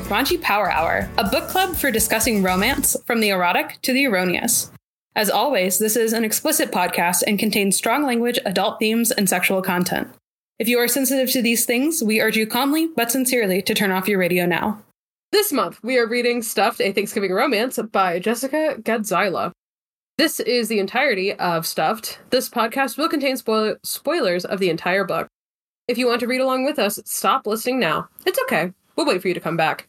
Raunchy Power Hour, a book club for discussing romance from the erotic to the erroneous. As always, this is an explicit podcast and contains strong language, adult themes, and sexual content. If you are sensitive to these things, we urge you calmly but sincerely to turn off your radio now. This month, we are reading Stuffed, a Thanksgiving Romance by Jessica Gadziala. This is the entirety of Stuffed. This podcast will contain spoil- spoilers of the entire book. If you want to read along with us, stop listening now. It's okay. We'll wait for you to come back.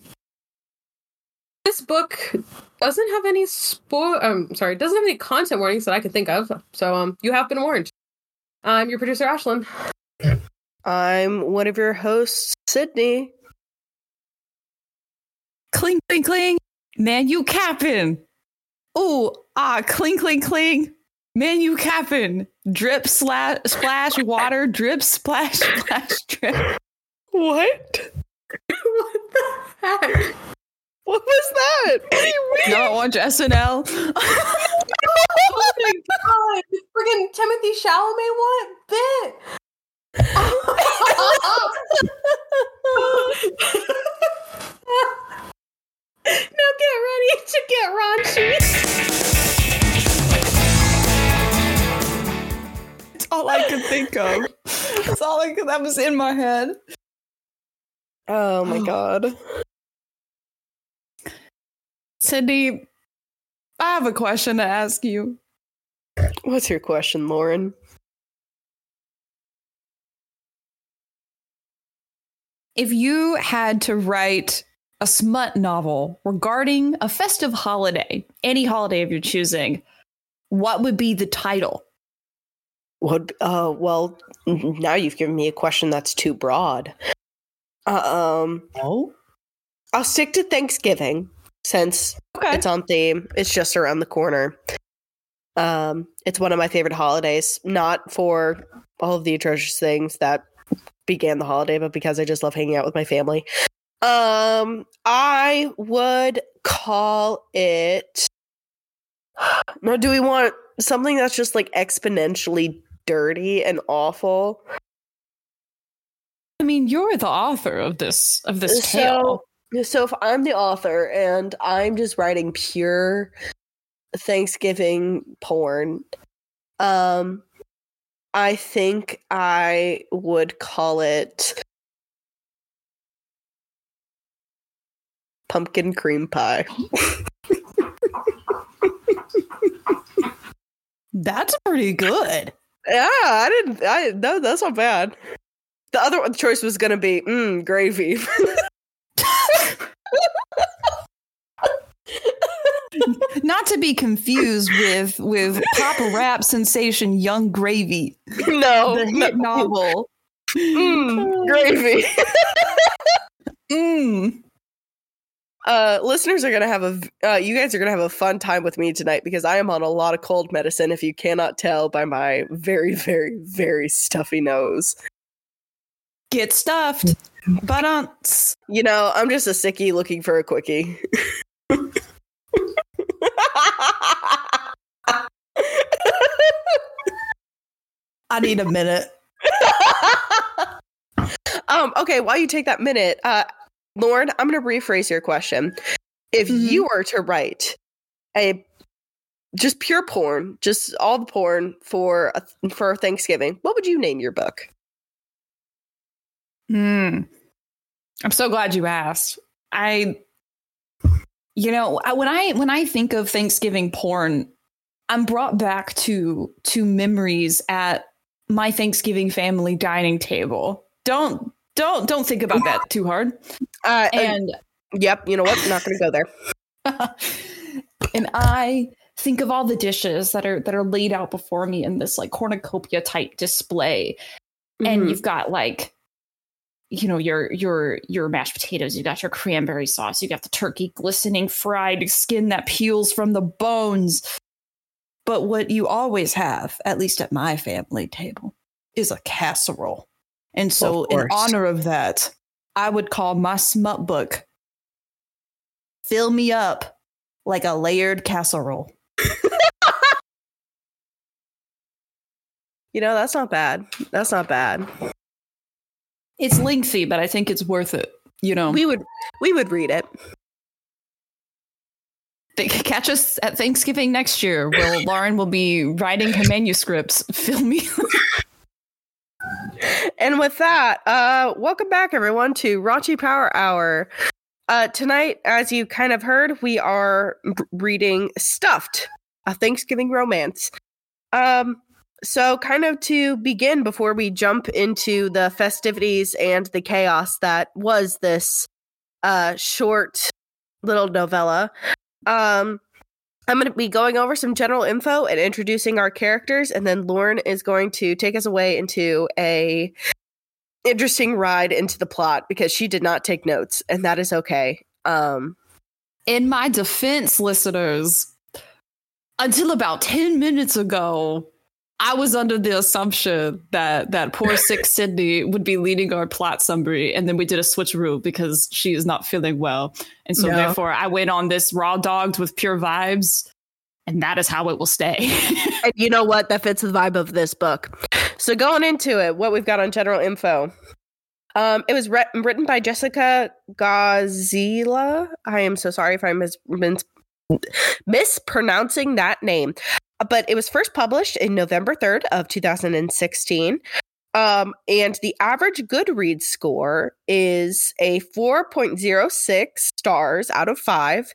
This book doesn't have any spoil. Um, sorry, doesn't have any content warnings that I can think of. So, um, you have been warned. I'm your producer, Ashlyn. I'm one of your hosts, Sydney. Cling, cling, cling. Man, you capping. Ooh, ah, cling, cling, cling. Man, you capping. Drip, slash, splash, water, drip, splash, splash, drip. What? What the heck? What was that? What do you mean? Y'all watch SNL? oh my god! Friggin' Timothée Chalamet, what bit? now get ready to get raunchy. That's all I could think of. That's all I could, that was in my head. Oh my god. Cindy, I have a question to ask you. What's your question, Lauren? If you had to write a smut novel regarding a festive holiday, any holiday of your choosing, what would be the title? What? Uh, well, now you've given me a question that's too broad. Uh, um, Oh, I'll stick to Thanksgiving since okay. it's on theme. It's just around the corner. Um, it's one of my favorite holidays, not for all of the atrocious things that began the holiday, but because I just love hanging out with my family. Um, I would call it. Now, do we want something that's just like exponentially dirty and awful? I mean, you're the author of this of this So- tale. So if I'm the author and I'm just writing pure Thanksgiving porn, um I think I would call it pumpkin cream pie. That's pretty good. Yeah, I didn't I no, that's not bad. The other one choice was gonna be mm, gravy. Not to be confused with with pop rap sensation Yung Gravy, no, the hit no. novel. Mm, gravy. Mm. uh listeners are gonna have a uh, you guys are gonna have a fun time with me tonight because i am on a lot of cold medicine if you cannot tell by my very very very stuffy nose Get stuffed. But um, you know i'm just a sickie looking for a quickie I need a minute. um okay while you take that minute uh lauren i'm gonna rephrase your question if Mhm. you were to write a just pure porn just all the porn for a, for thanksgiving what would you name your book Hmm. I'm so glad you asked. I, you know, I, when I when I think of Thanksgiving porn, I'm brought back to to memories at my Thanksgiving family dining table. Don't don't don't think about that too hard. uh, uh, And yep you know what not gonna go there and I think of all the dishes that are that are laid out before me in this like cornucopia type display. and Mhm. you've got like you know your your your mashed potatoes. You got your cranberry sauce. You got the turkey glistening fried skin that peels from the bones. But what you always have at least at my family table is a casserole. And so in honor of that i would call my smut book fill me up like a layered casserole. You know, that's not bad. That's not bad. It's lengthy but i think it's worth it you know, We would we would read it. they catch us at Thanksgiving next year. Where Lauren will be writing her manuscripts, Fill filming. And with that, uh, welcome back everyone to Raunchy Power Hour. Uh, tonight, as you kind of heard, we are reading Stuffed, a Thanksgiving romance. Um, so kind of to begin before we jump into the festivities and the chaos that was this uh short little novella. Um, I'm going to be going over some general info and introducing our characters, and then Lauren is going to take us away into a interesting ride into the plot because she did not take notes, and that is okay. Um, In my defense, listeners, until about 10 minutes ago, I was under the assumption that that poor sick Sydney would be leading our plot summary, and then we did a switcheroo because she is not feeling well, and so No. therefore I went on this raw dogged with pure vibes, and that is how it will stay. and you know what? That fits the vibe of this book. So going into it, what we've got on general info. Um, it was re- written by Jessica Gazila. I am so sorry if I'm mis- mis- mispronouncing that name, but it was first published in November 3rd of 2016. Um, and the average Goodreads score is a 4.06 stars out of five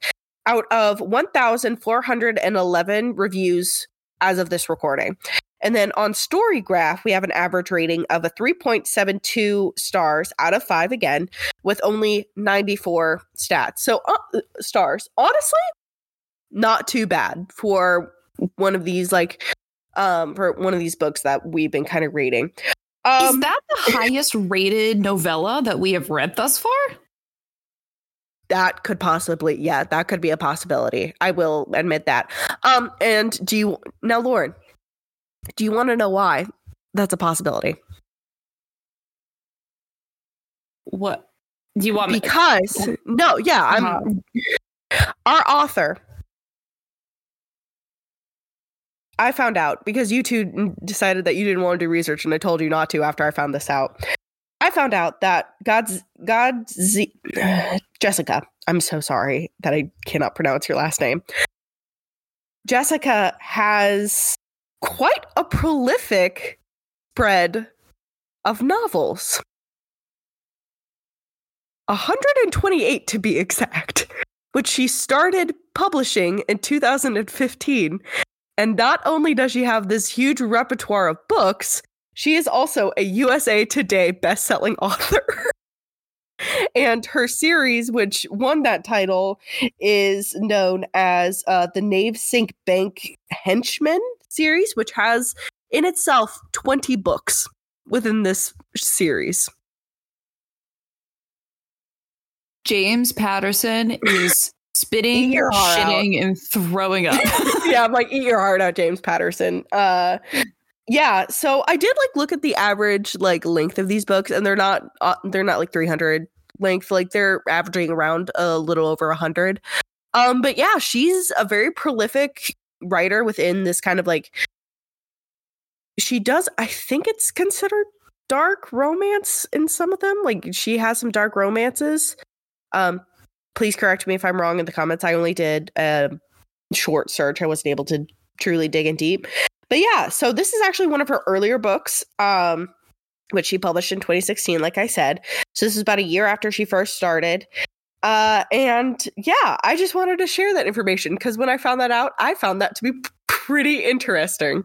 out of 1,411 reviews as of this recording. And then on StoryGraph, we have an average rating of a 3.72 stars out of five again, with only 94 stats. So, uh, stars. Honestly, not too bad for one of these, like, um, for one of these books that we've been kind of reading. Um, is that the highest rated novella that we have read thus far? that could possibly, yeah, that could be a possibility. I will admit that. Um, and do you now, Lauren? Do you want to know why that's a possibility? What do you want me? Because no, yeah, I'm Uh-huh. our author. I found out because you two decided that you didn't want to do research, and I told you not to after I found this out. I found out that God's God's Jessica. I'm so sorry that I cannot pronounce your last name. Jessica has quite a prolific spread of novels. 128 to be exact, which she started publishing in 2015. And not only does she have this huge repertoire of books, she is also a USA Today best-selling author. and her series, which won that title, is known as uh, the Navesink Bank Henchman series, which has in itself 20 books within this series. James Patterson is spitting, heart out. shitting, and throwing up. yeah, I'm like, eat your heart out, James Patterson. Uh, yeah, so I did like look at the average like length of these books, and they're not uh, they're not like 300 length. Like they're averaging around a little over 100. Um, but yeah, she's a very prolific writer within this kind of like. She does, I think it's considered dark romance in some of them. Like she has some dark romances. Um, please correct me if I'm wrong in the comments. I only did a short search. I wasn't able to truly dig in deep. But yeah, so this is actually one of her earlier books, um, which she published in 2016, like I said. So this is about a year after she first started. Uh, and yeah, I just wanted to share that information because when I found that out, I found that to be pretty interesting.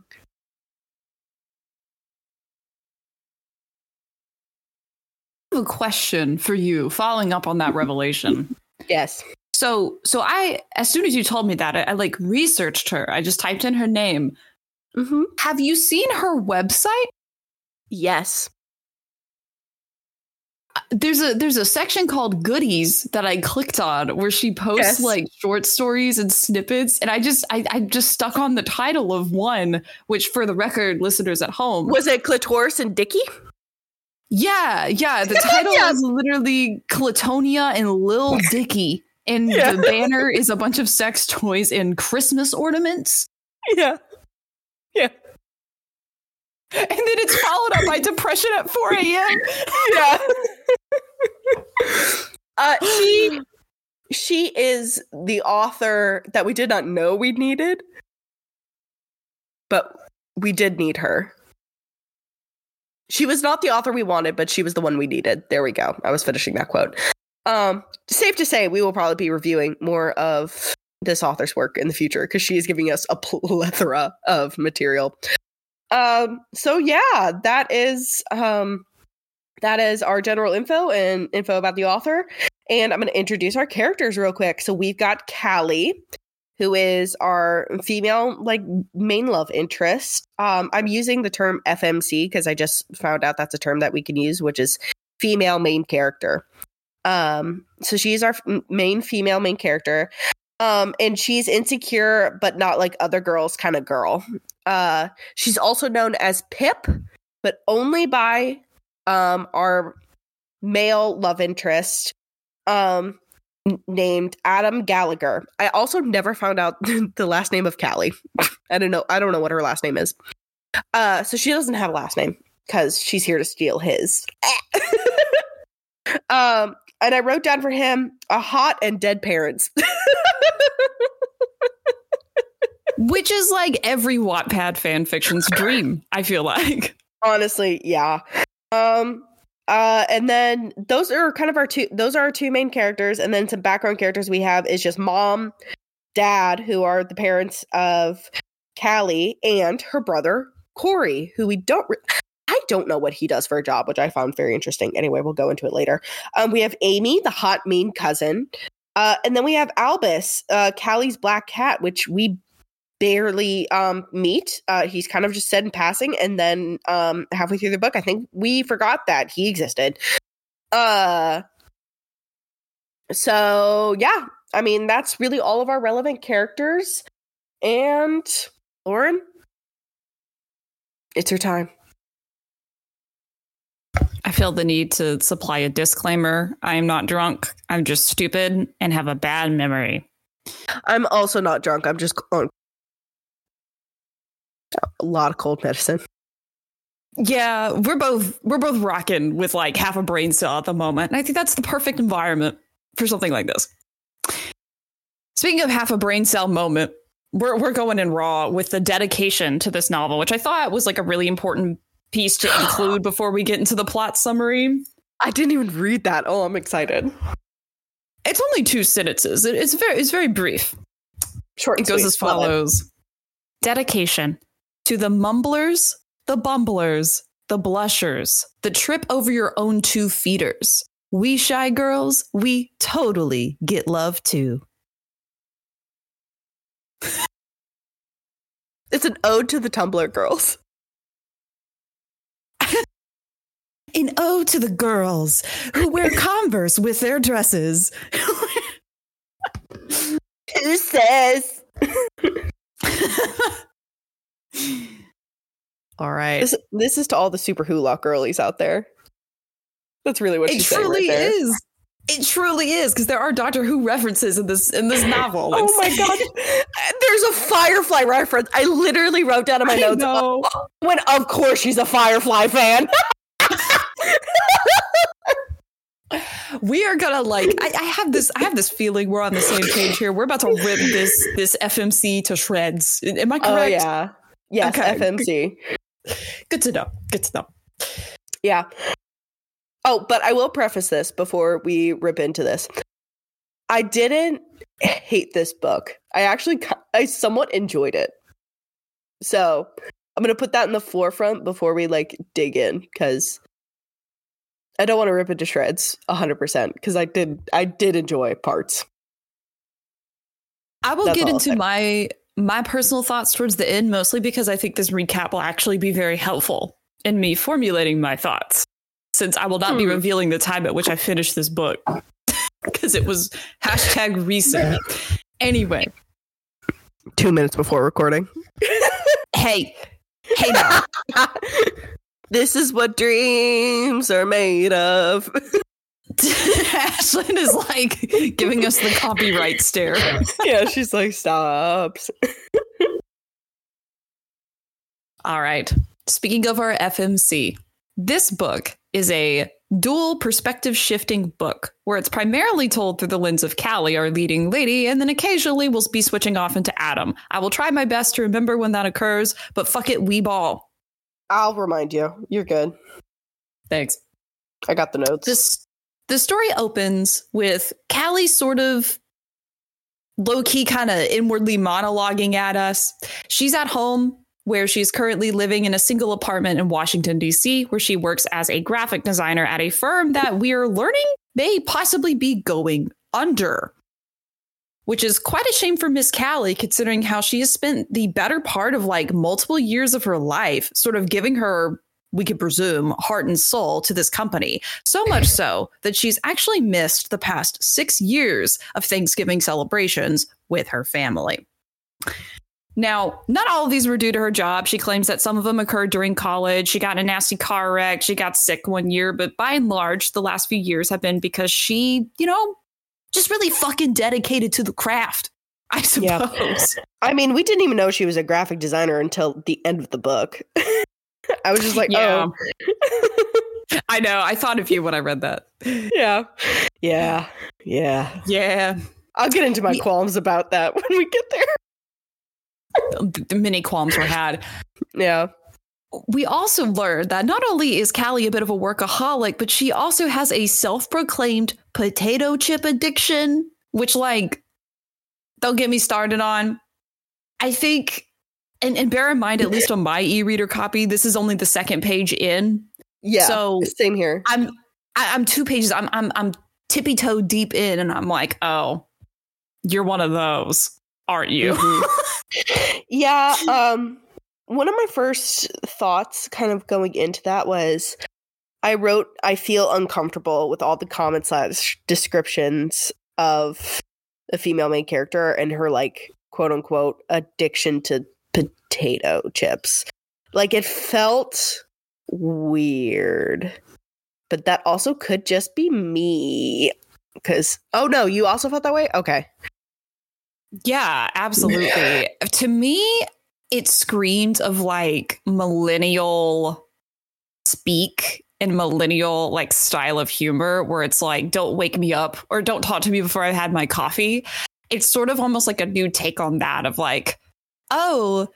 A question for you, following up on that revelation. Yes. So, so I, as soon as you told me that, I, I like researched her. I just typed in her name. Mm-hmm. Have you seen her website? Yes. There's a there's a section called goodies that I clicked on where she posts Yes. like short stories and snippets, and I just I, I just stuck on the title of one, which for the record, listeners at home, Was it Clitoris and Dicky? Yeah, yeah, the title Yeah. is literally Clatonia and Lil Dicky, and Yeah. the banner is a bunch of sex toys and Christmas ornaments. Yeah. Yeah. And then it's followed up by depression at 4 a.m. Yeah. uh, she she is the author that we did not know we needed, but we did need her. She was not the author we wanted, but she was the one we needed. There we go. I was finishing that quote. Um, safe to say, we will probably be reviewing more of this author's work in the future because she is giving us a plethora of material. Um, so yeah, that is um, that is our general info and info about the author. And I'm going to introduce our characters real quick. So we've got Callie, who is our female like main love interest. Um, I'm using the term FMC because I just found out that's a term that we can use, which is female main character. Um, so she's our f- main female main character. Um, and she's insecure, but not like other girls kind of girl. Uh, she's also known as Pip, but only by um our male love interest, um, named Adam Gallagher. I also never found out the last name of Callie. I don't know. I don't know what her last name is. Uh, so she doesn't have a last name because she's here to steal his. um, and I wrote down for him a hot and dead parents. Which is like every Wattpad fan fiction's dream, I feel like. Honestly, yeah. Um uh and then those are kind of our two those are our two main characters and then some background characters we have is just mom, dad who are the parents of Callie and her brother Corey who we don't re- I don't know what he does for a job, which I found very interesting. Anyway, we'll go into it later. Um, we have Amy, the hot, mean cousin. Uh, and then we have Albus, uh, Callie's black cat, which we barely um, meet. Uh, he's kind of just said in passing. And then um, halfway through the book, I think we forgot that he existed. Uh, so, yeah, I mean, that's really all of our relevant characters. And Lauren, it's your time. I feel the need to supply a disclaimer. I am not drunk. I'm just stupid and have a bad memory. I'm also not drunk. I'm just on a lot of cold medicine. Yeah, we're both we're both rocking with like half a brain cell at the moment. And I think that's the perfect environment for something like this. Speaking of half a brain cell moment, we're we're going in raw with the dedication to this novel, which I thought was like a really important piece to include before we get into the plot summary. I didn't even read that. Oh, I'm excited. It's only two sentences. It- It's very it's very brief. Short. It goes sweet. as follows Dedication to the mumblers, the bumblers, the blushers, the trip over your own two feeders. We shy girls, we totally get love too. It's an ode to the Tumblr girls. An ode to the girls who wear Converse with their dresses. Who says? All right. This, this is to all the super hula girlies out there. That's really what It she's truly right is. It truly is because there are Doctor Who references in this in this novel. Oh my god! There's a Firefly reference. I literally wrote down in my I notes know. when, of course, she's a Firefly fan. we are gonna like I, I have this I have this feeling we're on the same page here. We're about to rip this this FMC to shreds. Am I oh, correct? Oh yeah, yes, Okay. FMC. Good to know. Good to know. Yeah. Oh, but I will preface this before we rip into this. I didn't hate this book. I actually I somewhat enjoyed it. So, I'm going to put that in the forefront before we like dig in cuz I don't want to rip it to shreds 100% cuz I did I did enjoy parts. I will That's get into my my personal thoughts towards the end, mostly because I think this recap will actually be very helpful in me formulating my thoughts. Since I will not be Hmm. revealing the time at which I finished this book. Because it was hashtag recent. Anyway, 2 minutes before recording. hey, hey now. this is what dreams are made of. Ashlyn is like giving us the copyright stare. yeah, she's like stops. All right. Speaking of our FMC, this book is a dual perspective shifting book where it's primarily told through the lens of Callie, our leading lady, and then occasionally we'll be switching off into Adam. I will try my best to remember when that occurs, but fuck it, we ball. I'll remind you. You're good. Thanks. I got the notes. This the story opens with Callie sort of low key kind of inwardly monologuing at us. She's at home where she's currently living in a single apartment in Washington, D.C., where she works as a graphic designer at a firm that we're learning may possibly be going under. Which is quite a shame for Miss Callie, considering how she has spent the better part of like multiple years of her life sort of giving her, we could presume, heart and soul to this company. So much so that she's actually missed the past six years of Thanksgiving celebrations with her family. Now, not all of these were due to her job. She claims that some of them occurred during college. She got in a nasty car wreck. She got sick one year, but by and large, the last few years have been because she, you know, just really fucking dedicated to the craft, I suppose. Yeah. I mean, we didn't even know she was a graphic designer until the end of the book. I was just like, Yeah. oh. I know. I thought of you when I read that. yeah. Yeah. Yeah. Yeah. I'll get into my qualms about that when we get there. The many qualms were had. Yeah. we also learned that not only is Callie a bit of a workaholic, but she also has a self proclaimed potato chip addiction, which, like, don't get me started on. I think, and, and bear in mind, at least on my e reader copy, this is only the second page in. Yeah. So same here. I'm, I, I'm two pages, I'm, I'm, I'm tippy toe deep in, and I'm like, oh, you're one of those, aren't you? Mhm. yeah. Um, one of my first thoughts, kind of going into that, was I wrote, I feel uncomfortable with all the comments slash descriptions of the female main character and her, like, quote unquote, addiction to potato chips. Like, it felt weird, but that also could just be me. Because, oh no, you also felt that way? Okay. Yeah, absolutely. to me, it screamed of like millennial speak and millennial like style of humor where it's like, don't wake me up or don't talk to me before I've had my coffee. It's sort of almost like a new take on that of like, oh,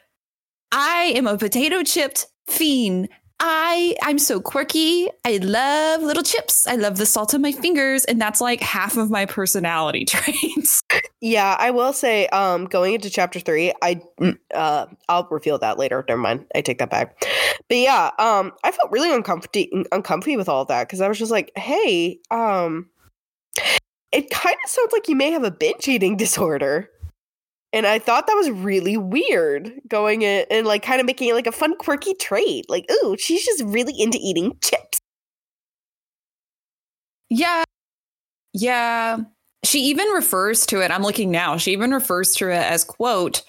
I am a potato chipped fiend. I I'm so quirky. I love little chips. I love the salt on my fingers, and that's like half of my personality traits. Yeah, I will say, um, going into chapter three, I mm, uh, I'll reveal that later. Never mind, I take that back. But yeah, um, I felt really uncomfy, uncomfy with all that because I was just like, hey, um, it kind of sounds like you may have a binge eating disorder, and I thought that was really weird. Going in and like kind of making it like a fun, quirky trait, like, ooh, she's just really into eating chips. Yeah. Yeah. She even refers to it. I'm looking now. She even refers to it as quote.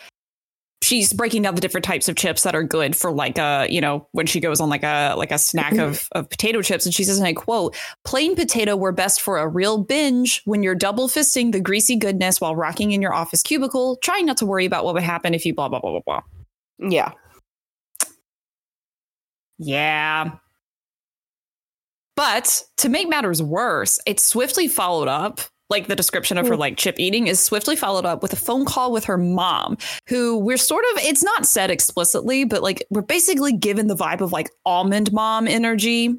She's breaking down the different types of chips that are good for like a, you know, when she goes on like a like a snack mm-hmm. of, of potato chips. And she says, and I quote, plain potato were best for a real binge when you're double fisting the greasy goodness while rocking in your office cubicle, trying not to worry about what would happen if you blah blah blah blah blah. Yeah, Yeah. But to make matters worse, it's swiftly followed up. Like the description of her mm. like chip eating is swiftly followed up with a phone call with her mom, who we're sort of, it's not said explicitly, but like we're basically given the vibe of like almond mom energy,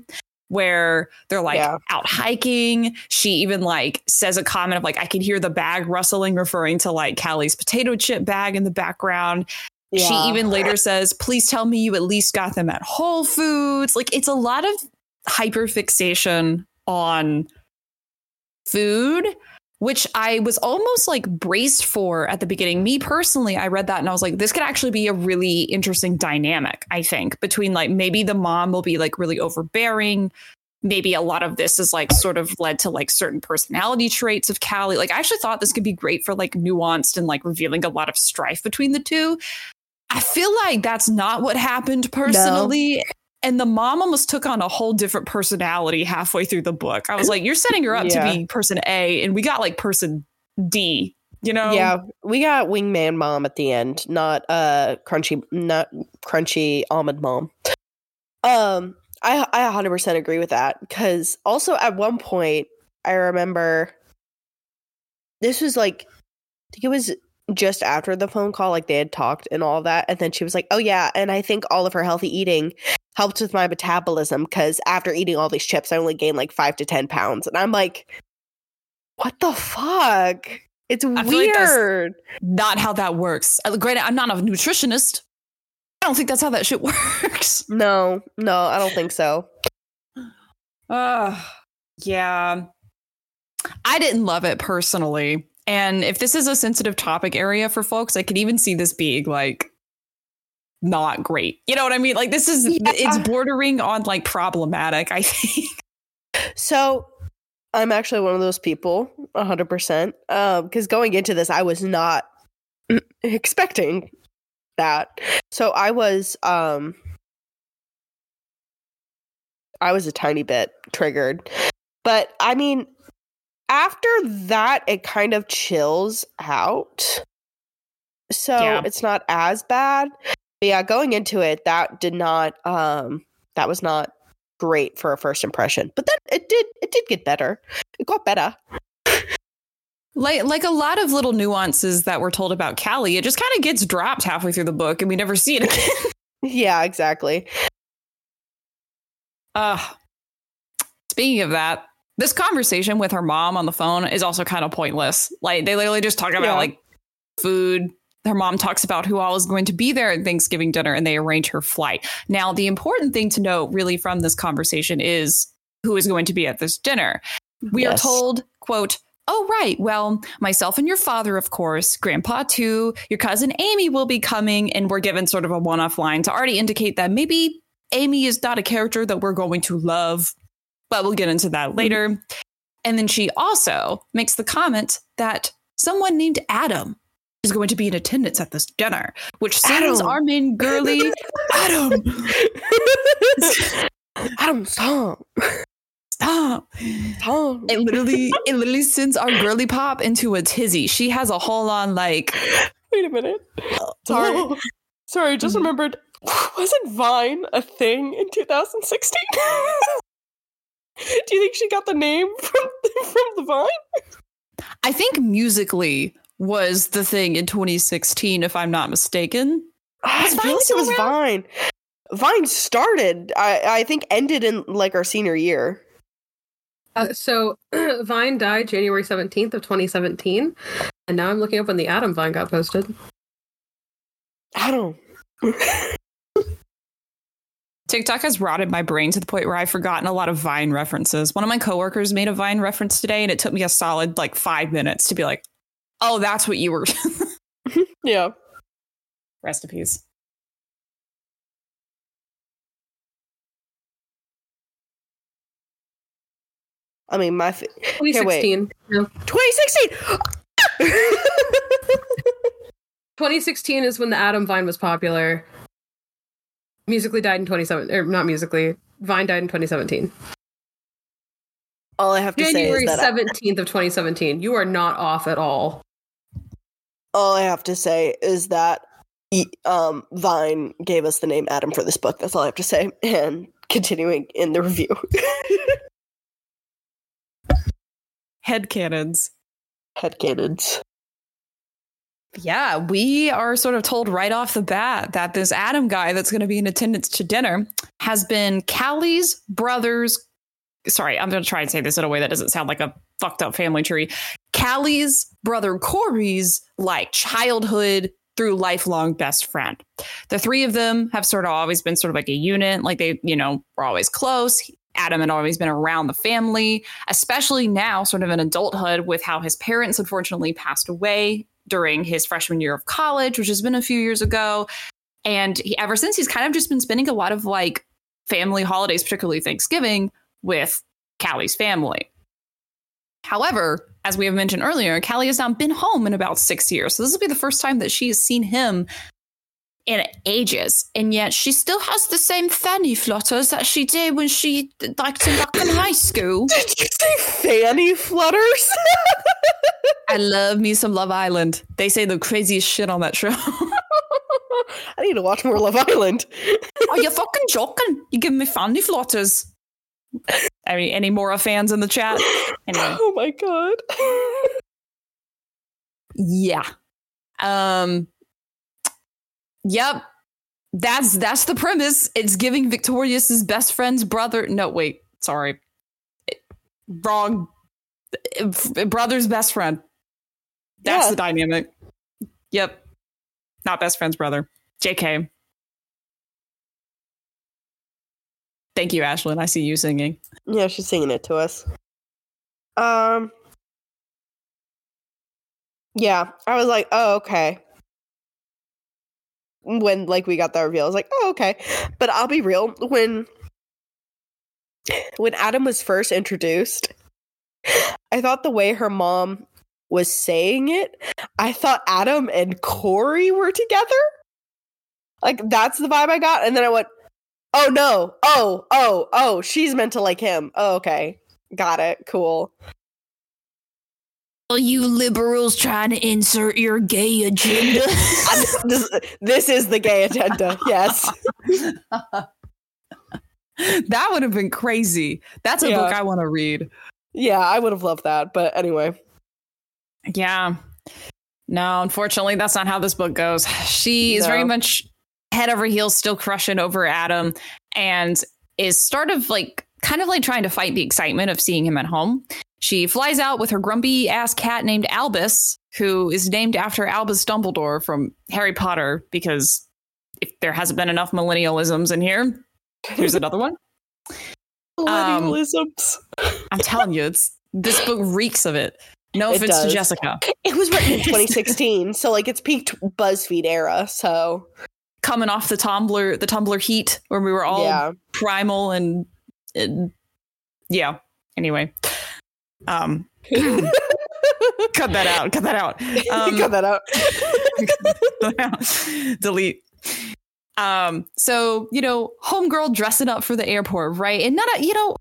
where they're like Yeah. out hiking. She even like says a comment of like, I can hear the bag rustling, referring to like Callie's potato chip bag in the background. She even later says, please tell me you at least got them at Whole Foods. Like it's a lot of hyper fixation on food, which I was almost like braced for at the beginning. Me personally, I read that and I was like, this could actually be a really interesting dynamic, I think, between like maybe the mom will be like really overbearing. Maybe a lot of this is like sort of led to like certain personality traits of Callie. Like I actually thought this could be great for like nuanced and like revealing a lot of strife between the two. I feel like that's not what happened personally. And the mom almost took on a whole different personality halfway through the book. I was like, you're setting her up Yeah. to be person A, and we got like person D, you know? Yeah, we got wingman mom at the end, not uh crunchy, not crunchy almond mom. Um, I I 100% agree with that because also at one point I remember this was like I think it was just after the phone call like they had talked and all that and then she was like oh yeah and I think all of her healthy eating helped with my metabolism because after eating all these chips I only gained like 5 to 10 pounds and I'm like what the fuck it's feel like weird Not how that works. Uh, Granted, I'm not a nutritionist. I don't think that's how that shit works. no no I don't think so Uh, yeah. I didn't love it personally. And if this is a sensitive topic area for folks, I could even see this being like not great. You know what I mean? Like this is Yeah. it's bordering on like problematic, I think. So I'm actually one of those people, 100%. Because going into this, I was not expecting that. So I was, um, I was a tiny bit triggered. But I mean, after that, it kind of chills out. So Yeah. it's not as bad. But yeah, going into it, that did not, um, that was not great for a first impression. But then it did it did get better. It got better. Like like a lot of little nuances that were told about Callie, it just kind of gets dropped halfway through the book and we never see it again. Yeah, exactly. Uh speaking of that, this conversation with her mom on the phone is also kind of pointless. Like they literally just talk about Yeah. like food. Her mom talks about who all is going to be there at Thanksgiving dinner and they arrange her flight. Now, the important thing to note really from this conversation is who is going to be at this dinner. We are told, quote, Oh, right. Well, myself and your father, of course, grandpa too, your cousin Amy will be coming. And we're given sort of a one off line to already indicate that maybe Amy is not a character that we're going to love, but we'll get into that later. And then she also makes the comment that someone named Adam is going to be in attendance at this dinner, which sends Adam. our main girly, Adam, Adam, stop. stop. Stop. It literally, it literally sends our girly pop into a tizzy. She has a whole on like, Wait a minute. Sorry. Sorry, just Mhm. remembered. Wasn't Vine a thing in 2016? Do you think she got the name from from the Vine? I think Musical.ly was the thing in 2016, if I'm not mistaken. I Vine feel like it was around? Vine. Vine started. I I think ended in like our senior year. Uh, so Vine died January 17th of 2017. And now I'm looking up when the Adam Vine got posted. Adam. TikTok has rotted my brain to the point where I've forgotten a lot of Vine references. One of my coworkers made a Vine reference today, and it took me a solid like five minutes to be like, "Oh, that's what you were." yeah. Recipes. I mean, my f- 2016. No. 2016. 2016 is when the Adam Vine was popular. Musical.ly died in 27 or not Musical.ly. Vine died in 2017. All I have to January say is that 17th of 2017. You are not off at all. all I have to say is that um, Vine gave us the name Adam for this book. That's all I have to say. And continuing in the review, Headcanons. headcanons. Yeah, we are sort of told right off the bat that this Adam guy that's going to be in attendance to dinner has been Callie's brother's. Sorry, I'm going to try and say this in a way that doesn't sound like a fucked up family tree. Callie's brother Corey's like childhood through lifelong best friend. The three of them have sort of always been sort of like a unit, like they, you know, were always close. Adam had always been around the family, especially now, sort of in adulthood, with how his parents unfortunately passed away during his freshman year of college, which has been a few years ago. And he, ever since, he's kind of just been spending a lot of like family holidays, particularly Thanksgiving, with Callie's family. However, as we have mentioned earlier, Callie has now been home in about six years. So this will be the first time that she has seen him in ages. And yet she still has the same fanny flutters that she did when she liked him back in high school. Did you say fanny flutters? I love me some Love Island. They say the craziest shit on that show. I need to watch more Love Island. Are you fucking joking? You giving me fanny flutters. Any any more fans in the chat? Anyway, Oh my god. yeah. Um. Yep. That's that's the premise. It's giving Victorious's best friend's brother. No, wait. Sorry. Wrong. Brother's best friend. That's Yeah. the dynamic. Yep. Not best friend's brother. JK. Thank you, Ashlyn. I see you singing. Yeah, she's singing it to us. Um. Yeah, I was like, oh, okay. When like we got that reveal, I was like, oh, okay. But I'll be real, when when Adam was first introduced, I thought the way her mom was saying it, I thought Adam and Corey were together. Like that's the vibe I got, and then I went, oh no, oh, oh, oh, she's meant to like him. Oh, okay. Got it. Cool. Are you liberals trying to insert your gay agenda? this, this is the gay agenda. Yes. that would have been crazy. That's a Yeah. book I want to read. Yeah, I would have loved that. But anyway. Yeah. No, unfortunately, that's not how this book goes. She is very much head over heels, still crushing over Adam, and is sort of like kind of like trying to fight the excitement of seeing him at home. She flies out with her grumpy ass cat named Albus, who is named after Albus Dumbledore from Harry Potter, because if there hasn't been enough millennialisms in here, here's another one. Millennialisms. Um, I'm telling you, it's this book reeks of it. No It offense to. Jessica. it was written in 2016, so like it's peaked BuzzFeed era. So coming off the Tumblr, the Tumblr heat where we were all yeah, primal and, and yeah. Anyway, um, cut that out. Cut that out. Um, cut that out. Delete. Um, so you know, homegirl dressing up for the airport, right? And not a, you know,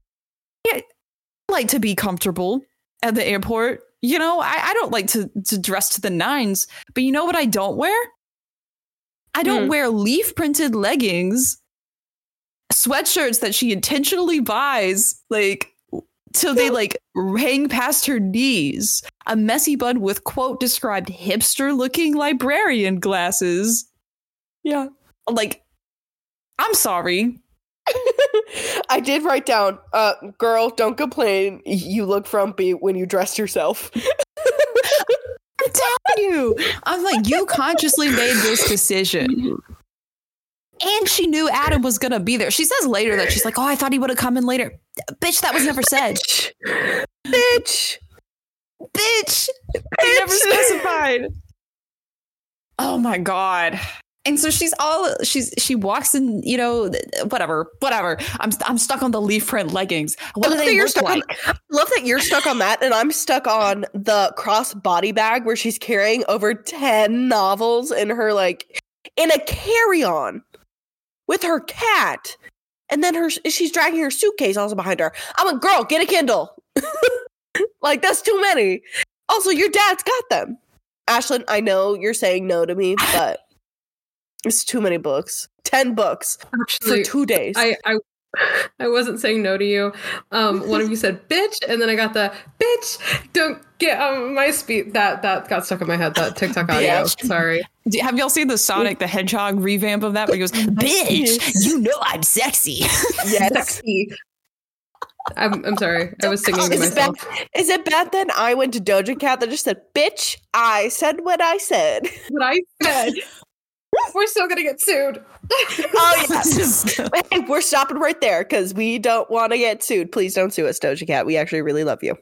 I like to be comfortable at the airport. You know, I, I don't like to to dress to the nines, but you know what I don't wear? I don't Hmm. wear leaf printed leggings, sweatshirts that she intentionally buys, like till they like hang past her knees. A messy bun with quote described hipster looking librarian glasses. yeah. Like, I'm sorry. I did write down, uh, girl, don't complain. You look frumpy when you dress yourself. I'm telling you. I'm like, you consciously made this decision. And she knew Adam was gonna be there. She says later that she's like, "Oh, I thought he would have come in later." Bitch, that was never said. Bitch. Bitch, they never Bitch. specified. Oh my god. And so she's all she's she walks in, you know, whatever, whatever. I'm I'm stuck on the leaf print leggings. What do they you're look stuck on- like? I love that you're stuck on that, and I'm stuck on the cross body bag where she's carrying over 10 novels in her, like, in a carry on with her cat. And then her she's dragging her suitcase also behind her. I'm like, girl, get a Kindle. like, that's too many. Also, your dad's got them. Ashlyn, I know you're saying no to me, but it's too many books. 10 books for two days. I, I I wasn't saying no to you. Um, one of you said bitch, and then I got the bitch. Don't get um, my speed. That that got stuck in my head. That TikTok audio. Bitch. Sorry. Have y'all seen the Sonic the Hedgehog revamp of that? Where he goes, "Bitch, you know I'm sexy." yes. Sexy. I'm I'm sorry. I was singing to Is it, bad, myself. is it bad then I went to Doja Cat that just said, bitch, I said what I said. What I said. We're still gonna get sued. Oh, yes. hey, we're stopping right there because we don't want to get sued. Please don't sue us, Doja Cat. We actually really love you.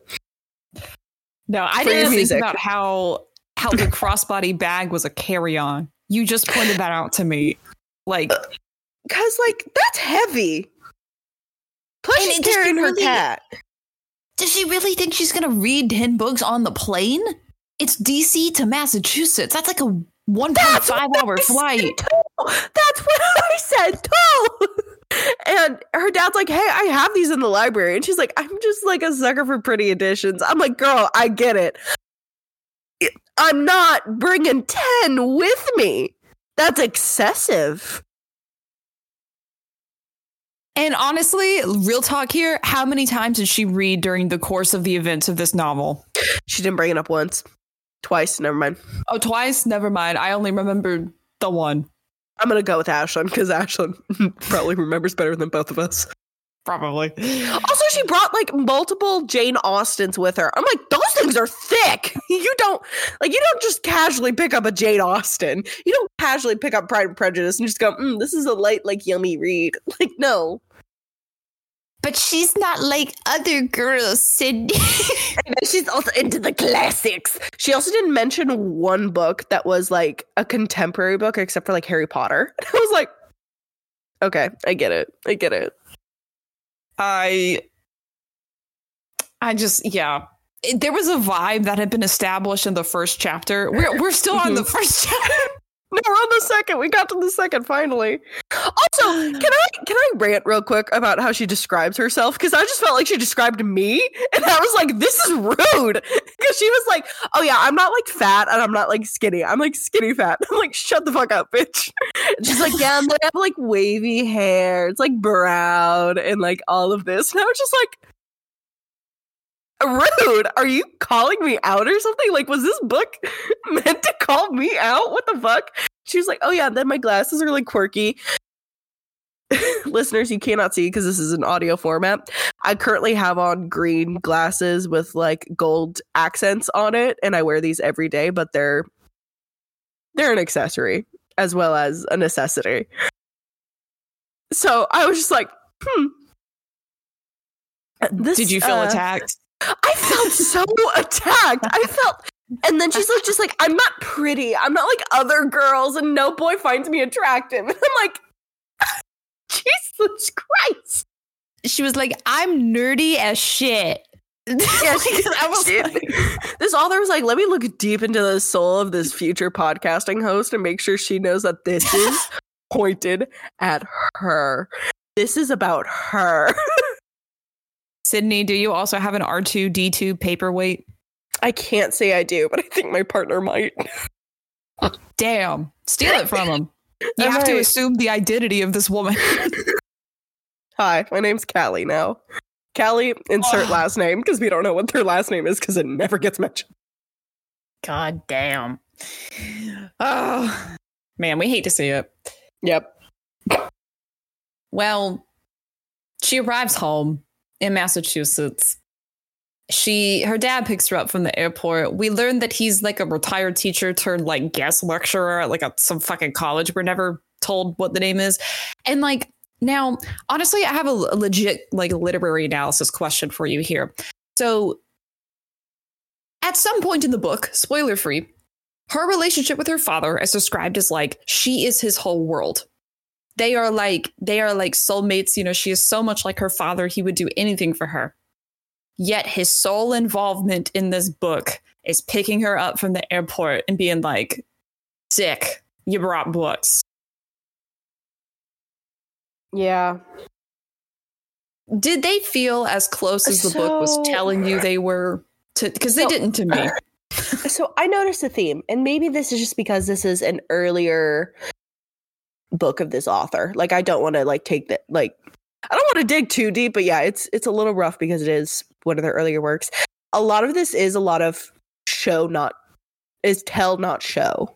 No, I For didn't think about how how the crossbody bag was a carry-on. You just pointed that out to me. Like, Because, like, that's heavy. Plus, And she's carrying her really- cat. does she really think she's gonna read ten books on the plane? It's DC to Massachusetts. That's like a one point five hour I flight. That's what I said too. And her dad's like, "Hey, I have these in the library," and she's like, "I'm just like a sucker for pretty editions." I'm like, "Girl, I get it. I'm not bringing ten with me. That's excessive." And honestly, real talk here, how many times did she read during the course of the events of this novel? She didn't bring it up once. Twice, never mind. Oh, twice? Never mind. I only remembered the one. I'm gonna go with Ashlyn because Ashlyn probably remembers better than both of us. Probably. Also, she brought like multiple Jane Austens with her. I'm like, those things are thick. You don't like you don't just casually pick up a Jane Austen. You don't casually pick up Pride and Prejudice and just go, mm, "This is a light, like yummy read." Like, no. But she's not like other girls, Sydney. She's also into the classics. She also didn't mention one book that was like a contemporary book, except for like Harry Potter. And I was like, okay, I get it. I get it. I I just yeah. It- there was a vibe that had been established in the first chapter. We're we're still on the mm-hmm. first chapter. No, we're on the second. We got to the second finally. Also, can I can I rant real quick about how she describes herself? Because I just felt like she described me, and I was like, "This is rude." Because she was like, "Oh yeah, I'm not like fat, and I'm not like skinny. I'm like skinny fat." I'm like, "Shut the fuck up, bitch." And she's like, "Yeah, and they have like wavy hair. It's like brown and like all of this." And I was just like, rude? Are you calling me out or something? Like was this book meant to call me out? What the fuck? She was like oh yeah then my glasses are like quirky. Listeners you cannot see because this is an audio format. I currently have on green glasses with like gold accents on it and i wear these every day but they're they're an accessory as well as a necessity. So i was just like hmm. This, Did you feel uh, attacked? I felt so attacked. I felt, and then she's like, just like, I'm not pretty. I'm not like other girls, and no boy finds me attractive. And I'm like, Jesus Christ. She was like, "I'm nerdy as shit." Yeah, she, I was she- like- this author was like, let me look deep into the soul of this future podcasting host and make sure she knows that this is pointed at her. This is about her. Sydney, do you also have an R two D two paperweight? I can't say I do, but I think my partner might. Damn, steal it from him. You have to assume the identity of this woman. Hi, my name's Callie now. Callie, insert Oh. last name because we don't know what their last name is because it never gets mentioned. God damn. Oh man, we hate to see it. Yep. Well, she arrives home in Massachusetts. She her dad picks her up from the airport. We learn that he's like a retired teacher turned like guest lecturer at like a, some fucking college. We're never told what the name is. And like now, honestly, I have a, a legit like literary analysis question for you here. So at some point in the book, spoiler free, her relationship with her father is described as like she is his whole world they are like they are like soulmates you know she is so much like her father he would do anything for her. Yet his sole involvement in this book is picking her up from the airport and being like sick you brought books. Yeah. did they feel as close as the book was telling you they were to because they So- didn't to me. So I noticed a theme, and maybe this is just because this is an earlier book of this author. Like I don't want to like take that like I don't want to dig too deep, but yeah, it's it's a little rough because it is one of their earlier works. A lot of this is a lot of show not is tell not show.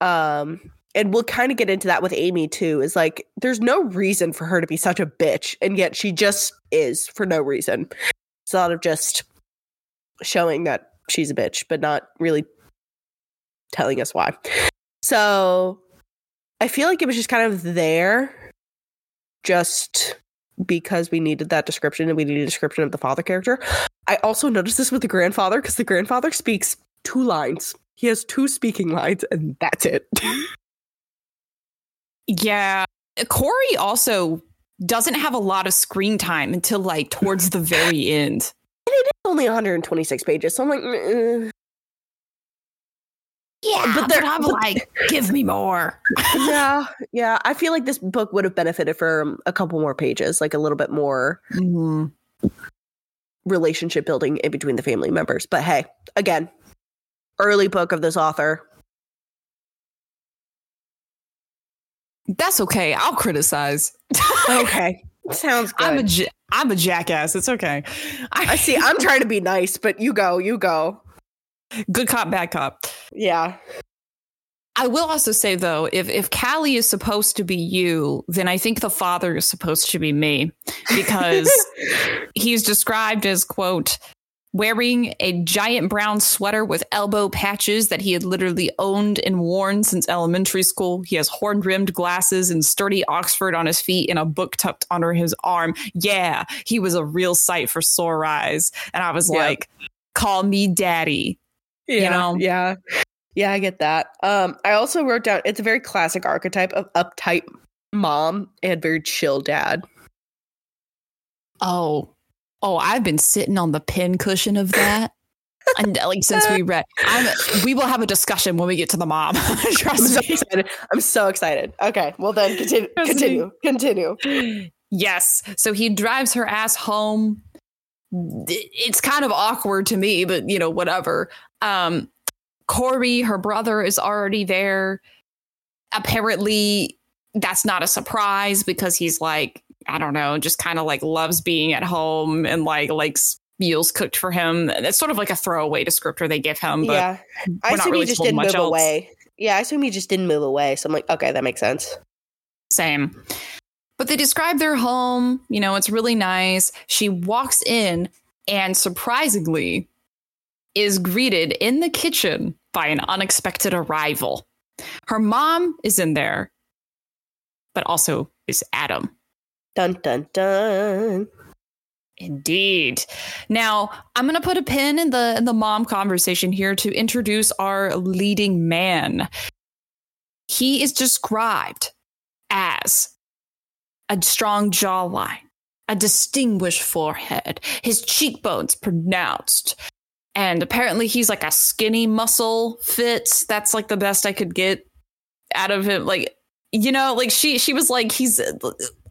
Um and we'll kind of get into that with Amy too. Is like there's no reason for her to be such a bitch, and yet she just is for no reason. It's a lot of just showing that she's a bitch, but not really telling us why. So I feel like it was just kind of there just because we needed that description and we needed a description of the father character. I also noticed this with the grandfather because the grandfather speaks two lines. He has two speaking lines and that's it. yeah corey also doesn't have a lot of screen time until like towards the very end And it is Only 126 pages. So I'm like, mm, yeah But they're- i'm like give me more yeah, yeah. I feel like this book would have benefited from a couple more pages, like a little bit more Mhm. relationship building in between the family members. But hey, again, early book of this author. That's okay. I'll criticize. Okay. Sounds good. I'm a I'm a jackass. It's okay. I see. I'm trying to be nice, but you go, you go. Good cop, bad cop. Yeah. I will also say though, if if Callie is supposed to be you, then I think the father is supposed to be me because he's described as quote wearing a giant brown sweater with elbow patches that he had literally owned and worn since elementary school. He has horn-rimmed glasses and sturdy Oxford on his feet and a book tucked under his arm. Yeah, he was a real sight for sore eyes. And I was Yeah. like, call me daddy. Yeah. know? Yeah. Yeah, I get that. Um, I also wrote down it's a very classic archetype of uptight mom and very chill dad. Oh, oh, I've been sitting on the pin cushion of that. And like since we read, I'm, we will have a discussion when we get to the mom. I'm Trust so me. excited. I'm so excited. Okay, well then continue. Continue. Continue. Yes. So he drives her ass home. It's kind of awkward to me, but you know, whatever. Um, Corey, her brother, is already there. Apparently, that's not a surprise because he's like, I don't know, just kind of like loves being at home and like likes meals cooked for him. It's sort of like a throwaway descriptor they give him, but yeah. I assume really he just didn't move else. away. Yeah, I assume he just didn't move away. So I'm like, okay, that makes sense. Same. But they describe their home. You know, it's really nice. She walks in and surprisingly is greeted in the kitchen by an unexpected arrival. Her mom is in there, but also is Adam. Dun dun dun. Indeed. Now, I'm going to put a pin in the in the mom conversation here to introduce our leading man. He is described as a strong jawline, a distinguished forehead, his cheekbones pronounced. And apparently he's like a skinny muscle fit. That's like the best I could get out of him. Like you know, like she she was like he's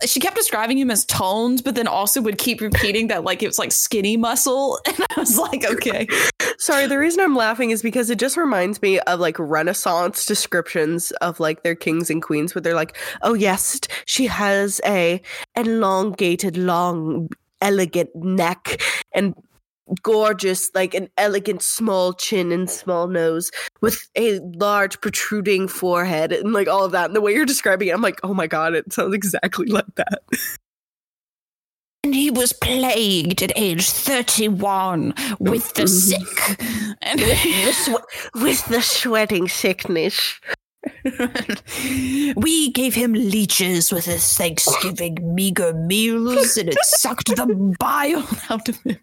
she kept describing him as toned, but then also would keep repeating that like it was like skinny muscle. And I was like, okay. Sorry, the reason I'm laughing is because it just reminds me of like Renaissance descriptions of like their kings and queens, where they're like, "Oh yes, she has a elongated, long, elegant neck and gorgeous, like an elegant small chin and small nose with a large protruding forehead and like all of that." And the way you're describing it, I'm like, "Oh my god, it sounds exactly like that." And he was plagued at age 31 with the mm-hmm. sick. And the swe- with the sweating sickness. we gave him leeches with his Thanksgiving meager meals, and it sucked the bile out of him.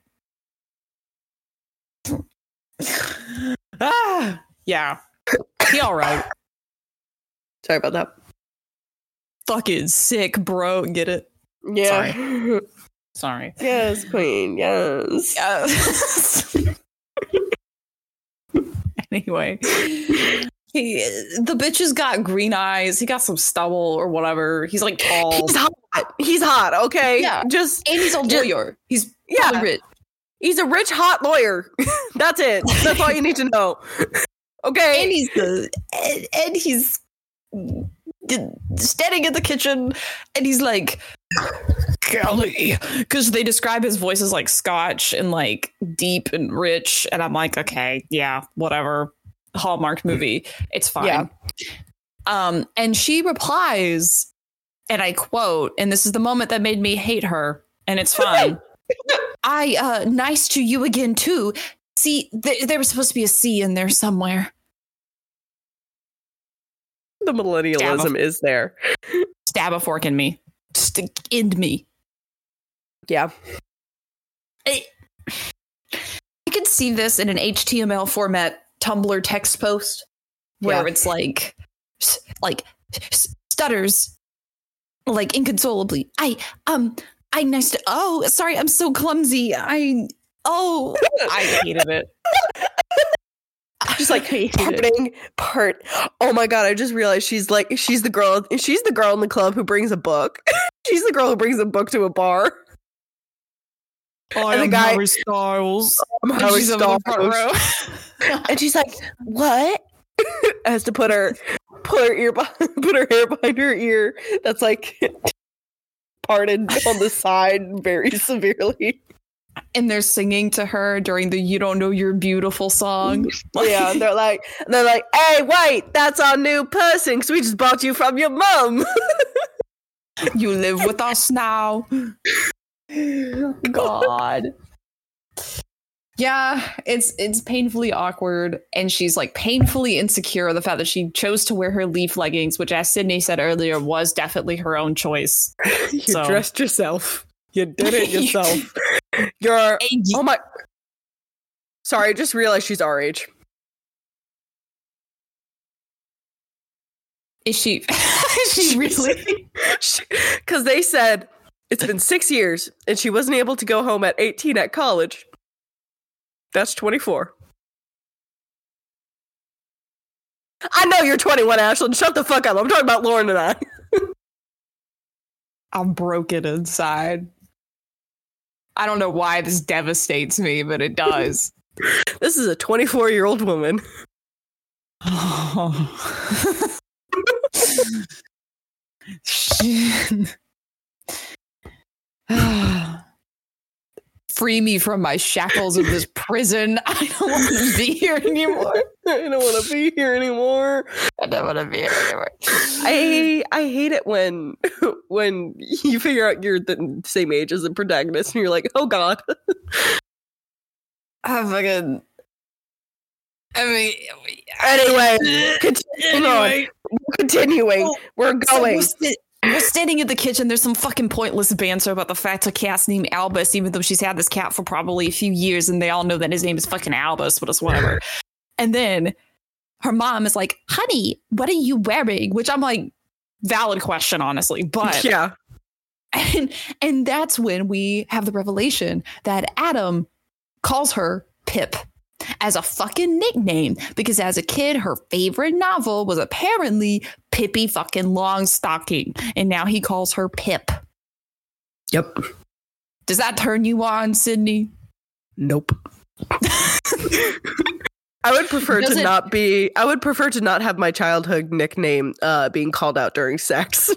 ah, yeah. He all right. Sorry about that. Fucking sick, bro. Get it? Yeah. Sorry. yes, queen. Yes. Yes. anyway, he the bitch has got green eyes. He got some stubble or whatever. He's like tall, He's hot. He's hot. Okay. Yeah. Just and he's a lawyer. He's Yeah. rich. He's a rich, hot lawyer. That's it. That's all you need to know. Okay. and he's the and, and he's standing in the kitchen and he's like Kelly because they describe his voice as like scotch and like deep and rich and i'm like okay yeah whatever hallmark movie it's fine Yeah. um and she replies and i quote and this is the moment that made me hate her and it's fine i uh nice to you again too See, th- there was supposed to be a C in there somewhere. the millennialism is there. Stab a fork in me. Just end me. Yeah. I, I could see this in an HTML format Tumblr text post where Yeah. it's like, like stutters, like inconsolably. I um, I nice to. Oh, sorry, I'm so clumsy. I oh, I hated it. Just like I hated it. happening part. Oh my god! I just realized she's like she's the girl. She's the girl in the club who brings a book. she's the girl who brings a book to a bar. I And the am guy- Harry Styles. I'm And Harry she's over the Styles. row. and she's like, "What?" Has to put her put her ear behind, put her hair behind her ear. That's like parted on the side very severely. and they're singing to her during the "You Don't Know You're Beautiful" song. Yeah, they're like, they're like, "Hey, wait, that's our new person because we just bought you from your mom." you live with us now. God. Yeah, it's it's painfully awkward, and she's like painfully insecure of the fact that she chose to wear her leaf leggings, which, as Sydney said earlier, was definitely her own choice. you So- dressed yourself. You did it yourself. You're. Oh my. Sorry, I just realized she's our age. Is she? Is she really? Because they said it's been six years and she wasn't able to go home at 18 at college. That's 24. I know you're 21, Ashlyn. Shut the fuck up. I'm talking about Lauren and I. I'm broken inside. I don't know why this devastates me, but it does. This is a 24 year old woman. Oh. Shit. Free me from my shackles of this prison. I don't want to be here anymore. I don't want to be here anymore. I don't want to be here anymore. I I hate it when when you figure out you're the same age as the protagonist and you're like, oh god. I fucking. I mean, Anyway, continue on. continuing. We're going. sta- we're standing in the kitchen. There's some fucking pointless banter about the fact her cat's named Albus, even though she's had this cat for probably a few years, and they all know that his name is fucking Albus, but it's whatever. and then her mom is like, "Honey, what are you wearing?" Which I'm like, valid question, honestly, but yeah. and and that's when we have the revelation that Adam calls her Pip as a fucking nickname because as a kid her favorite novel was apparently Pippi fucking Longstocking and now he calls her Pip. Yep. Does that turn you on, Sydney? Nope. I would prefer Does to it- not be I would prefer to not have my childhood nickname uh being called out during sex.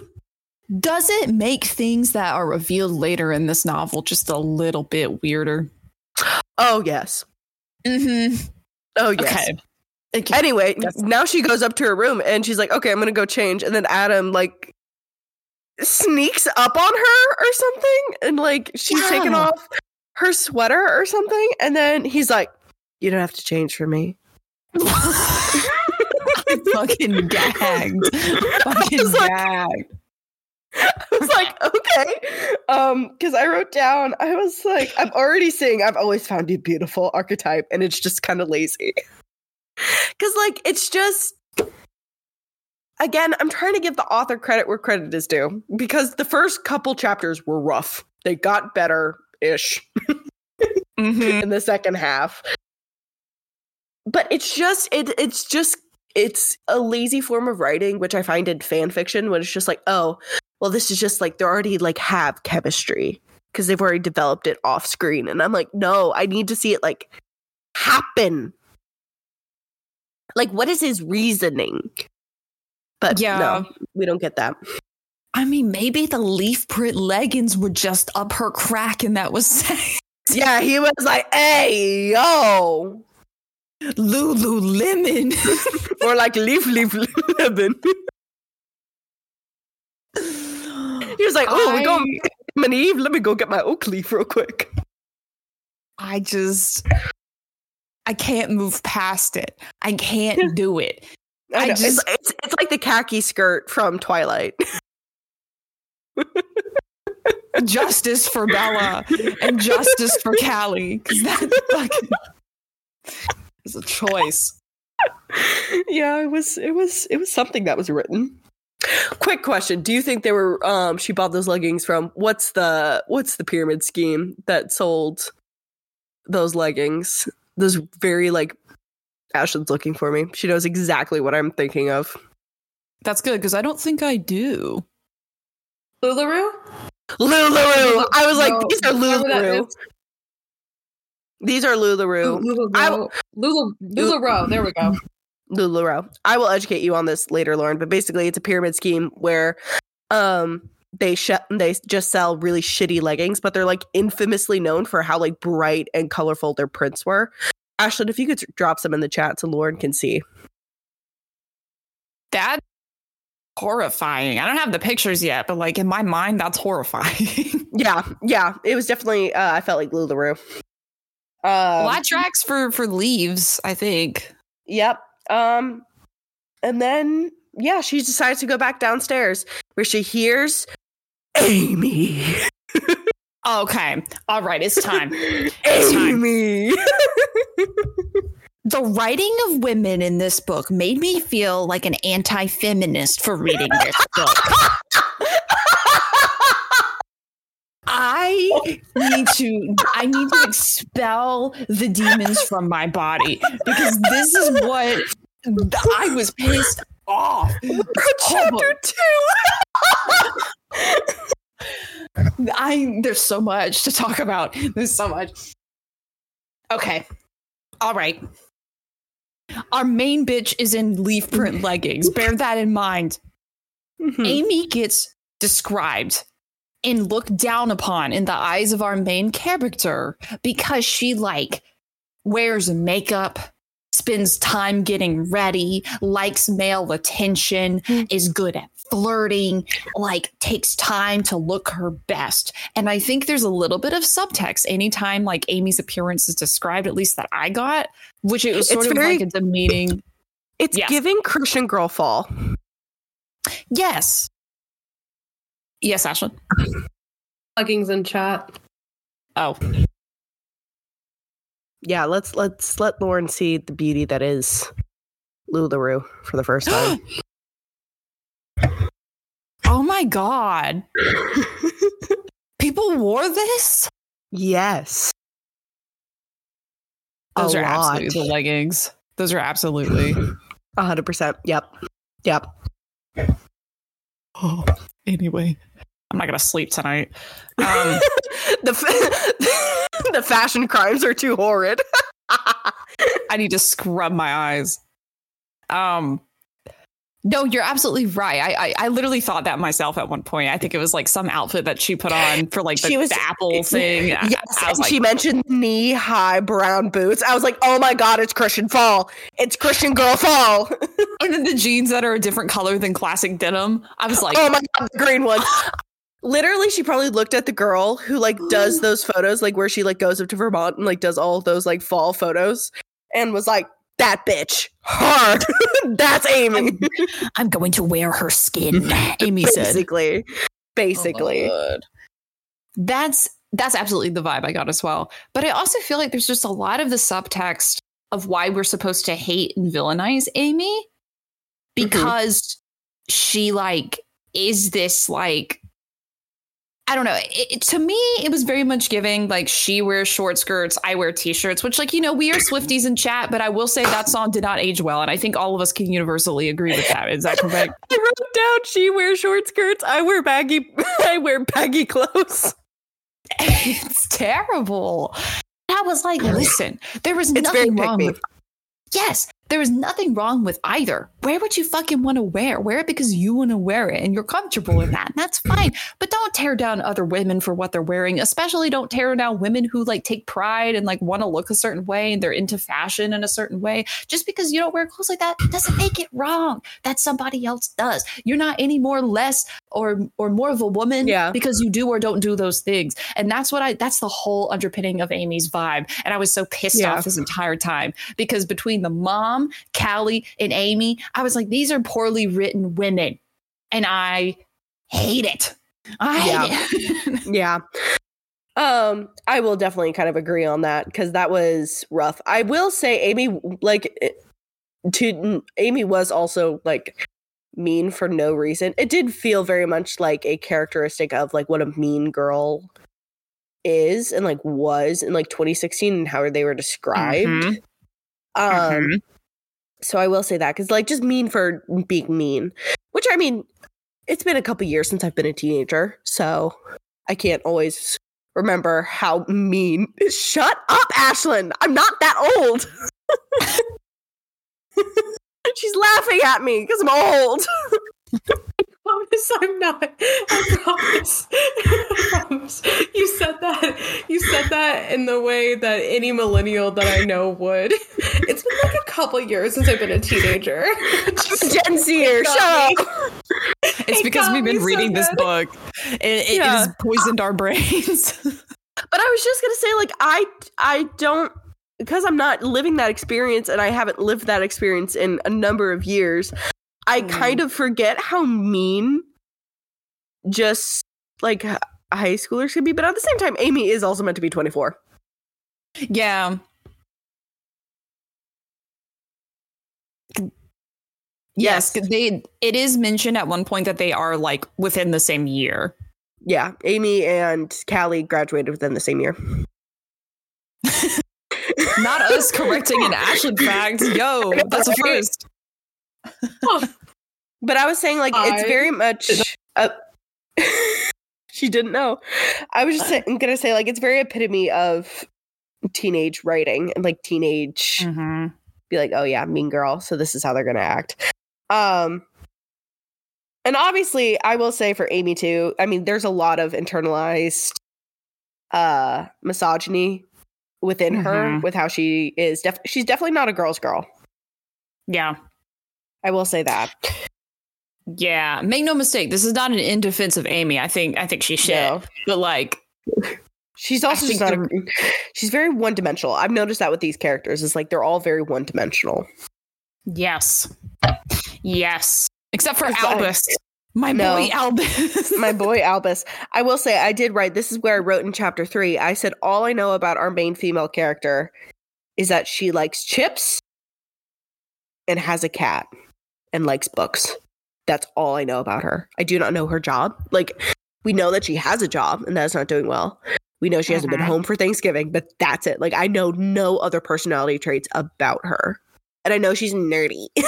Does it make things that are revealed later in this novel just a little bit weirder? Oh yes. Mm-hmm. Oh yes. Okay. Okay. Anyway, Yes. now she goes up to her room and she's like, "Okay, I'm gonna go change." And then Adam like sneaks up on her or something, and like she's taking Yeah. off her sweater or something, and then he's like, "You don't have to change for me." I fucking gagged. Fucking was like- gagged. I was like, "Okay," um, because I wrote down, I was like, "I'm already seeing. I've always found you beautiful archetype, and it's just kind of lazy." Because like it's just again, I'm trying to give the author credit where credit is due because the first couple chapters were rough. They got better ish Mhm. in the second half. But it's just it it's just it's a lazy form of writing, which I find in fan fiction when it's just like, oh, well, this is just like they already like have chemistry because they've already developed it off screen. And I'm like, no, I need to see it like happen. Like, what is his reasoning? But Yeah. no, we don't get that. I mean, maybe the leaf print leggings were just up her crack, and that was Yeah, he was like, hey, yo. Lululemon. or like leaf, leaf, lemon. He was like, "Oh, we're going Adam and Eve. Let me go get my oak leaf real quick." I just, I can't move past it. I can't do it. I I just- it's, it's it's like the khaki skirt from Twilight. Justice for Bella and justice for Callie, because that fucking is a choice. yeah, it was it was it was something that was written. Quick question: Do you think they were? Um, she bought those leggings from what's the what's the pyramid scheme that sold those leggings? Those very like Ashlyn's looking for me. She knows exactly what I'm thinking of. That's good because I don't think I do. Lularoe? Lularoe. I was like, No, these are whatever Lularoe. These are Lularoe. Lularoe. Lula Lularoe. There we go. Lularoe. I will educate you on this later, Lauren. But basically, it's a pyramid scheme where, um, they sh- they just sell really shitty leggings, but they're like infamously known for how like bright and colorful their prints were. Ashlyn, if you could drop some in the chat so Lauren can see. That horrifying. I don't have the pictures yet, but like in my mind, that's horrifying. Yeah, yeah, it was definitely. Uh, I felt like Lularoe. Um, well, that tracks for for leaves. I think. Yep. Um, and then yeah, she decides to go back downstairs where she hears Amy. Okay. All right. It's time. It's time. Amy. The writing of women in this book made me feel like an anti feminist for reading this book. I need to I need to expel the demons from my body because this is what I was pissed off. Chapter two. I there's so much to talk about. There's so much. Okay. All right. Our main bitch is in leaf print leggings. Bear that in mind. Mhm. Amy gets described and looked down upon in the eyes of our main character because she like wears makeup, spends time getting ready, likes male attention, mm. is good at flirting, like takes time to look her best. And I think there's a little bit of subtext anytime like Amy's appearance is described, at least that I got, which it was sort It's of very- like a demeaning. It's Yeah. giving Christian girl fall. Yes. Yes, Ashlyn. Leggings in chat. Oh, Yeah, let's let's let Lauren see the beauty that is Lularoe for the first time. oh my God. People wore this? yes. Those A are lot. absolutely the leggings. Those are absolutely. A hundred percent. Yep. Yep. Oh, anyway, I'm not gonna sleep tonight. Um, the fa- the fashion crimes are too horrid. I need to scrub my eyes. Um, no, you're absolutely right. I, I I literally thought that myself at one point. I think it was like some outfit that she put on for like the, She was- the Apple thing. Yes, I, was and like, she mentioned knee high brown boots. I was like, oh my god, it's Christian fall. It's Christian girl fall. and then the jeans that are a different color than classic denim. I was like, oh my god, the green one. Literally, she probably looked at the girl who like does those photos, like where she like goes up to Vermont and like does all those like fall photos, and was like, "That bitch, hard. That's Amy." I'm going to wear her skin. Amy said. basically, oh basically. Oh that's that's absolutely the vibe I got as well. But I also feel like there's just a lot of the subtext of why we're supposed to hate and villainize Amy mm-hmm. because she like is this like I don't know. It, it- to me, it was very much giving like she wears short skirts, I wear t-shirts, which like you know we are Swifties in chat, but I will say that song did not age well, and I think all of us can universally agree with that. Is that correct? I wrote down she wears short skirts. I wear baggy. I wear baggy clothes. it's terrible. I was like, listen, there was It's nothing wrong with. Yes, there is nothing wrong with either. Wear what you fucking want to wear. Wear it because you want to wear it and you're comfortable in that. And that's fine. But don't tear down other women for what they're wearing. Especially don't tear down women who like take pride and like want to look a certain way and they're into fashion in a certain way. Just because you don't wear clothes like that doesn't make it wrong. That somebody else does. You're not any more less or or more of a woman Yeah. because you do or don't do those things. And that's what I that's the whole underpinning of Amy's vibe. And I was so pissed Yeah. off this entire time because between the mom, Callie, and Amy, I was like, these are poorly written women. And I hate it. I hate it. Yeah. Um, I will definitely kind of agree on that because that was rough. I will say, Amy, like, to Amy was also like mean for no reason. It did feel very much like a characteristic of like what a mean girl is and like was in like 2016 and how they were described. Mhm. Um, Mhm. So I will say that because like just mean for being mean, which I mean, it's been a couple years since I've been a teenager, so I can't always remember how mean. Shut up, Ashlyn. I'm not that old. She's laughing at me because I'm old. Promise I'm not. I promise. I promise. You said that. You said that in the way that any millennial that I know would. It's been like a couple years since I've been a teenager. Gen Zer, shut up. It's It because we've been me so reading this book. It, it- it Yeah. has poisoned our brains. But I was just gonna say, like, I I don't because I'm not living that experience and I haven't lived that experience in a number of years, I Mm. kind of forget how mean just like high schoolers can be. But at the same time, Amy is also meant to be 24. yeah. Yes, Yes. they it is mentioned at one point that they are like within the same year. Yeah, Amy and Callie graduated within the same year. Not us correcting an Ashley fact. Yo, that's a first. But I was saying, like, it's very much. Uh, she didn't know. I was just say, gonna say, like, it's very epitome of teenage writing and like teenage Mm-hmm. be like, oh yeah, mean girl. So this is how they're gonna act. Um, and obviously, I will say for Amy too. I mean, there's a lot of internalized uh misogyny within her Mhm. with how she is. Def- she's definitely not a girl's girl. Yeah. I will say that. Yeah. Make no mistake, this is not an in defense of Amy. I think I think she's shit. No. But like She's also just not. A, she's very one dimensional. I've noticed that with these characters. Is like they're all very one dimensional. Yes. Yes. Except for It's Albus. My No. boy Albus. My boy Albus. I will say I did write. This is where I wrote in chapter three. I said all I know about our main female character is that she likes chips and has a cat and likes books. That's all I know about her. I do not know her job. Like we know that she has a job and that's not doing well. We know she hasn't been Mhm. home for Thanksgiving, but that's it. Like I know no other personality traits about her. And I know she's nerdy.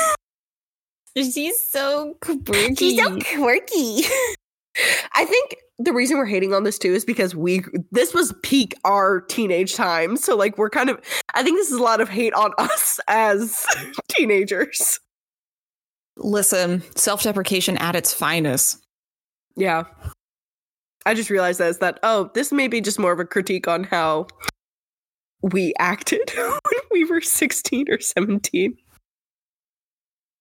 She's so quirky. She's so quirky. I think the reason we're hating on this too is because we this was peak our teenage time. So like we're kind of I think this is a lot of hate on us as teenagers. Listen, self-deprecation at its finest. Yeah. I just realized that is that oh, this may be just more of a critique on how we acted when we were 16 or 17.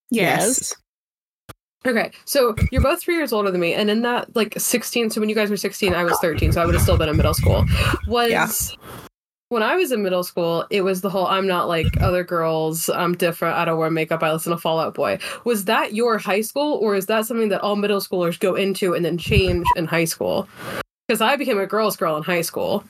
Yes. Okay, so you're both three years older than me, and in that like 16. So when you guys were 16, I was 13, so I would have still been in middle school. Was Yeah. When I was in middle school, it was the whole "I'm not like other girls. I'm different. I don't wear makeup. I listen to Fall Out Boy." Was that your high school, or is that something that all middle schoolers go into and then change in high school? Because I became a girl's girl in high school.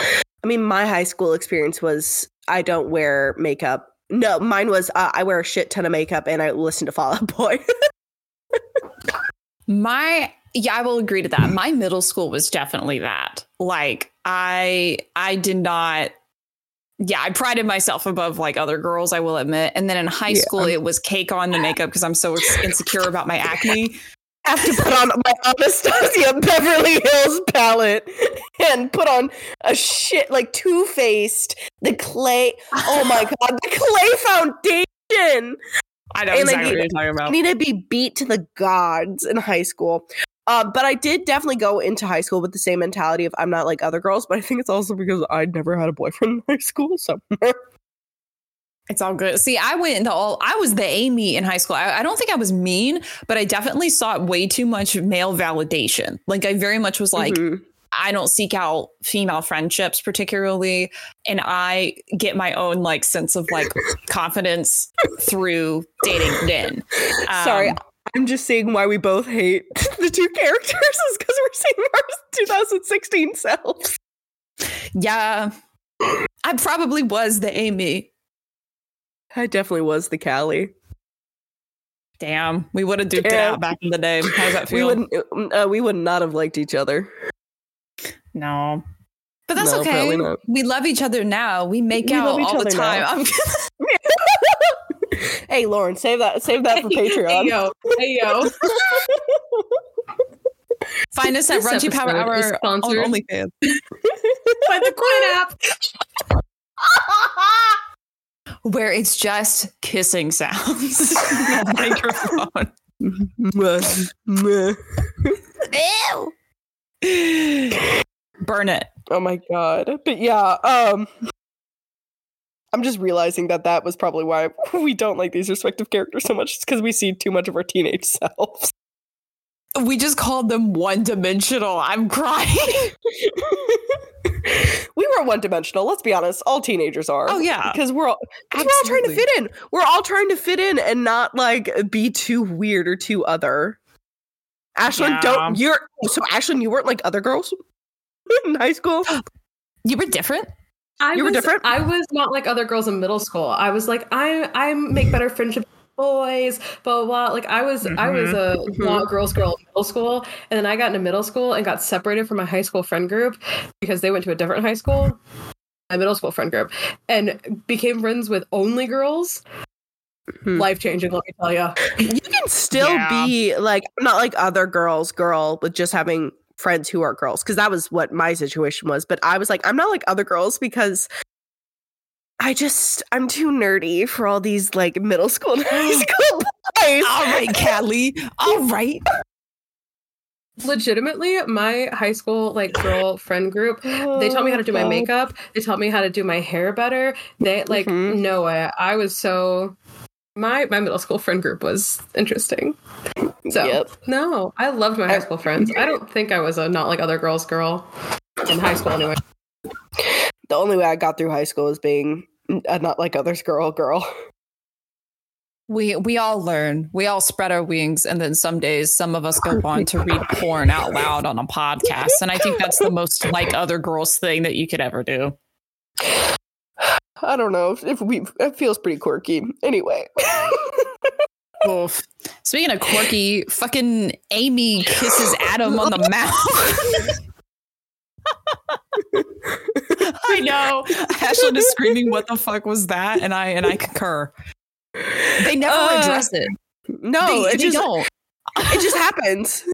I mean, my high school experience was I don't wear makeup. No, mine was uh, I wear a shit ton of makeup and I listen to Fall Out Boy. My yeah, I will agree to that. My middle school was definitely that. Like I I did not yeah, I prided myself above like other girls, I will admit. And then in high Yeah. school it was cake on the makeup because I'm so insecure about my acne. I have to put on my Anastasia Beverly Hills palette and put on a shit like Too Faced, the clay. Oh my god, the clay foundation. I know And, exactly what you're talking I about. need to be beat to the gods in high school. Uh, but I did definitely go into high school with the same mentality of I'm not like other girls, but I think it's also because I never had a boyfriend in high school. So It's all good. See, I went into all. I was the Amy in high school. I, I don't think I was mean, but I definitely sought way too much male validation. Like I very much was like, Mhm. I don't seek out female friendships particularly, and I get my own like sense of like confidence through dating men. Um, sorry, I'm just seeing why we both hate the two characters is because we're seeing our 2016 selves. Yeah, I probably was the Amy. I definitely was the Callie. Damn, we would have duked it out back in the day. How does that We wouldn't. Uh, we would not have liked each other. No. But that's No, okay. We love each other now. We make We out all the time. now. I'm hey, Lauren, save that. Save that for Patreon. Hey yo, hey yo. Find us at This Raunchy Power episode is Hour on sponsored OnlyFans. By the Coin app. Where it's just kissing sounds. microphone. Ew. Burn it. Oh my god. But yeah, um I'm just realizing that that was probably why we don't like these respective characters so much. It's because we see too much of our teenage selves. We just called them one dimensional. I'm crying. we were one dimensional. Let's be honest. All teenagers are. Oh, yeah. because we're all we're all trying to fit in. We're all trying to fit in and not like be too weird or too other. Ashlyn, Yeah. don't you're so Ashlyn, you weren't like other girls in high school. You were different. I You were was, different? I was not like other girls in middle school. I was like, I I make better friendships with boys, blah blah blah. Like I was I was a Mhm. not girls girl in middle school, and then I got into middle school and got separated from my high school friend group because they went to a different high school. My middle school friend group, and became friends with only girls. Mhm. Life changing, let me tell you. you can still Yeah. be like not like other girls girl with just having friends who are girls because that was what my situation was but i was like i'm not like other girls because i just i'm too nerdy for all these like middle school and high school boys All right, Callie. All right. Legitimately, my high school like girl friend group they taught me how to do my Oh, makeup they taught me how to do my hair better they like Mhm. no way i was so my my middle school friend group was interesting so Yep. no i loved my high school friends i don't think i was a not like other girls girl in high school anyway the only way i got through high school was being a not like others girl girl We we all learn. We all spread our wings, and then some days, some of us go on to read porn out loud on a podcast. And I think that's the most like other girls thing that you could ever do. I don't know if we it feels pretty quirky anyway Oof. Speaking of quirky, fucking Amy kisses Adam on the mouth. I know. Ashlyn is screaming, "What the fuck was that?" And I and I concur. They never Uh, address it. no they, it they just don't. it just happens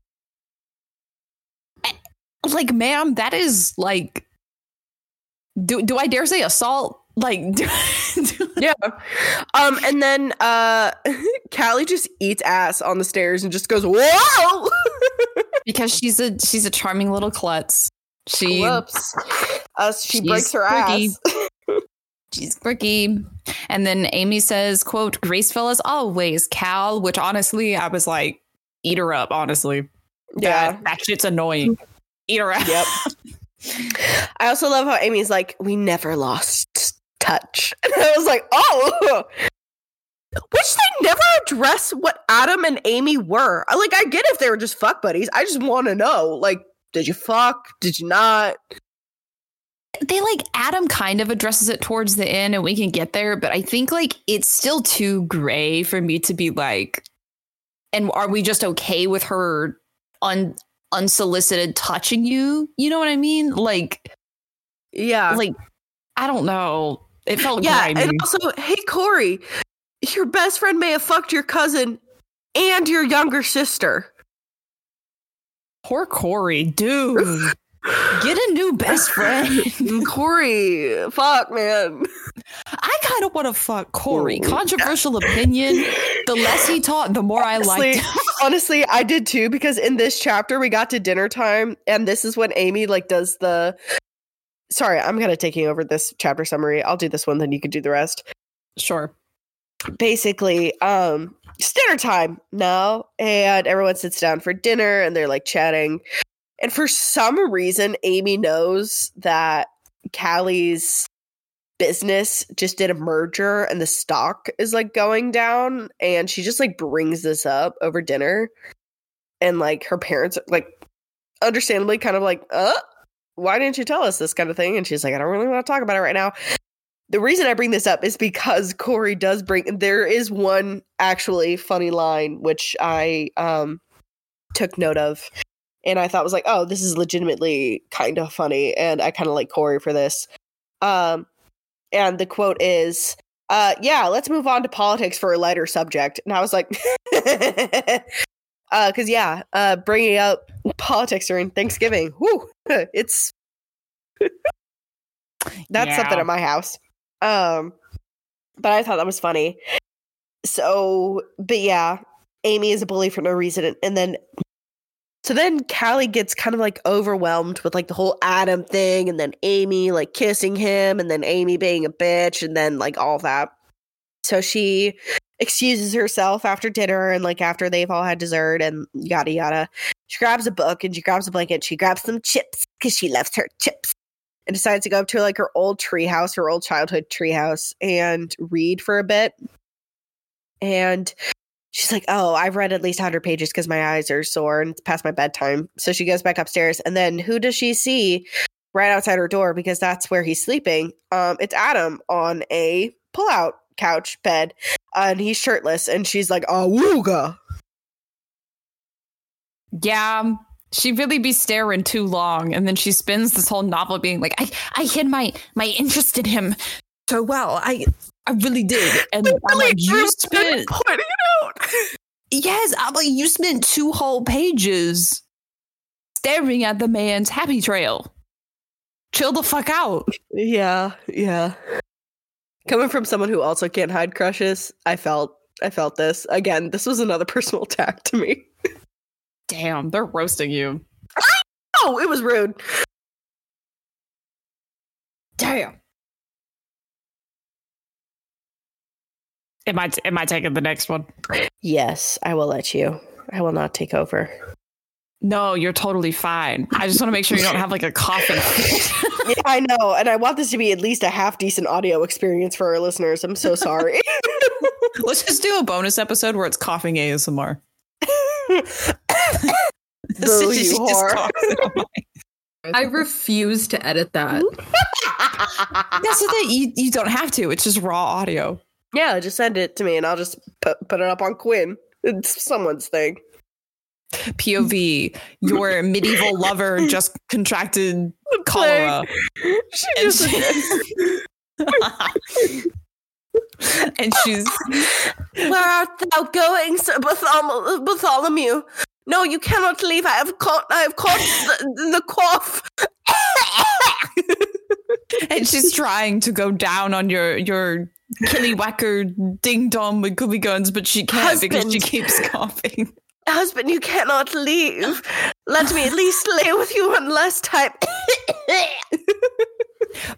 Like, ma'am, that is like. Do do I dare say assault? Like, do, do- Yeah. Um, and then uh Callie just eats ass on the stairs and just goes, Whoa! because she's a she's a charming little klutz. She Whoops. Uh, she She's breaks her quirky. ass. she's quirky. And then Amy says, quote, graceful as always, Cal, which honestly, I was like, eat her up, honestly. Yeah. That, that shit's annoying. Eat her up. Yep. I also love how Amy's like, we never lost touch. And I was like, oh which they never address what Adam and Amy were. I- Like, I get if they were just fuck buddies. I just want to know, like, did you fuck? Did you not? They like Adam kind of addresses it towards the end and we can get there, but I think like it's still too gray for me to be like, and are we just okay with her un unsolicited touching you? You know what I mean? Like, Yeah. like I don't know. It felt Yeah, grimy. and also, hey Corey, your best friend may have fucked your cousin and your younger sister. Poor Corey, dude. Get a new best friend. Corey, fuck man. I kind of want to fuck Corey. Controversial opinion. The less he taught, the more I liked. him. honestly, I did too because in this chapter we got to dinner time, and this is when Amy like does the. Sorry, I'm kind of taking over this chapter summary. I'll do this one, then you can do the rest. Sure. basically um it's dinner time now and everyone sits down for dinner and they're like chatting and for some reason amy knows that callie's business just did a merger and the stock is like going down and she just like brings this up over dinner and like her parents like understandably kind of like uh why didn't you tell us this kind of thing and she's like i don't really want to talk about it right now the reason I bring this up is because Corey does bring there is one actually funny line which I um took note of and I thought was like, oh, this is legitimately kind of funny and I kind of like Corey for this. Um and the quote is uh yeah, let's move on to politics for a lighter subject. And I was like uh cuz yeah, uh bringing up politics during Thanksgiving. Whoo, it's that's Yeah. something at my house. Um, but I thought that was funny. So, but yeah, Amy is a bully for no reason. And, and then, so then Callie gets kind of like overwhelmed with like the whole Adam thing, and then Amy like kissing him, and then Amy being a bitch, and then like all that. So she excuses herself after dinner and like after they've all had dessert and yada yada. She grabs a book and she grabs a blanket. She grabs some chips because she loves her chips and decides to go up to like her old treehouse, her old childhood treehouse, and read for a bit. And she's like, "Oh, I've read at least hundred pages because my eyes are sore and it's past my bedtime." So she goes back upstairs, and then who does she see right outside her door because that's where he's sleeping? Um, it's Adam on a pullout couch bed, uh, and he's shirtless, and she's like, "Awooga." Yeah, she really be staring too long, and then she spends this whole novel being like, "I, I hid my my interest in him so well. I, I really did." And I'm like, "You spent pointing it out. yes, I'm like, you spent two whole pages staring at the man's happy trail. Chill the fuck out." Yeah, yeah. Coming from someone who also can't hide crushes, I felt I felt this. Again, this was another personal attack to me. Damn, they're roasting you. Oh, it was rude. Damn. Am I am I taking the next one? Yes, I will let you. I will not take over. No, you're totally fine. I just want to make sure you don't have like a coughing fit. yeah, I know, and I want this to be at least a half decent audio experience for our listeners. I'm so sorry. Let's just do a bonus episode where it's coughing ASMR. Boo, you whore. I refuse to edit that. That's the thing. You, you don't have to. It's just raw audio. Yeah, just send it to me, and I'll just put, put it up on Quinn. It's someone's thing. POV, your medieval lover just contracted cholera. She just she- and she's Where art thou going, Sir Barthol- Bartholomew? No, you cannot leave. I have caught. I have caught the, the cough. and she's trying to go down on your your killywhacker ding dong with gooby guns, but she can't because she keeps coughing. Husband, you cannot leave. Let me at least lay with you one last time.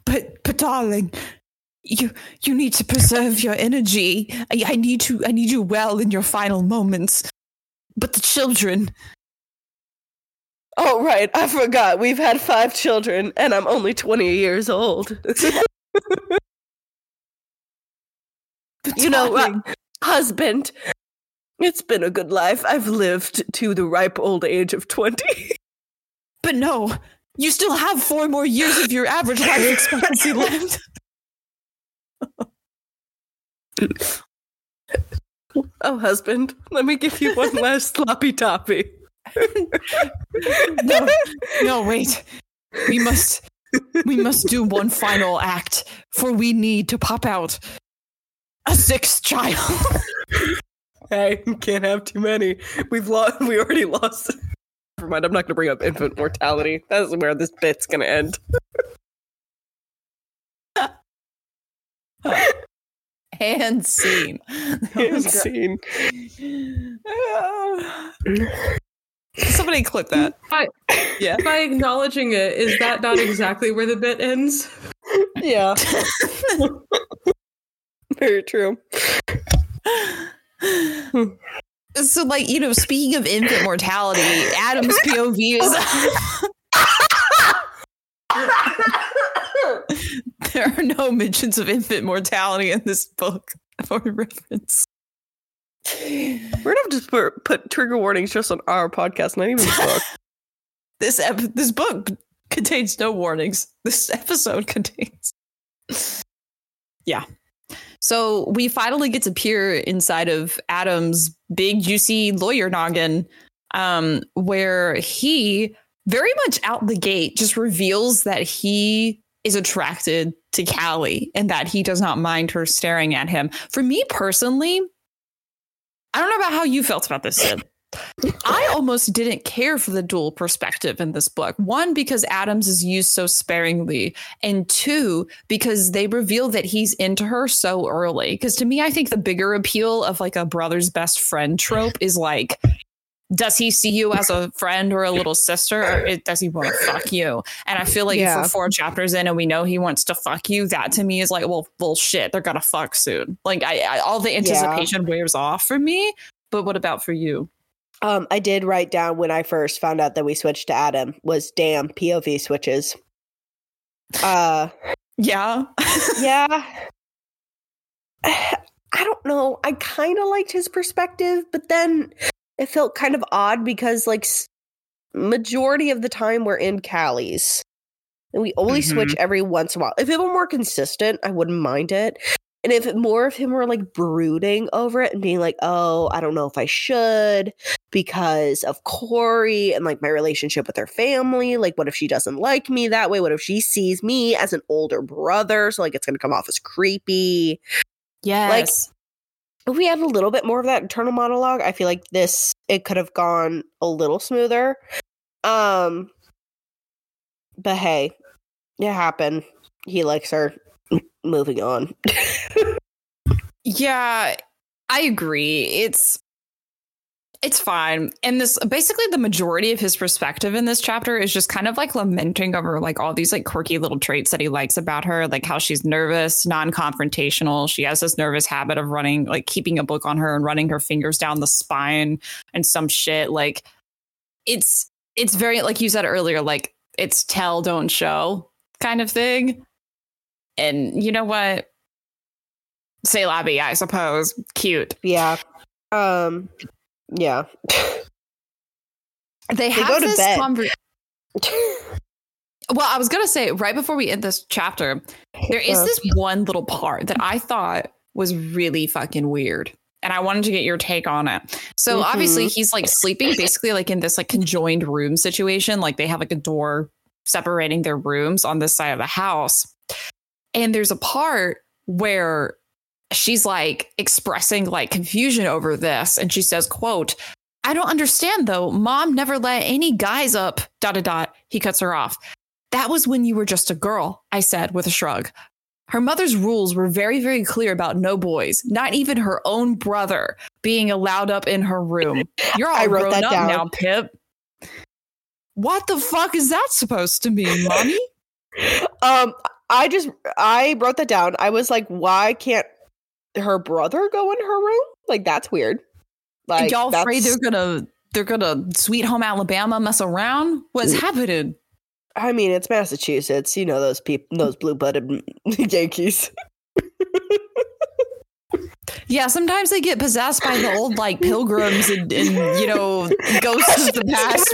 But but darling, you you need to preserve your energy. I, I need to I need you well in your final moments. But the children, oh, right. I forgot. We've had five children, and I'm only 20 years old. You know uh, what? Husband, it's been a good life. I've lived to the ripe old age of 20. But no, you still have four more years of your average life expectancy left. Oh, husband, let me give you one last sloppy toppy. No, no, wait. We must we must do one final act, for we need to pop out a sixth child. Hey, can't have too many. We've lost. We already lost. Never mind. I'm not going to bring up infant mortality. That's where this bit's going to end. and scene. And Scene. Somebody clip that. By, Yeah. by acknowledging it, is that not exactly where the bit ends? Yeah. Very true. So, like, you know, speaking of infant mortality, Adam's POV is there are no mentions of infant mortality in this book for reference. We're gonna have to put, put trigger warnings just on our podcast, not even the book. This ep- this book contains no warnings. This episode contains. Yeah. So we finally get to peer inside of Adam's big juicy lawyer noggin, um, where he very much out the gate just reveals that he is attracted to Callie and that he does not mind her staring at him. For me personally, I don't know about how you felt about this, Sid. I almost didn't care for the dual perspective in this book. One, because Adams is used so sparingly, and two, because they reveal that he's into her so early. Because to me, I think the bigger appeal of like a brother's best friend trope is like, does he see you as a friend or a little sister, or does he want to fuck you? And I feel like Yeah. if we're four chapters in and we know he wants to fuck you, that to me is like, well, bullshit. They're gonna fuck soon. Like, I, I all the anticipation wears off for me. But what about for you? Um, I did write down when I first found out that we switched to Adam was damn POV switches. Uh, Yeah. yeah. I don't know. I kind of liked his perspective, but then it felt kind of odd because, like, majority of the time we're in Callie's, and we only Mhm. switch every once in a while. If it were more consistent, I wouldn't mind it. And if more of him were like brooding over it and being like, "Oh, I don't know if I should," because of Corey and like my relationship with her family. Like, what if she doesn't like me that way? What if she sees me as an older brother? So, like, it's going to come off as creepy. Yes. If we had a little bit more of that internal monologue, I feel like this, it could have gone a little smoother. Um, but hey, it happened. He likes her. Moving on. Yeah, I agree. It's it's fine. And this basically the majority of his perspective in this chapter is just kind of like lamenting over like all these like quirky little traits that he likes about her, like how she's nervous, non-confrontational. She has this nervous habit of running, like keeping a book on her and running her fingers down the spine and some shit. Like it's it's very like you said earlier, like it's tell, don't show kind of thing. And you know what? Say Labby, I suppose. Cute. yeah. Um, yeah. They have go to this bed. conver- Well, I was gonna say right before we end this chapter, there is this one little part that I thought was really fucking weird. And I wanted to get your take on it. So Mm-hmm. obviously he's like sleeping basically like in this like conjoined room situation. Like they have like a door separating their rooms on this side of the house. And there's a part where she's like expressing like confusion over this. And she says, quote, I don't understand though. Mom never let any guys up. Dot dot dot. He cuts her off. That was when you were just a girl, I said with a shrug. Her mother's rules were very, very clear about no boys, not even her own brother being allowed up in her room. You're all grown up down. now, Pip. What the fuck is that supposed to mean, mommy? um, I just, I wrote that down. I was like, why can't her brother go in her room? Like, that's weird. Like, Y'all afraid they're gonna they're gonna sweet home Alabama mess around? What's Mm. happening? I mean, it's Massachusetts. You know those people, those blue-blooded Yankees. Yeah, sometimes they get possessed by the old like pilgrims and, and you know ghosts of the past.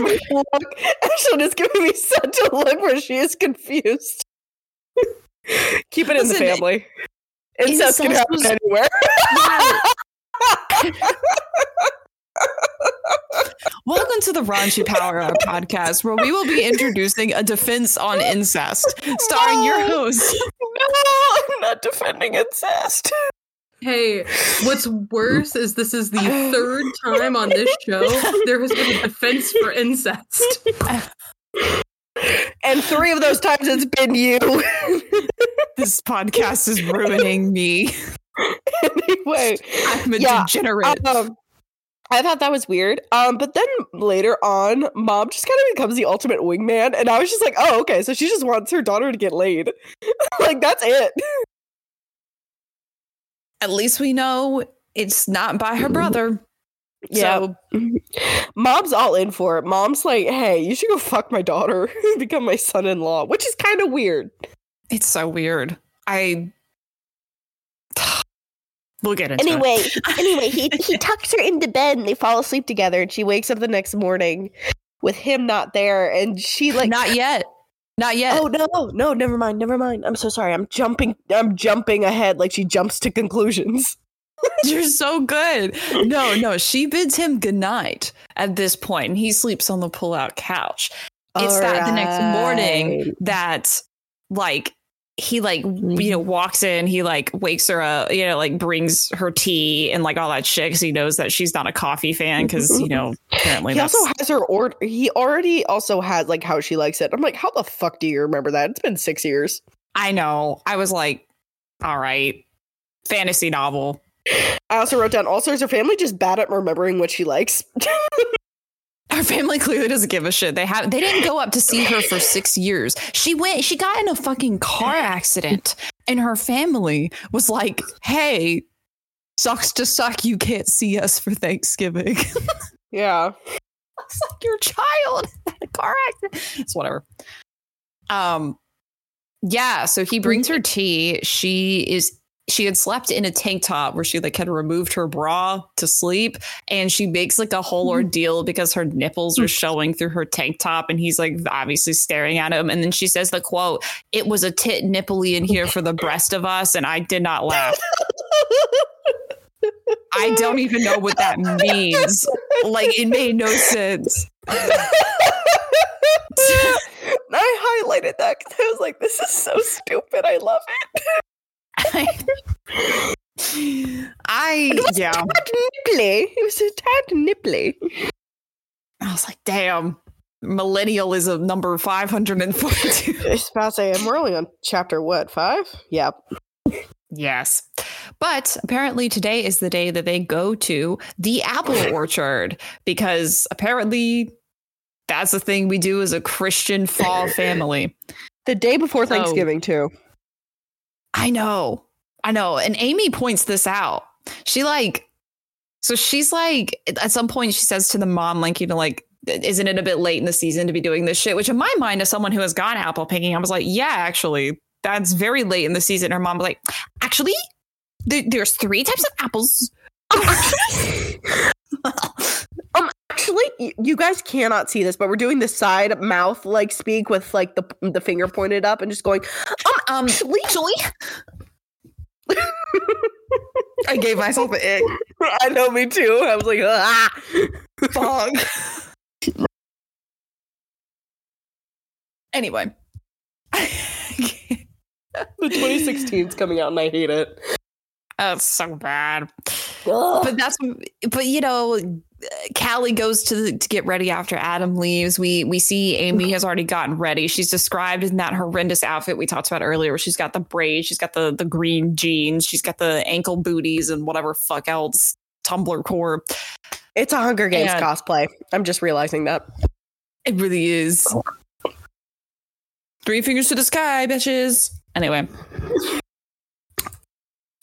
Ashton is giving me such a look where she is confused. Keep it in the family. Incest can happen was- anywhere. Welcome to the Raunchy Power Hour podcast, where we will be introducing a defense on incest, starring your host. no, I'm not defending incest. Hey, what's worse is this is the third time on this show there has been a defense for incest. And three of those times it's been you. This podcast is ruining me. anyway, I'm a Yeah, degenerate. um, I thought that was weird. Um, but then later on, mom just kind of becomes the ultimate wingman, and I was just like, oh, okay, so she just wants her daughter to get laid. like that's it. At least we know it's not by her brother. Yeah. So Mom's all in for it. Mom's like, hey, you should go fuck my daughter, become my son-in-law, which is kind of weird. It's so weird. I. We'll get into it. Anyway, anyway, he he tucks her into bed and they fall asleep together, and she wakes up the next morning with him not there, and she like Not yet. Not yet. Oh no, no, never mind, never mind. I'm so sorry. I'm jumping I'm jumping ahead like she jumps to conclusions. You're so good. No, no, she bids him goodnight at this point, and he sleeps on the pull-out couch. It's that the next morning that, like, he like mm-hmm. you know walks in he like wakes her up you know like brings her tea and like all that shit because he knows that she's not a coffee fan because you know mm-hmm. apparently He that's also has her order. He already also has like how she likes it. I'm like, how the fuck do you remember that? It's been six years. i know i was like all right fantasy novel I also wrote down also is her family just bad at remembering what she likes. Her family clearly doesn't give a shit. They have they didn't go up to see her for six years. She went she got in a fucking car accident and her family was like, hey, sucks to suck you can't see us for Thanksgiving. yeah. it's like your child had a car accident. It's whatever. Um yeah, so he brings her tea. She is she had slept in a tank top where she like had removed her bra to sleep and she makes like a whole mm-hmm. ordeal because her nipples are mm. showing through her tank top and he's like obviously staring at him and then she says the quote it was a tit nipply in here for the breast of us and i did not laugh. I don't even know what that means. Like it made no sense. I highlighted that because I was like, this is so stupid. I love it. I yeah. Tad nipply. It was a tad nipply. I was like, damn, millennialism number five hundred and forty-two. I was about to say, and we're only on chapter what, five? Yeah. yes, but apparently today is the day that they go to the apple orchard because apparently that's the thing we do as a Christian fall family. The day before So- Thanksgiving, too. I know. I know. And Amy points this out. She like so she's like at some point she says to the mom like you know like isn't it a bit late in the season to be doing this shit? Which in my mind as someone who has gone apple picking I was like, yeah, actually that's very late in the season. Her mom was like, actually there, there's three types of apples. Um, actually, you guys cannot see this, but we're doing the side mouth like speak with like the the finger pointed up and just going. Um, actually I gave myself an ick. I know, me too. I was like, ah, Fuck. anyway. the 2016 is coming out, and I hate it. That's so bad. Ugh. But that's but you know, Callie goes to the, to get ready after Adam leaves. We we see Amy has already gotten ready. She's described in that horrendous outfit we talked about earlier, where she's got the braids, she's got the the green jeans, she's got the ankle booties and whatever fuck else Tumblr core. It's a Hunger Games And- cosplay. I'm just realizing that. It really is. Oh. Three fingers to the sky, bitches. Anyway.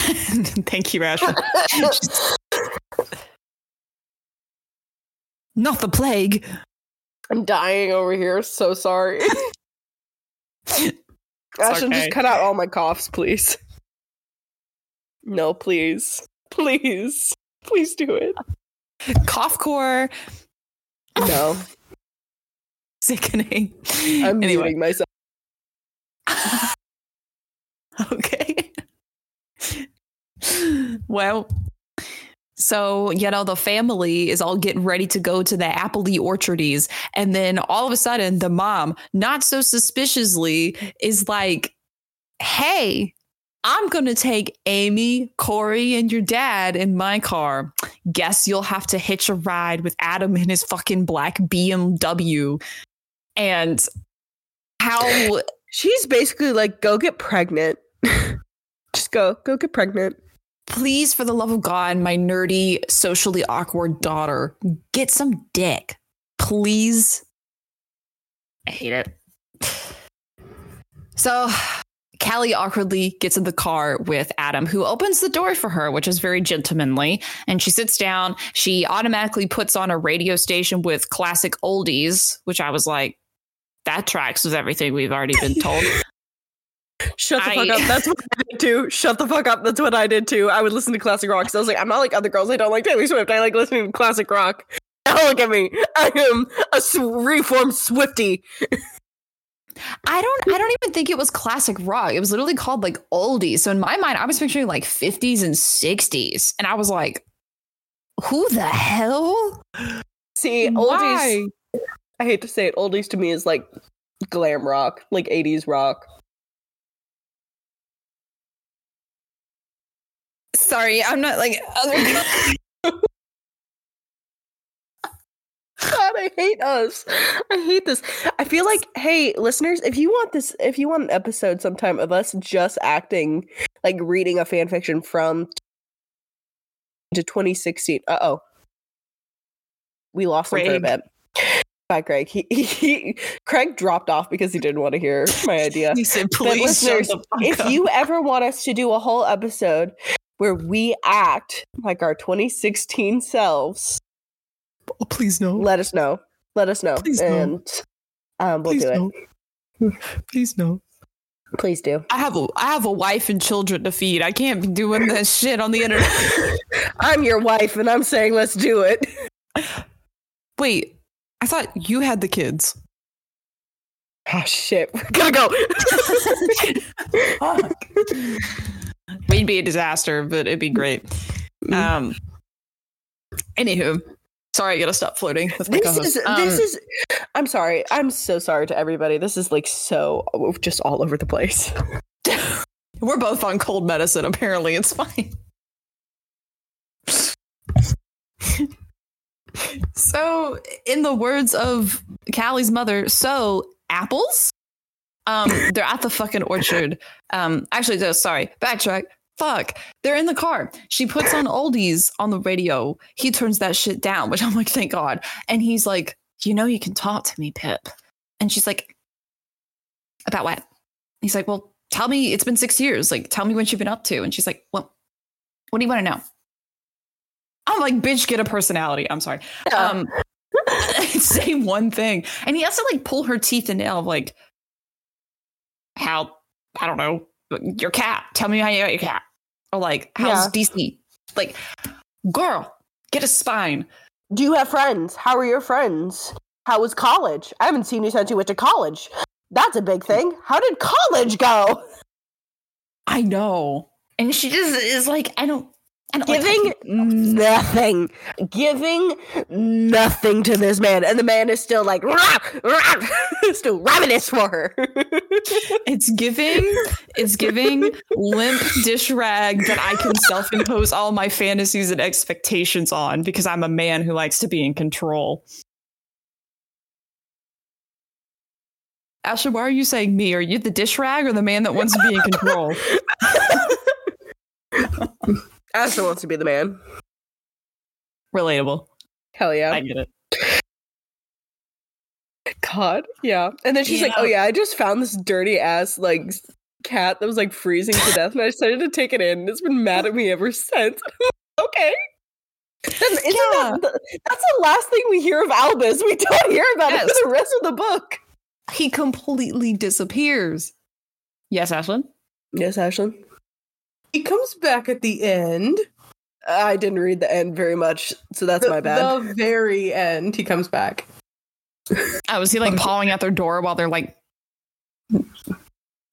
Thank you, Ashley. Not the plague. I'm dying over here. So sorry. Ashton, okay. just cut out all my coughs, please. No, please. Please. Please do it. Cough core. No. Sickening. I'm anyway. muting myself. okay. well, so, you know, the family is all getting ready to go to the Appley Orchardies. And then all of a sudden, the mom, not so suspiciously, is like, hey, I'm going to take Amy, Corey, and your dad in my car. Guess you'll have to hitch a ride with Adam in his fucking black BMW. And how She's basically like, go get pregnant. just go. Go get pregnant. Please, for the love of God, my nerdy, socially awkward daughter, get some dick. Please. I hate it. So Callie awkwardly gets in the car with Adam, who opens the door for her, which is very gentlemanly. And she sits down. She automatically puts on a radio station with classic oldies, which I was like, that tracks with everything we've already been told. Shut the I- fuck up. That's what I did too. Shut the fuck up. That's what I did too. I would listen to classic rock because I was like, I'm not like other girls. I don't like Taylor Swift. I like listening to classic rock. Now look at me. I am a reformed Swifty. I don't I don't even think it was classic rock. It was literally called like oldies. So in my mind, I was picturing like 50s and 60s. And I was like, who the hell? See, oldies. I hate to say it. Oldies to me is like glam rock, like 80s rock. Sorry, I'm not like other. God, I hate us. I hate this. I feel like, hey, listeners, if you want this, if you want an episode sometime of us just acting, like reading a fan fiction from to 2016. Uh oh. We lost him for a bit. Bye, Craig. He, he, Craig dropped off because he didn't want to hear my idea. He said, "Please listeners, if up." you ever want us to do a whole episode where we act like our 2016 selves, Oh, please no, let us know. Let us know, Please no. and um, we'll please do it. no, please no. Please do. I have a I have a wife and children to feed. I can't be doing this shit on the internet. I'm your wife, and I'm saying let's do it. Wait, I thought you had the kids. Oh shit, we're gonna go. We'd be a disaster, but it'd be great. Um. Anywho, sorry, I gotta stop flirting with my this co-host. is Um, this is. I'm sorry. I'm so sorry to everybody. This is like so just all over the place. We're both on cold medicine. Apparently, it's fine. so, in the words of Callie's mother, so apples. Um, they're at the fucking orchard. Um, actually, no, sorry, backtrack. Fuck, they're in the car. She puts on oldies on the radio. He turns that shit down, which I'm like, thank God. And he's like, you know, you can talk to me, Pip. And she's like, about what? He's like, well, tell me, it's been six years. Like, tell me what you've been up to. And she's like, well, what do you want to know? I'm like, bitch, get a personality. I'm sorry. Um, say one thing. And he has to like pull her teeth and nail like, how, I don't know, your cat. Tell me how you got your cat. Or like, how's DC? Like, girl, get a spine. Do you have friends? How are your friends? How was college? I haven't seen you since you went to college. That's a big thing. How did college go? I know. And she just is like, I don't, I don't like Giving nothing. Giving nothing to this man. And the man is still like, "Rah, rah," still ravenous for her. It's giving, it's giving limp dish rag that I can self impose all my fantasies and expectations on because I'm a man who likes to be in control. Ashley, why are you saying me? Are you the dish rag or the man that wants to be in control? Ashley wants to be the man. Relatable. Hell yeah. I get it. God, yeah. And then she's like, "Oh yeah, I just found this dirty ass like cat that was like freezing to death, and I decided to take it in. and It's been mad at me ever since." okay. Then isn't Yeah. that the, that's the last thing we hear of Albus? We don't hear about it Yes. for the rest of the book. He completely disappears. Yes, Ashlyn? Yes, Ashlyn. He comes back at the end. I didn't read the end very much, so that's the, my bad. The very end, he comes back. Oh, was he like pawing at their door while they're like,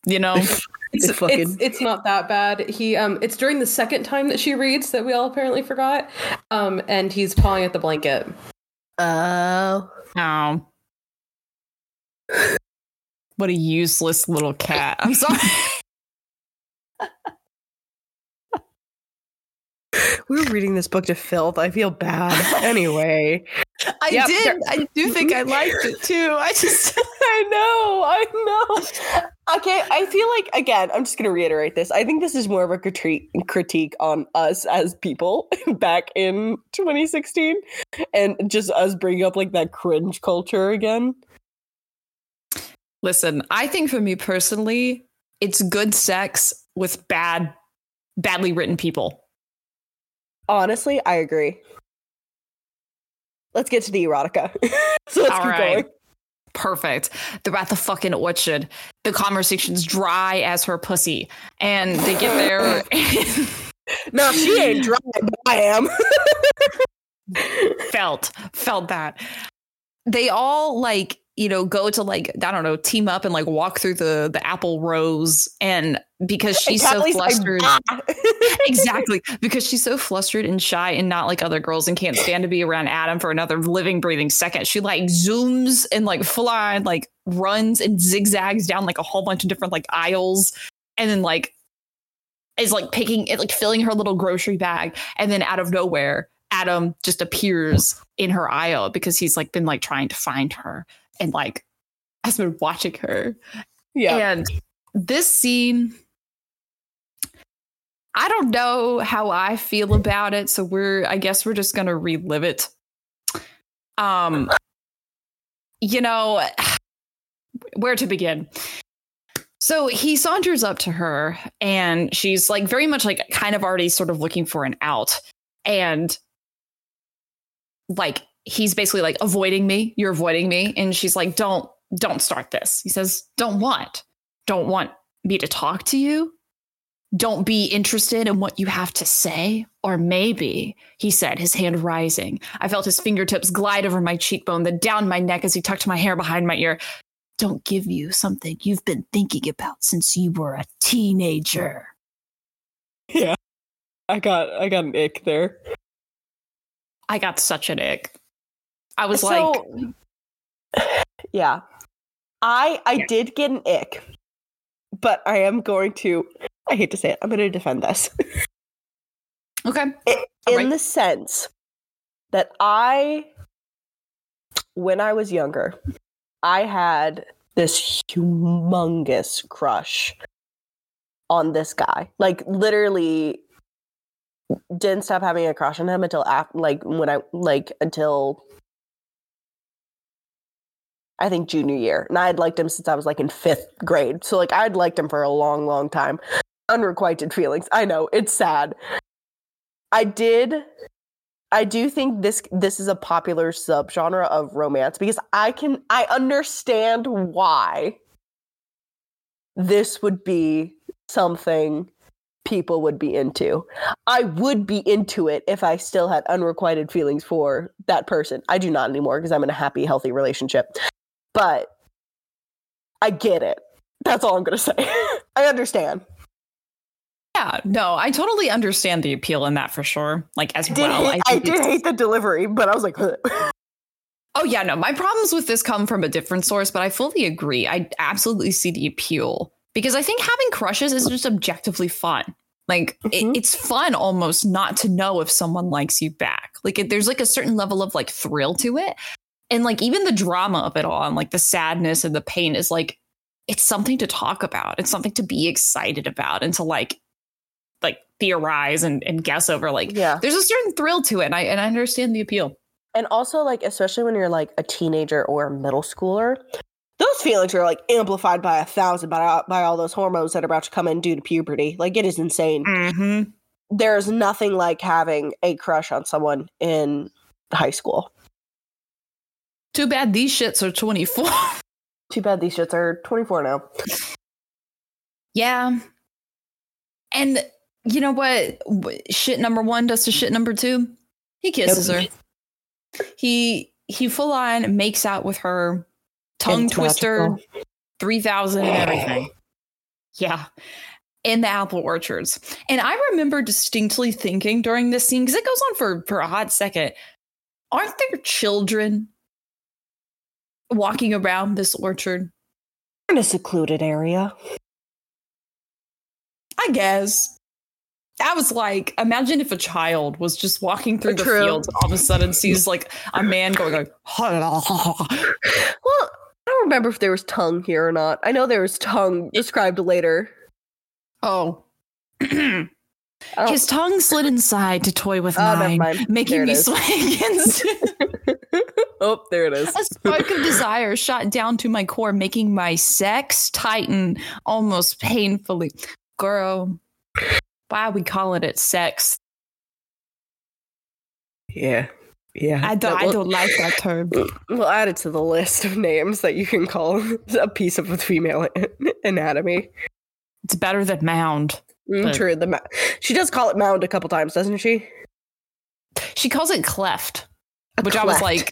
you know? It's, fucking- it's it's not that bad. He um it's during the second time that she reads that we all apparently forgot. Um and he's pawing at the blanket. Oh. Oh. What a useless little cat. I'm sorry. we were reading this book to filth. I feel bad. anyway. I Yep, did. there- I do think I liked it too. I just I know, I know. Okay, I feel like again, I'm just gonna reiterate this. I think this is more of a critique critique on us as people back in 2016, and just us bringing up like that cringe culture again. listen. I think for me personally, it's good sex with bad, badly written people. Honestly, I agree. Let's get to the erotica. so let's All keep right. going. Perfect. They're at the fucking orchard. The conversation's dry as her pussy, and they get there. No, she ain't dry, but I am. felt felt that they all like you know go to like i don't know team up and like walk through the the apple rows and because she's so like, flustered "Ah." exactly because she's so flustered and shy and not like other girls and can't stand to be around adam for another living breathing second she like zooms and like on like runs and zigzags down like a whole bunch of different like aisles and then like is like picking it, like filling her little grocery bag, and then out of nowhere, Adam just appears in her aisle because he's like been like trying to find her and like has been watching her. Yeah. And this scene, I don't know how I feel about it, so we're I guess we're just gonna relive it. Um, you know, where to begin? So he saunters up to her, and she's like very much like kind of already sort of looking for an out, and like he's basically like avoiding me. You're avoiding me, and she's like, "Don't, don't start this." He says, "Don't want, don't want me to talk to you." Don't be interested in what you have to say. Or maybe, he said, his hand rising. I felt his fingertips glide over my cheekbone, then down my neck as he tucked my hair behind my ear. Don't give you something you've been thinking about since you were a teenager. Yeah. I got I got an ick there. I got such an ick. I was So- like, Yeah. I I Yeah. did get an ick. But I am going to I hate to say it, I'm gonna defend this. okay. in Alright. the sense that I, when I was younger, I had this humongous crush on this guy. Like literally, didn't stop having a crush on him until after, like when I like until I think junior year, and I had liked him since I was like in fifth grade. So like I'd liked him for a long, long time. Unrequited feelings. I know it's sad. I did I do think this this is a popular subgenre of romance because I can I understand why this would be something people would be into. I would be into it if I still had unrequited feelings for that person. I do not anymore because I'm in a happy healthy relationship. But I get it. That's all I'm going to say. I understand. Yeah, no, I totally understand the appeal in that for sure. Like as I did, well. hate, I think did hate the delivery, but I was like, Oh yeah, no. My problems with this come from a different source, but I fully agree. I absolutely see the appeal because I think having crushes is just objectively fun. Like it- Mhm. it's fun almost not to know if someone likes you back. Like it, there's like a certain level of like thrill to it, and like even the drama of it all and like the sadness and the pain is like it's something to talk about. It's something to be excited about and to like theorize and, and guess over. Like yeah. there's a certain thrill to it, and I and I understand the appeal. And also, like, especially when you're like a teenager or a middle schooler, those feelings are like amplified by a thousand by, by all those hormones that are about to come in due to puberty. Like, it is insane. Mm-hmm. There's nothing like having a crush on someone in high school. Too bad these shits are 24. Too bad these shits are 24 now. yeah. And you know what? Shit number one does to shit number two. He kisses her. He he full on makes out with her, tongue It's twister, magical. three thousand and everything. Yeah. In the apple orchards. And I remember distinctly thinking during this scene, because it goes on for, for a hot second, aren't there children walking around this orchard? In a secluded area. I guess. I was like, imagine if a child was just walking through the fields and all of a sudden sees like a man going like, Well, I don't remember if there was tongue here or not. I know there was tongue described later. oh. I His tongue slid inside to toy with Oh, mine, mind. Making me sway against oh, there it is. A spark of desire shot down to my core, making my sex tighten almost painfully. Girl, why are we calling it sex? Yeah. Yeah. I don't, That I don't like that term. We'll add it to the list of names that you can call a piece of female anatomy. It's better than mound. Mm, But- True. The ma- she does call it mound a couple times, doesn't she? She calls it cleft, A which I was like,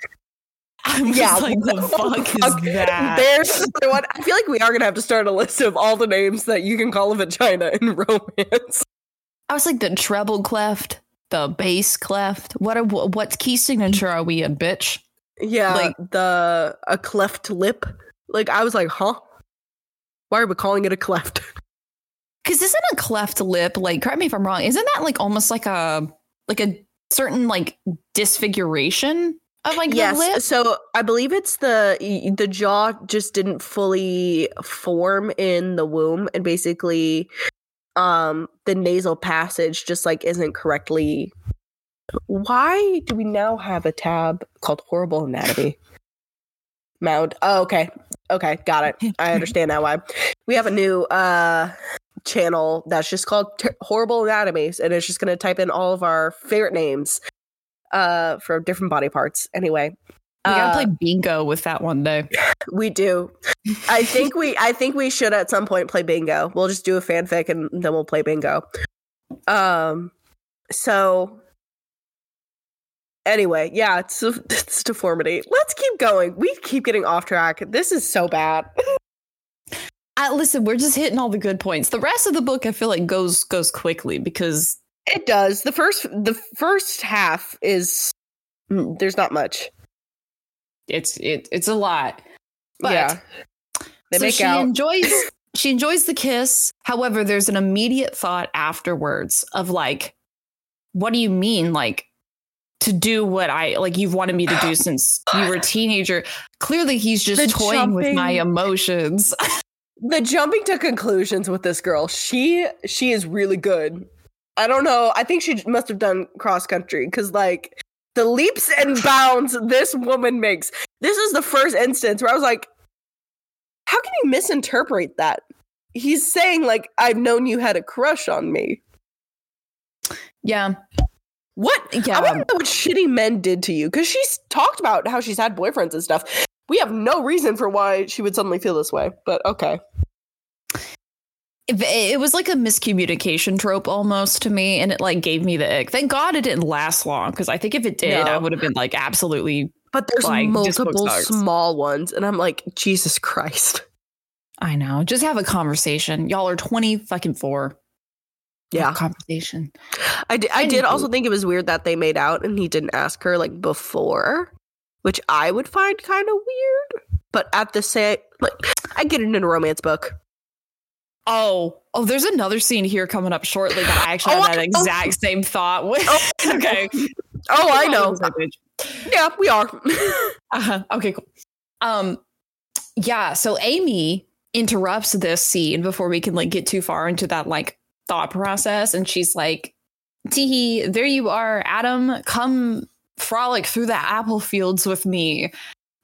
I was Yeah, like, the what fuck is fuck? that? There's another one. I feel like we are gonna have to start a list of all the names that you can call a vagina in romance. I was like, the treble cleft, the bass cleft. What a, what key signature are we in, bitch? Yeah, Like- the a cleft lip. Like I was like, huh? Why are we calling it a cleft? Because isn't a cleft lip like? Correct me if I'm wrong. Isn't that like almost like a like a certain like disfiguration of like yes. the lip? So I believe it's the the jaw just didn't fully form in the womb, and basically, um, the nasal passage just like isn't correctly. Why do we now have a tab called Horrible Anatomy? Mound. Oh, okay. Okay, got it. I understand now why. We have a new uh channel that's just called Horrible Anatomies, and it's just going to type in all of our favorite names uh for different body parts. Anyway, We gotta uh, play bingo with that one day. we do. I think we I think we should at some point play bingo. We'll just do a fanfic and then we'll play bingo. Um so anyway, yeah, it's it's deformity. Let's keep going. We keep getting off track. This is so bad. Uh, listen, we're just hitting all the good points. The rest of the book, I feel like goes goes quickly because It does. The first the first half is mm, there's not much. It's it it's a lot. But yeah. They so make she out. enjoys she enjoys the kiss. However, there's an immediate thought afterwards of like, what do you mean, like to do what I like you've wanted me to do since you were a teenager? Clearly, he's just The toying with my emotions. the jumping to conclusions with this girl she she is really good i don't know i think she must have done cross country because like the leaps and bounds this woman makes. This is the first instance where i was like how can you misinterpret that? He's saying like i've known you had a crush on me. Yeah, what? Yeah. i want to know what shitty men did to you because she's talked about how she's had boyfriends and stuff. We have no reason for why she would suddenly feel this way but okay it, was like a miscommunication trope almost to me, and it like gave me the ick. Thank God it didn't last long because I think if it did, No. I would have been like absolutely. But there's Like, multiple small ones, and I'm like, Jesus Christ. I know. Just have a conversation. Y'all are twenty fucking four. Yeah, conversation. I did. I did also think it was weird that they made out and he didn't ask her like before, which I would find kind of weird. But at the same, like, I get it in a romance book. Oh, oh, there's another scene here coming up shortly that I actually Oh, had that I- oh. exact same thought with. Oh, okay. Oh, I know. We're on the same page. Yeah, we are. Uh-huh. Okay, cool. Um, yeah. So Amy interrupts this scene before we can like get too far into that like thought process, and she's like, "Teehee, there you are, Adam. Come frolic through the apple fields with me."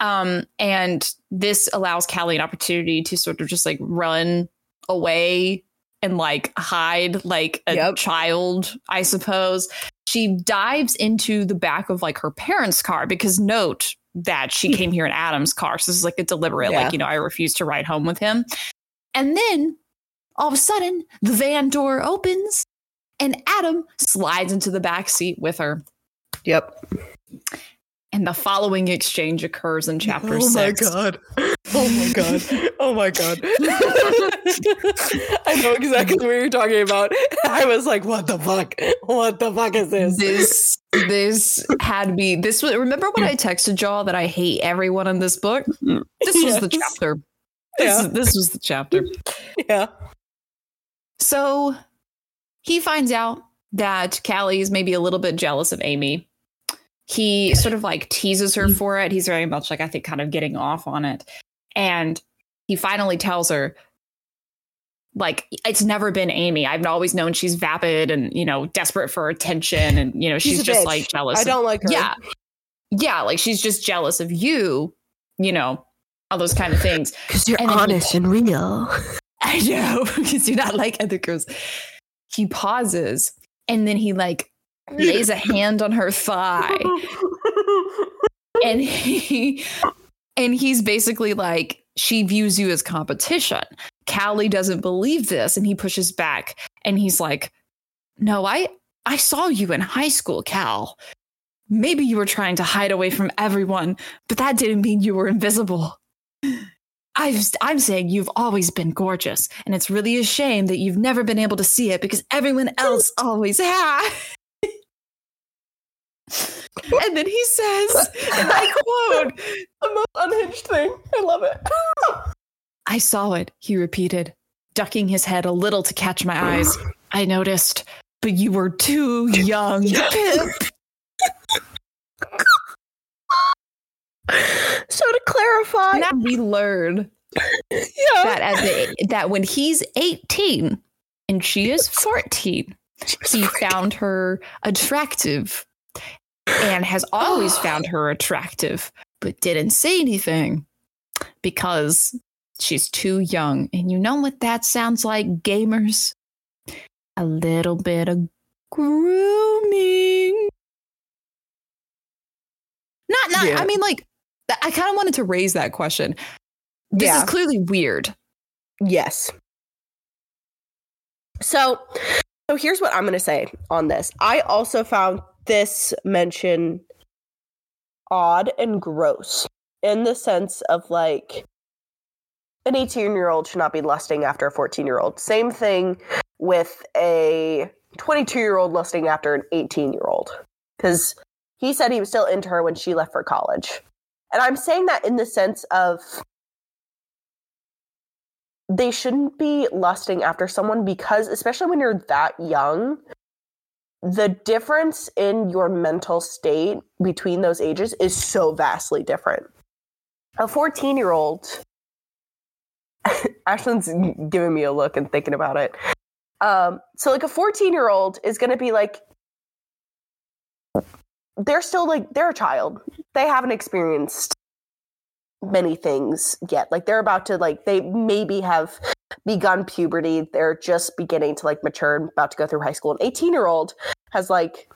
Um, and this allows Callie an opportunity to sort of just like run away and like hide like a Yep. child, I suppose. She dives into the back of like her parents' car because note that she hmm. came here in Adam's car. So this is like a deliberate, Yeah. like, you know, I refuse to ride home with him. And then all of a sudden, the van door opens and Adam slides into the back seat with her. yep. And the following exchange occurs in chapter oh six. my god. Oh my god. Oh my god. I know exactly what you're talking about. I was like, what the fuck? What the fuck is this? This this had me. This was remember when I texted y'all that I hate everyone in this book? This was the chapter. This, Yeah. this was the chapter. Yeah. So he finds out that Callie is maybe a little bit jealous of Amy. He sort of like teases her for it. He's very much like, I think, kind of getting off on it. And he finally tells her, like, it's never been Amy. I've always known she's vapid and, you know, desperate for attention. And, you know, she's, She's just bitch. like jealous. I of- don't like her. yeah. Yeah. Like she's just jealous of you, you know, all those kind of things. Because you're And then he- honest and real. I know because you're not like other girls. He pauses and then he like lays a hand on her thigh and he and he's basically like she views you as competition. Callie doesn't believe this and he pushes back and he's like no I I saw you in high school Cal. Maybe you were trying to hide away from everyone, but that didn't mean you were invisible. I've, I'm saying you've always been gorgeous, and it's really a shame that you've never been able to see it because everyone else always has. And then he says, and I quote, the most unhinged thing. I love it. I saw it, he repeated. ducking his head a little to catch my eyes. I noticed, but you were too young. Pip. So to clarify, Now we learn yeah, that as a, that when he's 18 and she is 14, he found her attractive and has always found her attractive, but didn't say anything because she's too young. And you know what that sounds like, gamers? A little bit of grooming. Not, not, Yeah. I mean, like, I kind of wanted to raise that question. This Yeah. is clearly weird. Yes. So, so here's what I'm going to say on this. I also found this mention odd and gross in the sense of like an 18 year old should not be lusting after a 14 year old. Same thing with a 22 year old lusting after an 18 year old. Because he said he was still into her when she left for college. And I'm saying that in the sense of they shouldn't be lusting after someone because especially when you're that young the difference in your mental state between those ages is so vastly different. A 14 year old Ashlyn's giving me a look and thinking about it. Um, so like a 14 year old is going to be like they're still like they're a child. They haven't experienced many things yet. Like they're about to like they maybe have begun puberty. They're just beginning to like mature and about to go through high school. An 18 year old has like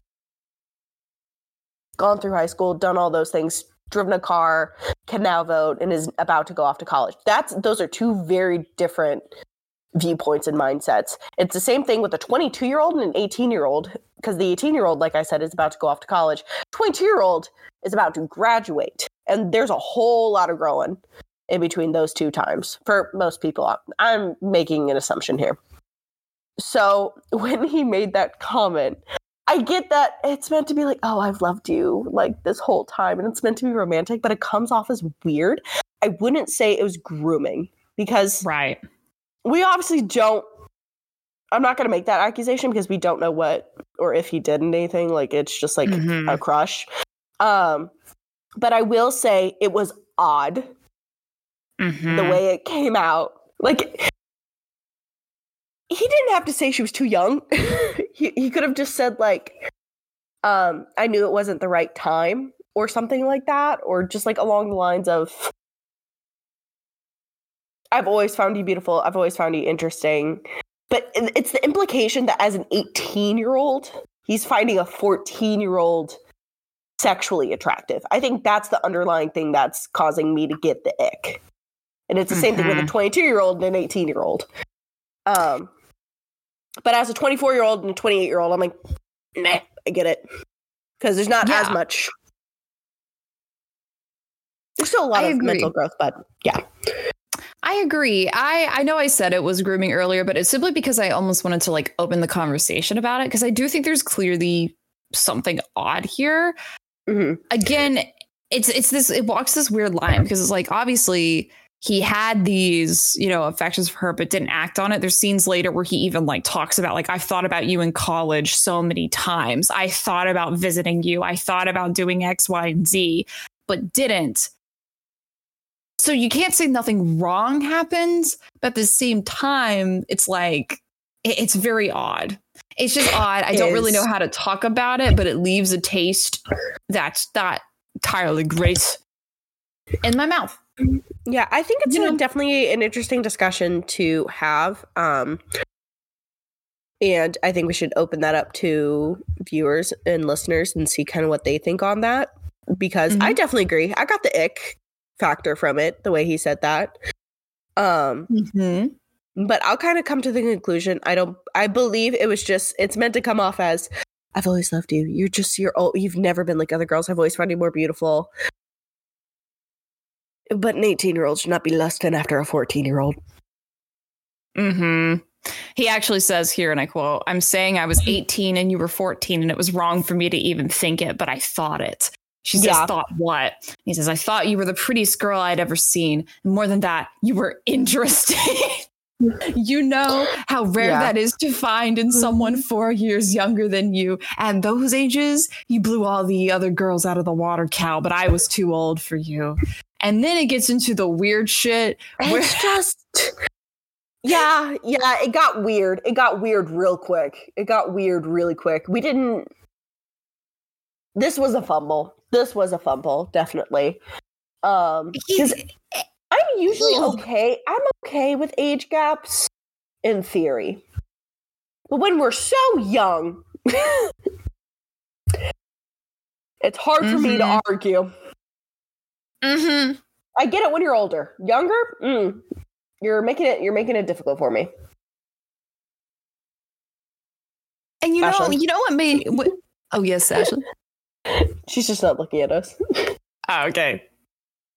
gone through high school, done all those things, driven a car, can now vote, and is about to go off to college. That's those are two very different viewpoints and mindsets. It's the same thing with a 22 year old and an 18 year old, because the 18 year old, like I said, is about to go off to college. 22 year old is about to graduate. And there's a whole lot of growing in between those two times for most people. I'm making an assumption here. So when he made that comment, I get that it's meant to be like, oh, I've loved you like this whole time, and it's meant to be romantic, but it comes off as weird. I wouldn't say it was grooming because Right. we obviously don't. I'm not going to make that accusation because we don't know what or if he did anything. Like it's just like Mhm. a crush. Um, but I will say it was odd Mm-hmm. the way it came out. Like he didn't have to say she was too young. he he could have just said like um I knew it wasn't the right time or something like that or just like along the lines of I've always found you beautiful. I've always found you interesting. But it's the implication that as an 18-year-old, he's finding a 14-year-old sexually attractive. I think that's the underlying thing that's causing me to get the ick. And it's the same thing with a Mhm. 22 year old and an 18 year old. Um, but as a 24 year old and a 28 year old, I'm like, nah, I get it. Because there's not as much. There's still a lot I of agree. mental growth, but yeah. I agree. I I know I said it was grooming earlier, but it's simply because I almost wanted to like open the conversation about it because I do think there's clearly something odd here. Mhm. Again, it's it's this it walks this weird line because it's like obviously he had these, you know, affections for her but didn't act on it. There's scenes later where he even like talks about like I've thought about you in college so many times. I thought about visiting you. I thought about doing X, Y, and Z, but didn't so you can't say nothing wrong happens, but at the same time, it's like it's very odd. It's just odd. I don't really know how to talk about it, but it leaves a taste that's not entirely great in my mouth. Yeah, I think it's You a- know- definitely an interesting discussion to have. Um, and I think we should open that up to viewers and listeners and see kind of what they think on that. Because I definitely agree. I got the ick factor from it, the way he said that. Um, Mm-hmm. but I'll kind of come to the conclusion. I don't. I believe it was just. It's meant to come off as, "I've always loved you. You're just you're. Oh, you've never been like other girls. I've always found you more beautiful." But an 18 year old should not be lusting after a 14 year old. Mm-hmm. He actually says here, and I quote, I'm saying I was 18 and you were 14, and it was wrong for me to even think it, but I thought it. She says, Yeah. thought what? He says, I thought you were the prettiest girl I'd ever seen. And more than that, you were interesting. You know how rare Yeah. that is to find in someone four years younger than you. And those ages, you blew all the other girls out of the water, Cal, but I was too old for you. And then it gets into the weird shit. where- It's just Yeah, yeah, it got weird. It got weird real quick. It got weird really quick. We didn't This was a fumble. This was a fumble, definitely. Um cuz I'm usually okay. I'm okay with age gaps in theory. But when we're so young, it's hard for me to Mhm. argue. Mm-hmm. I get it when you're older. Younger, mm, you're making it. You're making it difficult for me. And you know, Ashley? you know what made what, Oh yes, Ashley. She's just not looking at us. Oh, okay.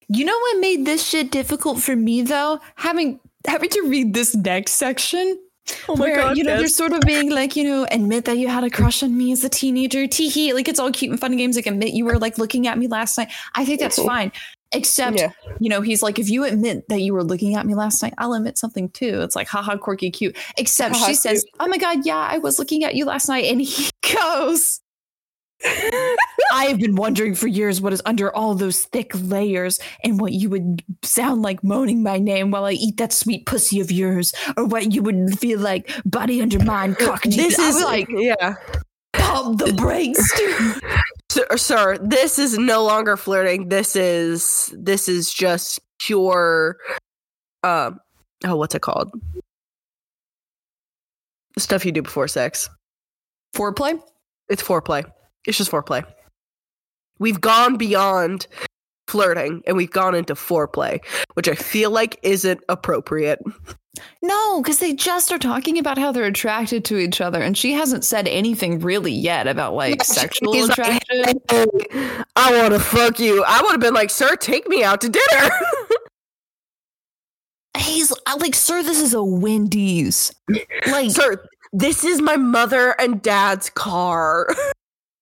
You know what made this shit difficult for me though? Having having to read this next section. Oh where, you know, they're sort of being like, you know, admit that you had a crush on me as a teenager. Tee hee. Like it's all cute and fun games. Like admit you were like looking at me last night. I think that's fine. Except, Yeah. you know, he's like, if you admit that you were looking at me last night, I'll admit something too. It's like, haha, quirky, cute. Except Haha, she says, oh my God, yeah, I was looking at you last night. And he goes, I've been wondering for years what is under all those thick layers and what you would sound like moaning my name while I eat that sweet pussy of yours, or what you would feel like body under mine cock. this is like, yeah, pump the brakes, dude. sir, sir. This is no longer flirting. This is this is just pure. Um. Oh, what's it called? Stuff you do before sex. Foreplay? It's foreplay. It's just foreplay. We've gone beyond flirting and we've gone into foreplay, which I feel like isn't appropriate. No, because they just are talking about how they're attracted to each other, and she hasn't said anything really yet about like sexual he's like, attraction. Hey, I want to fuck you. I would have been like, sir, take me out to dinner. He's uh, like, sir, this is a Wendy's. Like, sir, this is my mother and dad's car.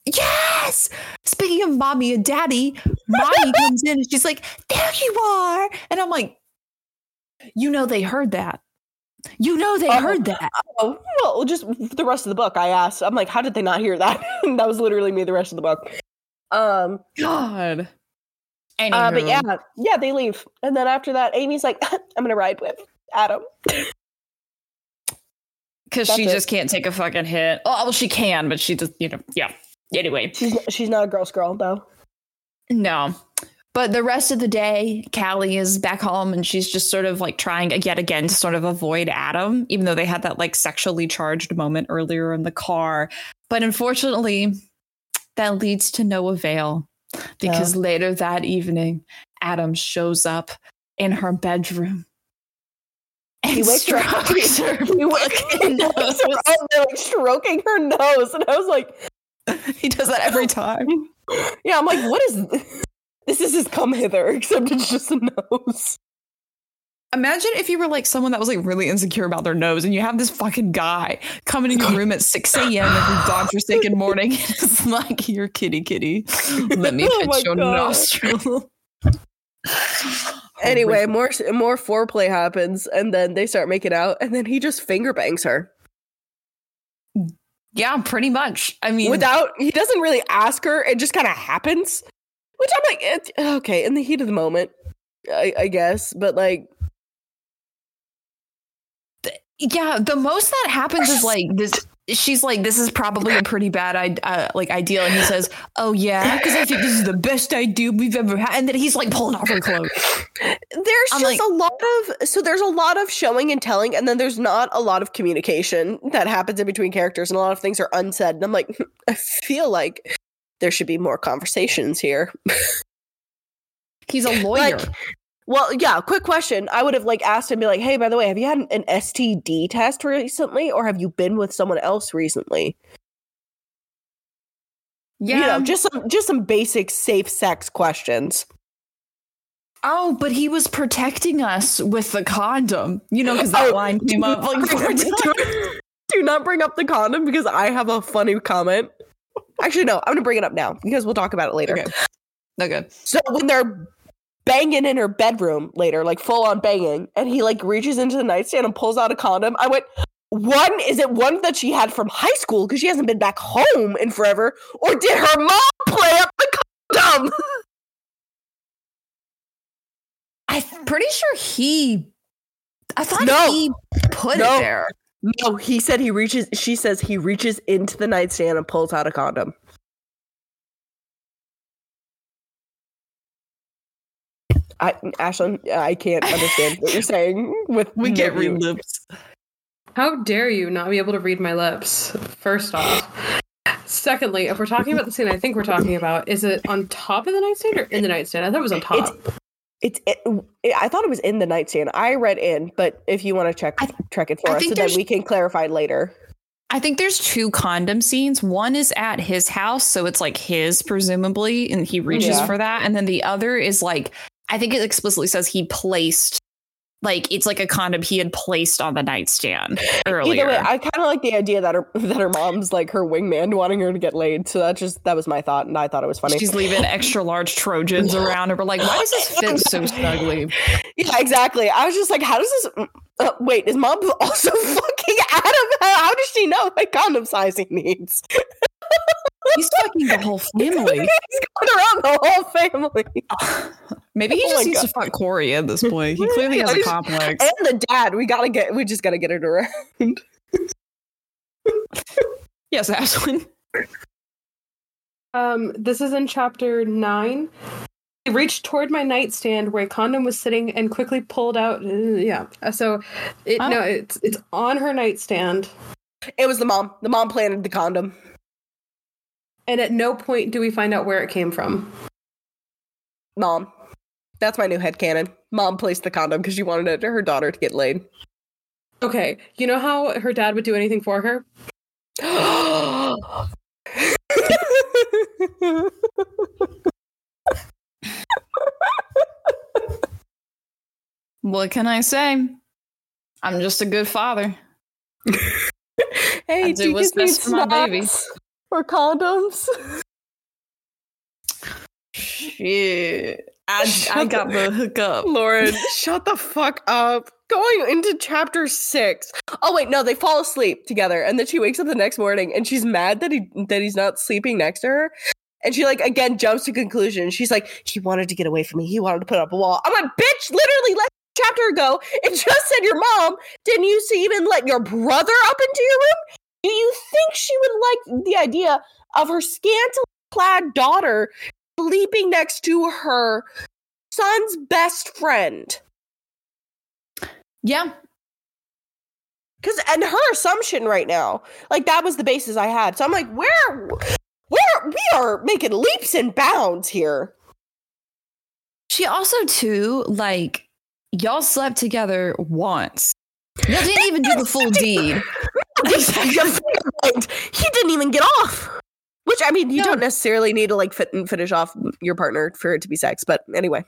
Yes. Speaking of mommy and daddy, mommy comes in and she's like, "There you are," and I'm like, "You know they heard that. You know they Oh. heard that." oh, well, just the rest of the book. I asked. I'm like, how did they not hear that? That was literally me the rest of the book. Um, God. uh, but yeah, yeah, they leave, and then after that, Amy's like, I'm gonna ride with Adam. because she it. just can't take a fucking hit. Oh, well, she can, but she just, you know, yeah. Anyway, She's she's not a girl's girl though. no. But the rest of the day, Callie is back home and she's just sort of like trying yet again to sort of avoid Adam, even though they had that like sexually charged moment earlier in the car. But unfortunately, that leads to no avail because later that evening, Adam shows up in her bedroom. And He wakes her up. her He wakes her up, like stroking her nose, and I was like, He does that every time. yeah, I'm like, what is this? Is his come hither, except it's just a nose. Imagine if you were like someone that was like really insecure about their nose and you have this fucking guy coming in your room at 6 a.m. every godforsaken morning. It's like, here, kitty, kitty. Let me Oh your God. nostril. Anyway, more more foreplay happens, and then they start making out, and then he just finger bangs her yeah, pretty much. I mean, without. He doesn't really ask her; it just kind of happens. Which I'm like, it, okay, in the heat of the moment, I, I guess, but like, yeah, the most that happens is like this. She's like, this is probably a pretty bad uh, like ideal, and he says, "Oh yeah, because I think this is the best idea we've ever had." And then he's like pulling off her clothes. there's I'm just like- a lot of so there's a lot of showing and telling, and then there's not a lot of communication that happens in between characters, and a lot of things are unsaid. And I'm like, I feel like there should be more conversations here. He's a lawyer. Like, well, yeah. Quick question: I would have like asked him, be like, "Hey, by the way, have you had an, STD test recently, or have you been with someone else recently?" yeah. You know, just some just some basic safe sex questions. Oh, but he was protecting us with the condom. You know, because that Oh, line came up like four times. do not bring up the condom because I have a funny comment. Actually, no, I'm gonna bring it up now because we'll talk about it later. Okay. Okay. So when they're banging in her bedroom later, like full on banging, and he like reaches into the nightstand and pulls out a condom. I went, one is it one that she had from high school because she hasn't been back home in forever, or did her mom play up the condom? I'm pretty sure he. I thought No. he put No. it there. No, he said he reaches. She says he reaches into the nightstand and pulls out a condom. I, Ashlyn, I can't understand what you're saying. With We no get view. read lips. How dare you not be able to read my lips? First off. Secondly, if we're talking about the scene I think we're talking about, is it on top of the nightstand or in the nightstand? I thought it was on top. It's. It, it, I thought it was in the nightstand. I read in, but if you want to check I- check it for I us, so then we can clarify later. I think there's two condom scenes. One is at his house, so it's like his presumably, and he reaches Yeah. for that. And then the other is like, I think it explicitly says he placed, like it's like a condom he had placed on the nightstand earlier. Either way, I kind of like the idea that her that her mom's like her wingman wanting her to get laid. So that just that was my thought, and I thought it was funny. She's leaving extra large Trojans around, and we're like, why does this fit so snugly? Yeah, exactly. I was just like, how does this? Uh, wait, is mom also fucking Adam? How, how does she know what condom size he needs? He's fucking the whole family. He's going around the whole family. Maybe he Oh just my needs to fuck Corey at this point. He clearly has a complex. And the dad, we gotta get, we just gotta get it around. Yes, Ashlyn. Um, this is in chapter nine. I reached toward my nightstand where a condom was sitting and quickly pulled out. uh, yeah, Uh, so it, Oh. no, it's it's on her nightstand, It was the mom. The mom planted the condom. And at no point do we find out where it came from. Mom. That's my new head headcanon. Mom placed the condom because she wanted it, her daughter to get laid. Okay, you know how her dad would do anything for her? What can I say? I'm just a good father. hey, I do do you what's just need best for my baby. Snacks Or condoms? Shit. I, I got the hookup. Lauren, shut the fuck up. Going into chapter six. Oh wait, no, they fall asleep together, and then she wakes up the next morning, and she's mad that he that he's not sleeping next to her, and she like again jumps to conclusion. She's like, he wanted to get away from me. He wanted to put up a wall. I'm like, bitch, literally last chapter ago, it just said your mom didn't used to even let your brother up into your room. Do you think she would like the idea of her scantily clad daughter sleeping next to her son's best friend? Yeah. Cause and her assumption right now, like that was the basis I had. So I'm like, where where we are making leaps and bounds here. She also, too, like, y'all slept together once. Y'all didn't even do the full deed. he didn't even get off. Which I mean, you No. don't necessarily need to like fit and finish off your partner for it to be sex, but anyway.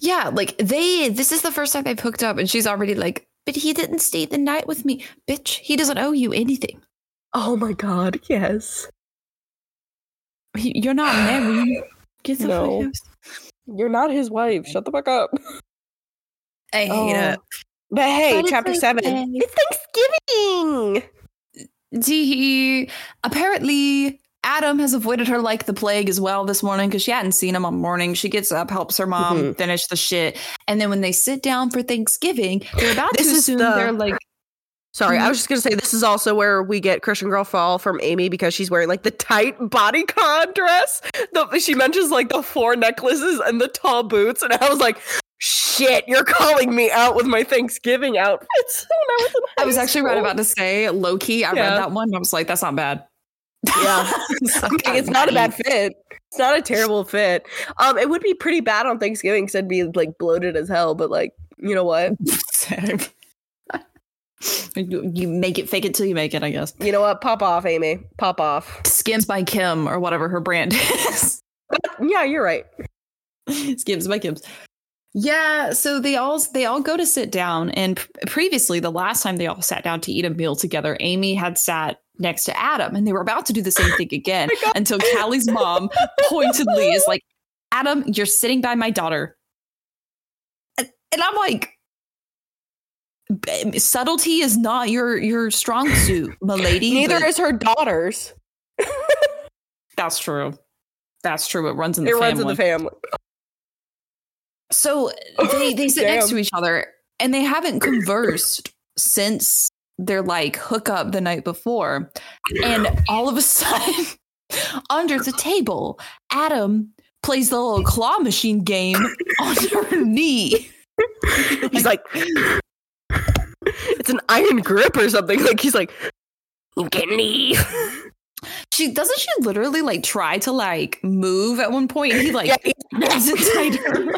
Yeah, like they this is the first time they've hooked up and she's already like, but he didn't stay the night with me. Bitch, he doesn't owe you anything. Oh my god, yes. You're not married. Get the No. You're not his wife. Shut the fuck up. I hate Oh. it. But hey, But chapter seven. okay. It's Thanksgiving. He apparently Adam has avoided her like the plague as well this morning because she hadn't seen him all morning. She gets up, helps her mom Mhm. finish the shit, and then when they sit down for Thanksgiving, they're about This to is assume the- they're like, Sorry, I Mhm. was just gonna say this is also where we get Christian Girl Fall from Amy because she's wearing like the tight bodycon dress. The, she mentions like the four necklaces and the tall boots, and I was like, "Shit, you're calling me out with my Thanksgiving outfits." When I was, in I was high actually right about to say low key. I Yeah. read that one. I was like, that's not bad. Yeah. It's I'm it's not a bad fit. It's not a terrible fit. Um, it would be pretty bad on Thanksgiving because I'd be like bloated as hell. But like, you know what? You you make it fake it till you make it, I guess. You know what? Pop off, Amy. Pop off. Skims by Kim or whatever her brand is. Yeah, you're right. Skims by Kim's. Yeah, so they all they all go to sit down, and p- previously, the last time they all sat down to eat a meal together, Amy had sat next to Adam, and they were about to do the same thing again oh God. until Callie's mom pointedly is like, "Adam, you're sitting by my daughter. And I'm like, um, subtlety is not your your strong suit, milady. Neither but is her daughter's. that's true. That's true. It runs in the It family. runs in the family. So they they sit next to each other and they haven't conversed since their like hookup the night before. And all of a sudden, under the table, Adam plays the little claw machine game on her knee. He's like, it's an iron grip or something. Like he's like, you can leave. She doesn't she literally like try to like move at one point he like yeah, he- grabs it tighter.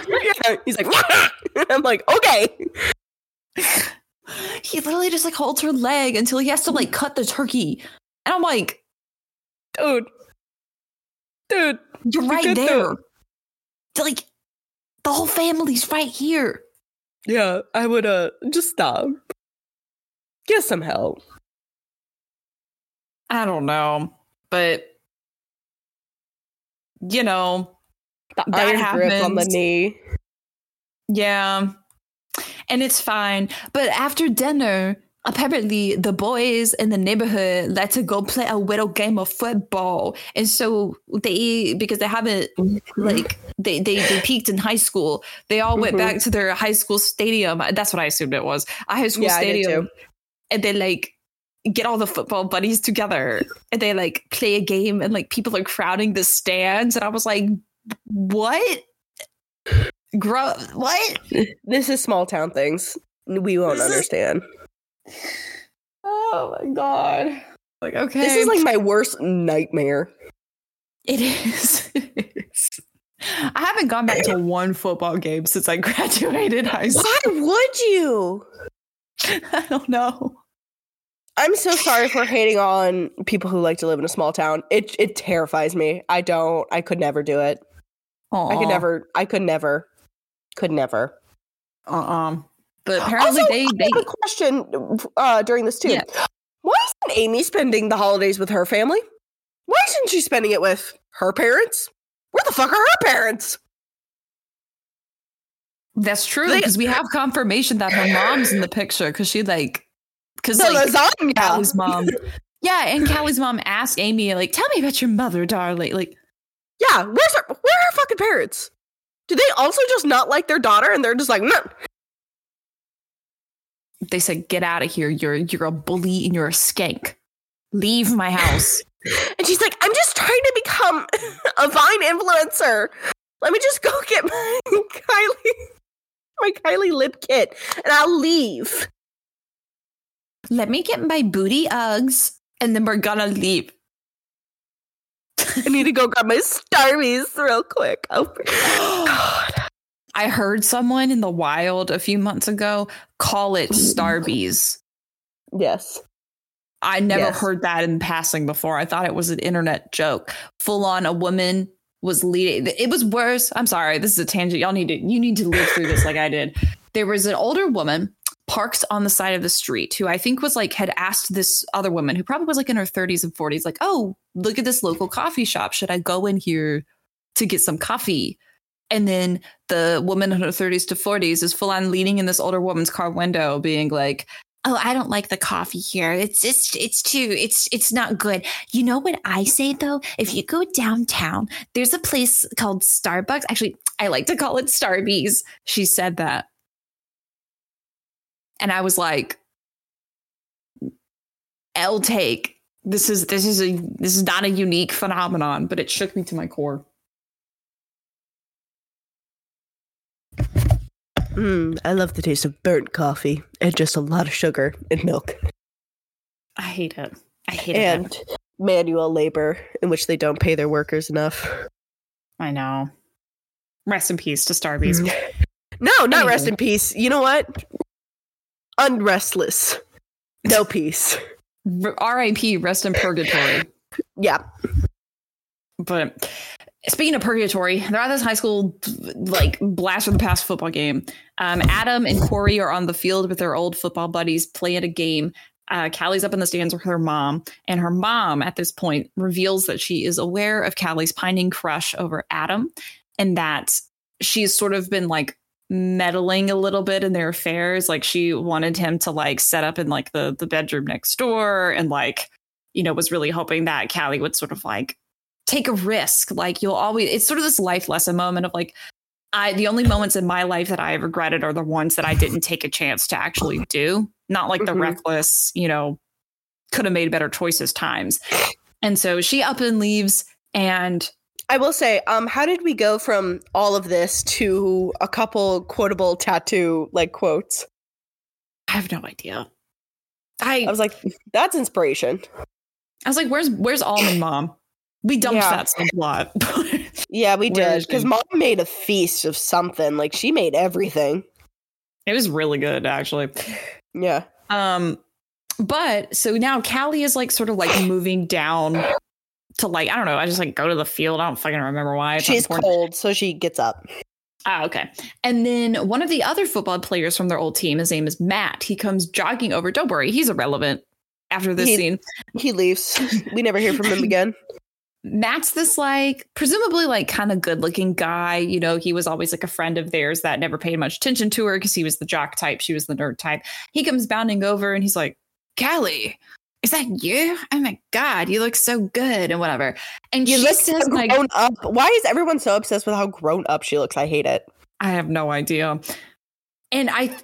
yeah, he's like, I'm like, okay. He literally just like holds her leg until he has to like cut the turkey. And I'm like, Dude. Dude. You're right there. though. Like the whole family's right here. Yeah, I would uh just stop. Get some help. I don't know, but you know, The That iron grip on the knee. yeah, and it's fine. But after dinner, apparently the boys in the neighborhood let to go play a little game of football, and so they because they haven't like they they they peaked in high school. They all went Mhm. back to their high school stadium. That's what I assumed it was a high school Yeah, stadium, and they like get all the football buddies together and they like play a game and like people are crowding the stands and I was like, what? Grow what? This is small town things. We won't This is- understand. Oh my god. Like okay, This is like my worst nightmare. it is. It is. I haven't gone back to one football game since I graduated high school. Why would you? I don't know. I'm so sorry for hating on people who like to live in a small town. It it terrifies me. I don't. I could never do it. I could never. I could never. Could never. Uh-uh. But apparently Also, they I they have a question uh, during this too. Yeah. Why isn't Amy spending the holidays with her family? Why isn't she spending it with her parents? Where the fuck are her parents? That's true because we have confirmation that her mom's in the picture because she like because The like lasagna. Callie's mom. Yeah, and Callie's mom asked Amy like, "Tell me about your mother, darling." Like, Yeah, where's her? Where are her fucking parents? Do they also just not like their daughter and they're just like, no? they said, "Get out of here! You're you're a bully and you're a skank. Leave my house." And she's like, I'm just trying to become a Vine influencer. Let me just go get my Kylie, my Kylie lip kit, and I'll leave. Let me get my booty Uggs, and then we're gonna leave. I need to go grab my Starbies real quick. Oh, God. I heard someone in the wild a few months ago call it Starbies. Yes. I never Yes. heard that in passing before. I thought it was an internet joke. Full on, a woman was leading. It was worse. I'm sorry. This is a tangent. Y'all need to. You need to live through this like I did. There was an older woman parked on the side of the street who I think was like had asked this other woman who probably was like in her 30s and 40s, like, "Oh, look at this local coffee shop. Should I go in here to get some coffee?" And then the woman in her 30s to 40s is full on leaning in this older woman's car window, being like, oh i don't like the coffee here. It's it's it's too it's it's not good. You know what i say though? If you go downtown there's a place called starbucks. Actually i like to call it starbies she said that and i was like l take. This is this is a this is not a unique phenomenon but it shook me to my core. Mm, I love the taste of burnt coffee and just a lot of sugar and milk. I hate it. I hate it. And manual labor in which they don't pay their workers enough. i know. Rest in peace to starbies No, not rest in peace. You know what? Unrestless. No peace. Rip rest in purgatory Yeah. But speaking of purgatory, they're at this high school like blast from the past football game. Um, Adam and Corey are on the field with their old football buddies playing a game. Uh, Callie's up in the stands with her mom, and her mom at this point reveals that she is aware of Callie's pining crush over Adam, and that she's sort of been like meddling a little bit in their affairs. Like she wanted him to like set up in like the the bedroom next door and like, you know, was really hoping that Callie would sort of like take a risk. Like you'll always it's sort of this life lesson moment of like I the only moments in my life that I have regretted are the ones that I didn't take a chance to actually do. Not like the Mhm. reckless, you know, could have made better choices times. And so she up and leaves and I will say, um, how did we go from all of this to a couple quotable tattoo like quotes? I have no idea. I I was like, that's inspiration. I was like, "Where's Where's Almond Mom?" We dumped Yeah. that lot. Yeah, we did because mom made a feast of something. Like she made everything. it was really good, actually. Yeah, Um, but so now Callie is like sort of like moving down to like I don't know. I just like go to the field. I don't fucking remember why. It's she's important. cold, so she gets up. Ah, okay. And then one of the other football players from their old team, his name is Matt. He comes jogging over. Don't worry, he's irrelevant after this He- scene. He leaves. we never hear from him again. Matt's this like presumably like kind of good looking guy. You know, he was always like a friend of theirs that never paid much attention to her because he was the jock type, she was the nerd type. He comes bounding over and he's like, Callie, is that you? Oh my god, you look so good and whatever. And You says so like grown up. Why is everyone so obsessed with how grown up she looks? I hate it. I have no idea. And I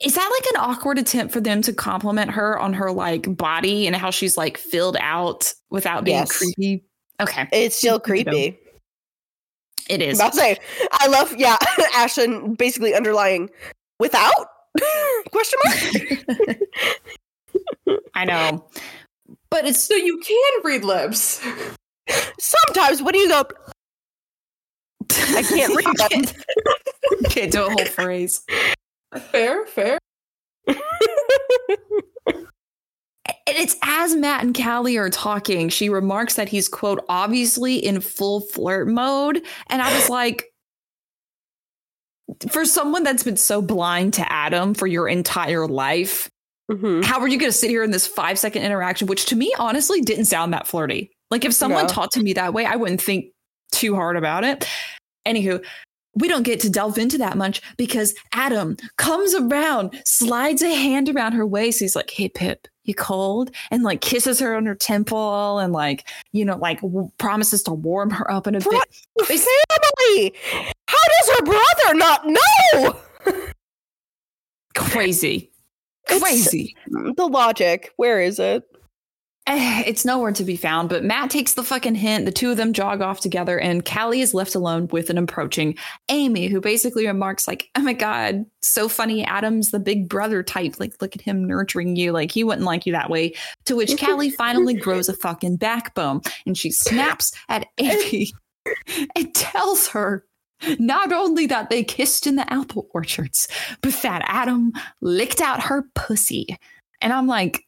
is that like an awkward attempt for them to compliment her on her like body and how she's like filled out without being Yes. creepy? Okay. It's still Creepy. creepy. It is. I'll say, I love. Yeah, Ashton basically underlying without question mark. I know. But it's So you can read lips. Sometimes when you go, I can't read that. can't, can't do a whole phrase. Fair, fair. And it's as Matt and Callie are talking, she remarks that he's, quote, obviously in full flirt mode. And I was like, for someone that's been so blind to Adam for your entire life, Mhm. how are you going to sit here in this five second interaction, which to me, honestly, didn't sound that flirty? Like, if someone No. talked to me that way, I wouldn't think too hard about it. Anywho, we don't get to delve into that much because Adam comes around, slides a hand around her waist. He's like, Hey, Pip, you cold? And like kisses her on her temple and like, you know, like w- promises to warm her up in a bit. Family. How does her brother not know? Crazy. It's- Crazy. The logic. Where is it? Eh, It's nowhere to be found, but Matt takes the fucking hint. The two of them jog off together, and Callie is left alone with an approaching Amy, who basically remarks, like, Oh my God, so funny. Adam's the big brother type. Like, look at him nurturing you. Like, he wouldn't like you that way. To which Callie finally grows a fucking backbone and she snaps at Amy and tells her not only that they kissed in the apple orchards, but that Adam licked out her pussy. And I'm like,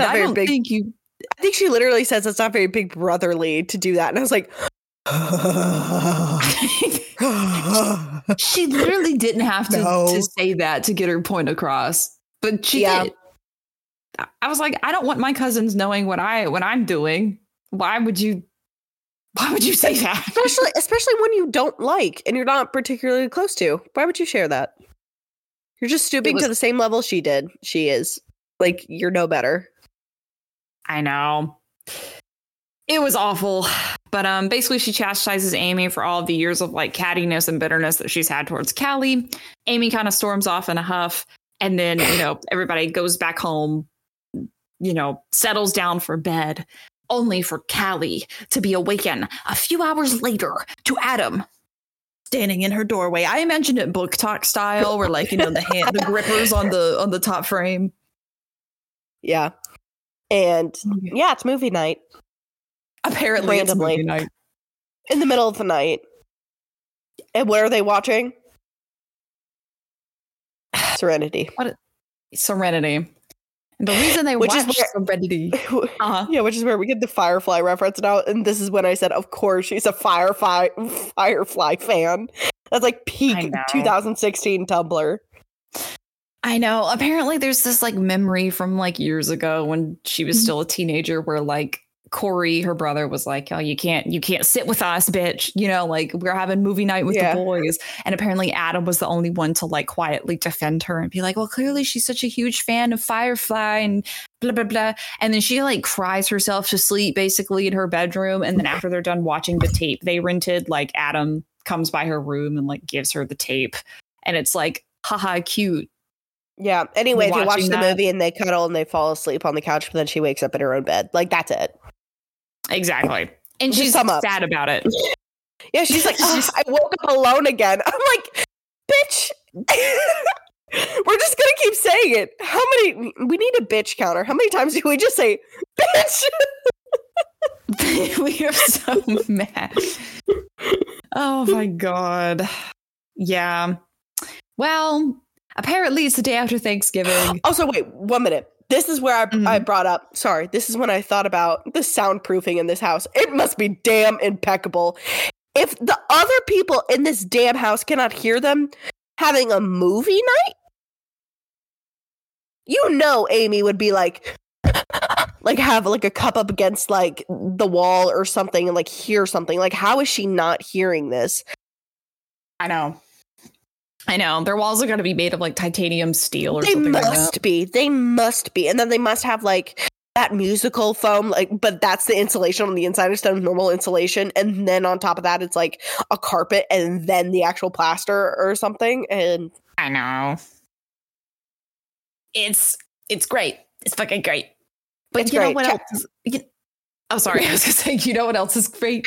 I don't big. think you I think she literally says it's not very big brotherly to do that. And I was like, she literally didn't have to, No. to say that to get her point across, but she Yeah. did. I- I was like, I don't want my cousins knowing what I what I'm doing. Why would you? Why would you say that? especially especially when you don't like and you're not particularly close to. Why would you share that? You're just stooping was- to the same level she did. She is. Like you're no better. I know. It was awful. But um basically she chastises Amy for all the years of like cattiness and bitterness that she's had towards Callie. Amy kind of storms off in a huff and then, you know, everybody goes back home, you know, settles down for bed, only for Callie to be awakened a few hours later to Adam standing in her doorway. I imagine it BookTok style where like, you know, the hand the grippers on the on the top frame. Yeah. And yeah, it's movie night Apparently it's Randomly. movie night. in the middle of the night. And what are they watching? Serenity. What Serenity. And the reason they Which is where- Serenity. Uh-huh. Yeah, which is where we get the Firefly reference now. And this is when I said, of course, she's a Firefly Firefly fan. That's like peak 2016 Tumblr. I know. Apparently there's this like memory from like years ago when she was still a teenager where like Corey, her brother, was like, "Oh, you can't, you can't sit with us, bitch." You know, like we're having movie night with Yeah. the boys, and apparently Adam was the only one to like quietly defend her and be like, "Well, clearly she's such a huge fan of Firefly and blah blah blah." And then she like cries herself to sleep basically in her bedroom, and then after they're done watching the tape they rented, like Adam comes by her room and like gives her the tape, and it's like, haha, cute. Yeah. Anyway, if you watch the that- movie and they cuddle and they fall asleep on the couch, but then she wakes up in her own bed. Like that's it. Exactly. And Just she's sad about it. Yeah, she's like, ah, "Ugh, I woke up alone again. I'm like, bitch. We're just gonna keep saying it. How many? We need a bitch counter. How many times do we just say bitch? we are so mad. Oh my god. Yeah. Well, apparently it's the day after Thanksgiving. Also, wait one minute. This is where I, Mhm. I brought up. Sorry, this is when I thought about the soundproofing in this house. It must be damn impeccable. If the other people in this damn house cannot hear them having a movie night, you know Amy would be like, like have like a cup up against like the wall or something and like hear something. Like, how is she not hearing this? I know. I know. Their walls are going to be made of like titanium steel or they something like must that. be. They must be. And then they must have like that musical foam, like, but that's the insulation on the inside instead of normal insulation. And then on top of that, it's like a carpet and then the actual plaster or something. And I know. It's it's great. It's fucking great. But It's you know what Check. else? Is, you, oh, sorry. I was going to say, you know what else is great?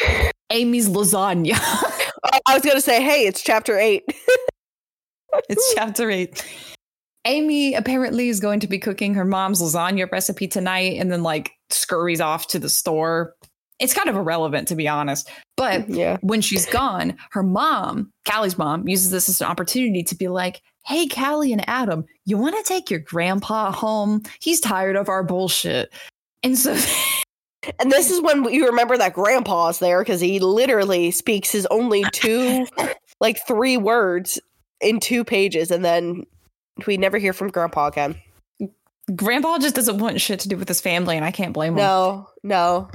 Amy's lasagna. I oh, I was going to say, hey, it's chapter eight. It's chapter eight. Amy apparently is going to be cooking her mom's lasagna recipe tonight and then like scurries off to the store. It's kind of irrelevant to be honest. But yeah. when she's gone, her mom, Callie's mom, uses this as an opportunity to be like, Hey, Callie and Adam, you want to take your grandpa home? He's tired of our bullshit. And so And this is when you remember that grandpa's there because he literally speaks his only two, like three words in two pages. And then we never hear from grandpa again. grandpa just doesn't want shit to do with his family, and I can't blame him. No, no.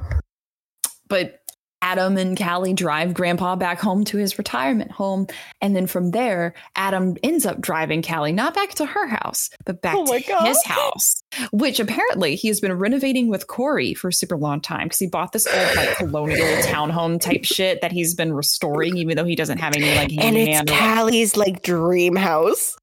but Adam and Callie drive Grandpa back home to his retirement home. And then from there, Adam ends up driving Callie not back to her house, but back Oh to God. his house, which apparently he has been renovating with Corey for a super long time because he bought this old, like, colonial townhome type shit that he's been restoring, even though he doesn't have any, like, And it's. Callie's like dream house.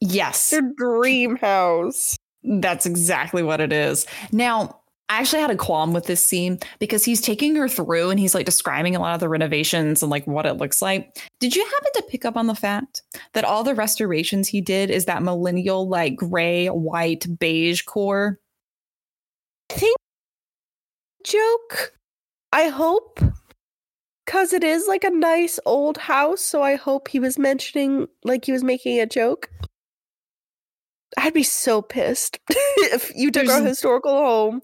yes. Their dream house. That's exactly what it is. Now, I actually had a qualm with this scene because he's taking her through and he's like describing a lot of the renovations and like what it looks like. Did you happen to pick up on the fact that all the restorations he did is that millennial like gray, white, beige core? I think joke. I hope because it is like a nice old house. So I hope he was mentioning like he was making a joke. I'd be so pissed if you took our historical home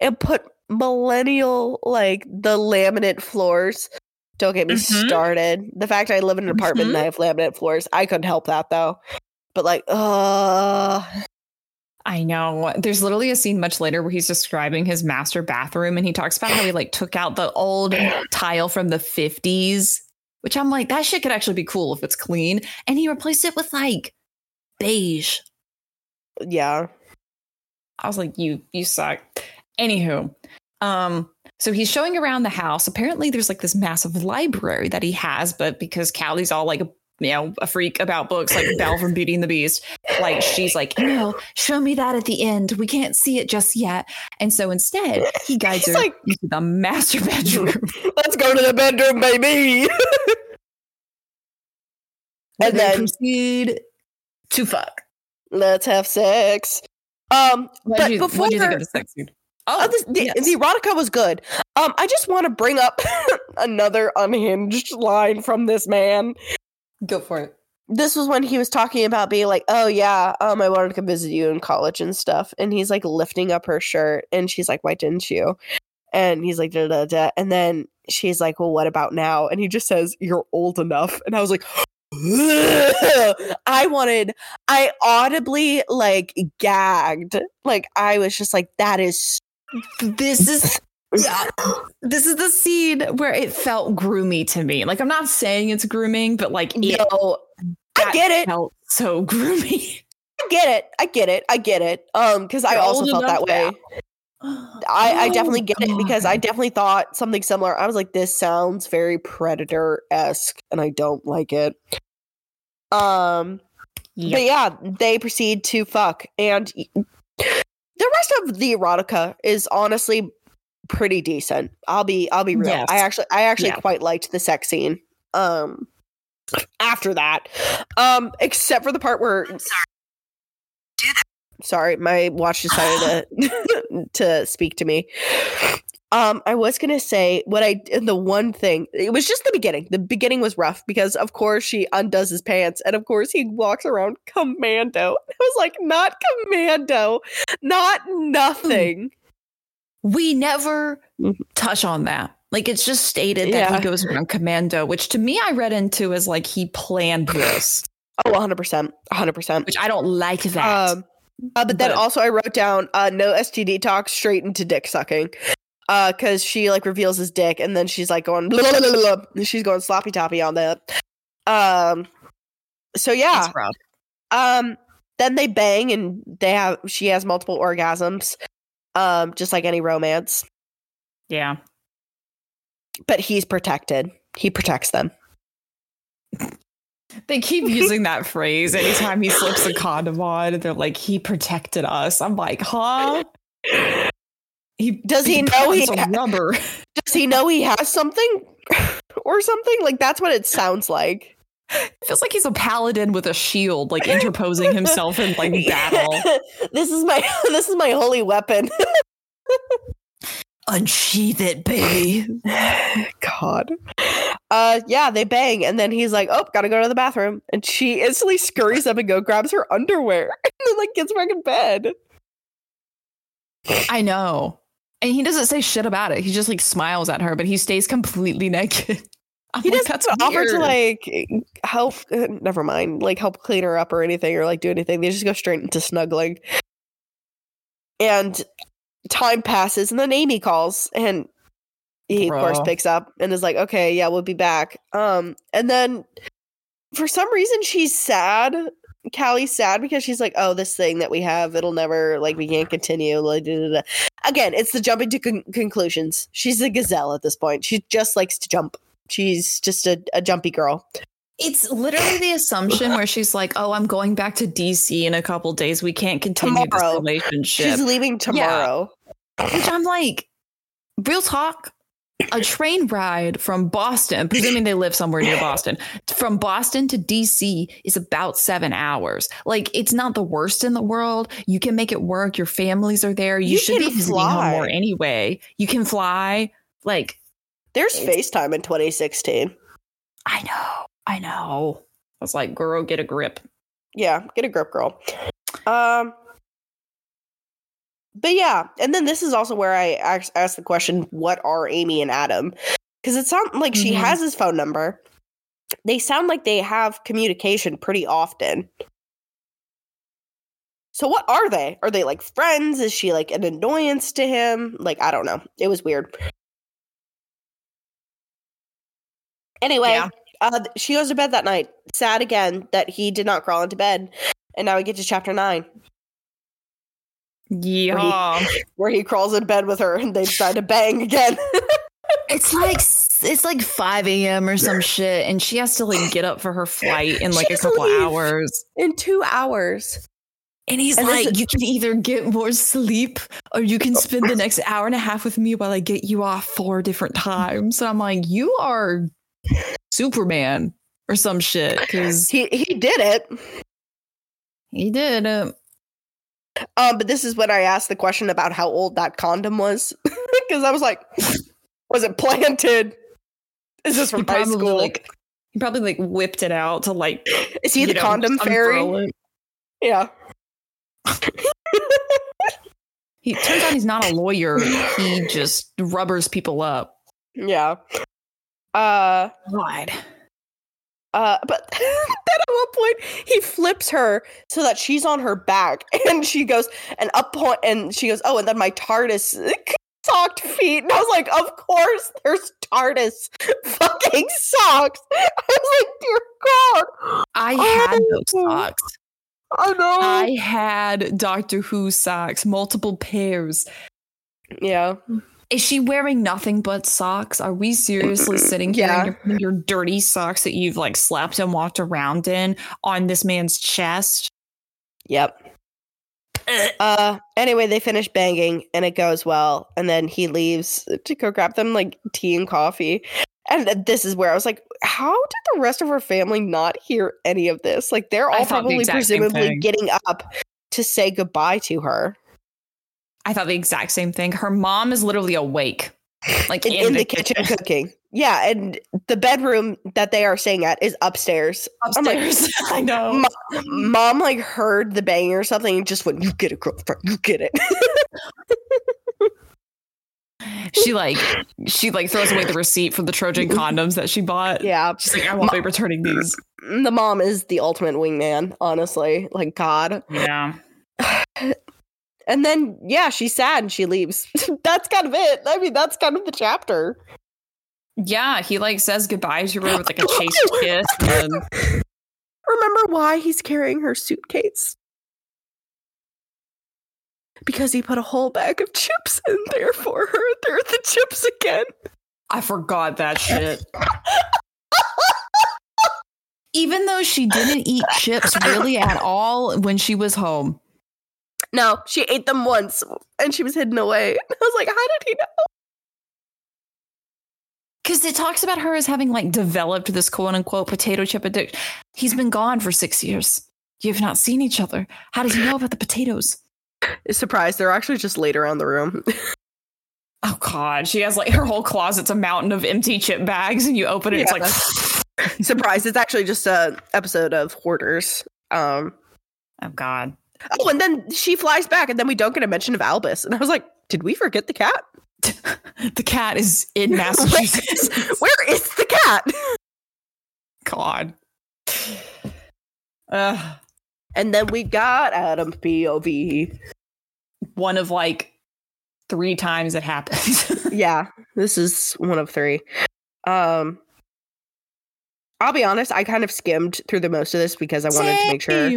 and put millennial like the laminate floors. Don't get me Mhm. started. The fact I live in an apartment and I have laminate floors, I couldn't help that though. But like, uh I know. There's literally a scene much later where he's describing his master bathroom and he talks about how he like took out the old tile from the 50s, which I'm like, that shit could actually be cool if it's clean. And he replaced it with like beige. yeah. I was like, you you suck. Anywho, um, so he's showing around the house. Apparently, there's like this massive library that he has, but because Callie's all like, you know, a freak about books, like Belle from Beauty and the Beast, like she's like, no, show me that at the end. We can't see it just yet. And so instead, he guides her like- into the master bedroom. Let's go to the bedroom, baby. and then proceed to fuck. Let's have sex. Um, What but you, before what do you think of the sex scene? Oh, uh, this, the, yes. the erotica was good. Um, I just want to bring up another unhinged line from this man. go for it. This was when he was talking about being like, "Oh yeah, um, I wanted to come visit you in college and stuff," and he's like lifting up her shirt, and she's like, "Why didn't you?" And he's like, da, da, da. and then she's like, "Well, what about now?" And he just says, "You're old enough," and I was like. I wanted, I audibly like gagged. Like, I was just like, that is This is this is the scene where it felt groomy to me. Like I'm not saying it's grooming, but like it, No, I get it. felt so groomy. I get it. I get it. I get it. Um, because I also felt that way. I, I Oh, definitely get it because I definitely thought something similar. I was like, this sounds very predator esque, and I don't like it. Um, but yeah, they proceed to fuck, and the rest of the erotica is honestly pretty decent. I'll be I'll be real. Yes. I actually I actually Yeah. quite liked the sex scene. Um, after that, um, except for the part where. Sorry, my watch decided to to speak to me. Um, I was gonna say what I the one thing it was just the beginning. The beginning was rough because of course she undoes his pants and of course he walks around commando. I was like, not commando, not nothing. we never Mhm. touch on that. Like it's just stated that Yeah. he goes around commando, which to me I read into as like he planned this, Oh, 100 percent, 100 percent. which I don't like that. Um, uh, but then But- also I wrote down uh, no STD talk straight into dick sucking. Uh, cause she like reveals his dick and then she's like going blah, blah, blah, blah, blah. she's going sloppy toppy on that. Um, so yeah, Um, then they bang and they have she has multiple orgasms. Um, just like any romance. Yeah. But he's protected. He protects them. They keep using that phrase anytime he slips a condom on. They're like, he protected us. I'm like, huh? He Does he know he puts a rubber? Does he know he has something or something? Like that's what it sounds like. feels like he's a paladin with a shield, like interposing himself in like battle. this is my this is my holy weapon. Unsheath it, baby. God. Uh yeah, they bang and then he's like, "Oh, got to go to the bathroom." And she instantly scurries up and go grabs her underwear and then like gets back in bed. I know. And he doesn't say shit about it. He just like smiles at her, but he stays completely naked. I'm He like, doesn't That's offer to like help. uh, Never mind, like help clean her up or anything, or like do anything. They just go straight into snuggling. And time passes, and then Amy calls, and he of course picks up and is like, "Okay, yeah, we'll be back." Um, and then for some reason she's sad. Callie's sad because she's like, "Oh, this thing that we have, it'll never like we can't continue." Like, da, da, da. again, it's the jumping to con- conclusions. She's a gazelle at this point. She just likes to jump. She's just a, a jumpy girl. It's literally the assumption where she's like, "Oh, I'm going back to DC in a couple days. We can't continue Tomorrow. this relationship." She's leaving tomorrow. Which I'm like, real talk. A train ride from Boston, presuming they live somewhere near Boston, from Boston to DC is about seven hours. Like, it's not the worst in the world. You can make it work. Your families are there. You, You should be visiting home more anyway. You can fly. Like, There's FaceTime in 2016. I know. I know. I was like, girl, get a grip. Yeah, get a grip, girl. Um, but yeah, and then this is also where I asked, asked the question: What are Amy and Adam? Because it sounds like she Mhm. has his phone number. They sound like they have communication pretty often. So what are they? Are they like friends? Is she like an annoyance to him? Like I don't know. It was weird. Anyway, Yeah. uh, she goes to bed that night, sad again that he did not crawl into bed. And now we get to chapter nine, Yeah. where he crawls in bed with her and they decide to bang again. It's like it's like 5 a.m. or some shit, and she has to like get up for her flight in like She a couple hours. in two hours. And he's And like, is- you can either get more sleep or you can spend the next hour and a half with me while I get you off four different times. And I'm like, you are Superman or some shit because He he did it. he did. Uh, Um, but this is when I asked the question about how old that condom was, because I was like, was it planted? Is this he from high school? like he probably like whipped it out to like is he the know, condom fairy? Yeah. He turns out he's not a lawyer. He just rubbers people up. Yeah. Uh. God. Uh, but then at one point he flips her so that she's on her back, and she goes and up point, and she goes, "Oh, and then my TARDIS socked feet. And I was like, of course, there's TARDIS fucking socks. I was like, dear God. I had those Oh. socks. I know. I had Doctor Who socks, multiple pairs. yeah. Is she wearing nothing but socks? Are we seriously sitting here Yeah. and you're your dirty socks that you've like slept and walked around in on this man's chest? Yep. Uh anyway, they finish banging and it goes well. And then he leaves to go grab them like tea and coffee. And this is where I was like, how did the rest of her family not hear any of this? Like they're all thought the probably presumably getting up to say goodbye to her. I thought the exact same thing. Her mom is literally awake, like In, in the, kitchen, cooking. Yeah, and the bedroom that they are staying at is upstairs. I'm like, upstairs. I know. Mo- Mom like heard the banging or something and just went, You get it, girlfriend, you get it. she like she like throws away the receipt for the Trojan condoms that she bought. yeah. She's like, I won't be returning these. the mom is the ultimate wingman, honestly. Like God. Yeah. And then yeah, she's sad and she leaves. that's kind of it. I mean, that's kind of the chapter. Yeah, he like says goodbye to her with like a chaste kiss. And Remember why he's carrying her suitcase? Because he put a whole bag of chips in there for her. There are the chips again. I forgot that shit. Even though she didn't eat chips really at all when she was home. No, she ate them once and she was hidden away. I was like, how did he know? Because it talks about her as having like developed this quote unquote potato chip addiction. He's been gone for six years. You have not seen each other. How does he know about the potatoes? Surprise, they're actually just laid around the room. Oh God, she has like her whole closet's a mountain of empty chip bags, and you open it, it's like, Surprise, it's actually just a episode of Hoarders. Um oh God. Oh, and then she flies back, and then we don't get a mention of Albus. And I was like, did we forget the cat? the cat is in Massachusetts. Where is the cat? God. Uh, And then we got Adam POV. one of like three times it happens. Yeah, this is one of three. Um, I'll be honest, I kind of skimmed through the most of this because I wanted to make sure.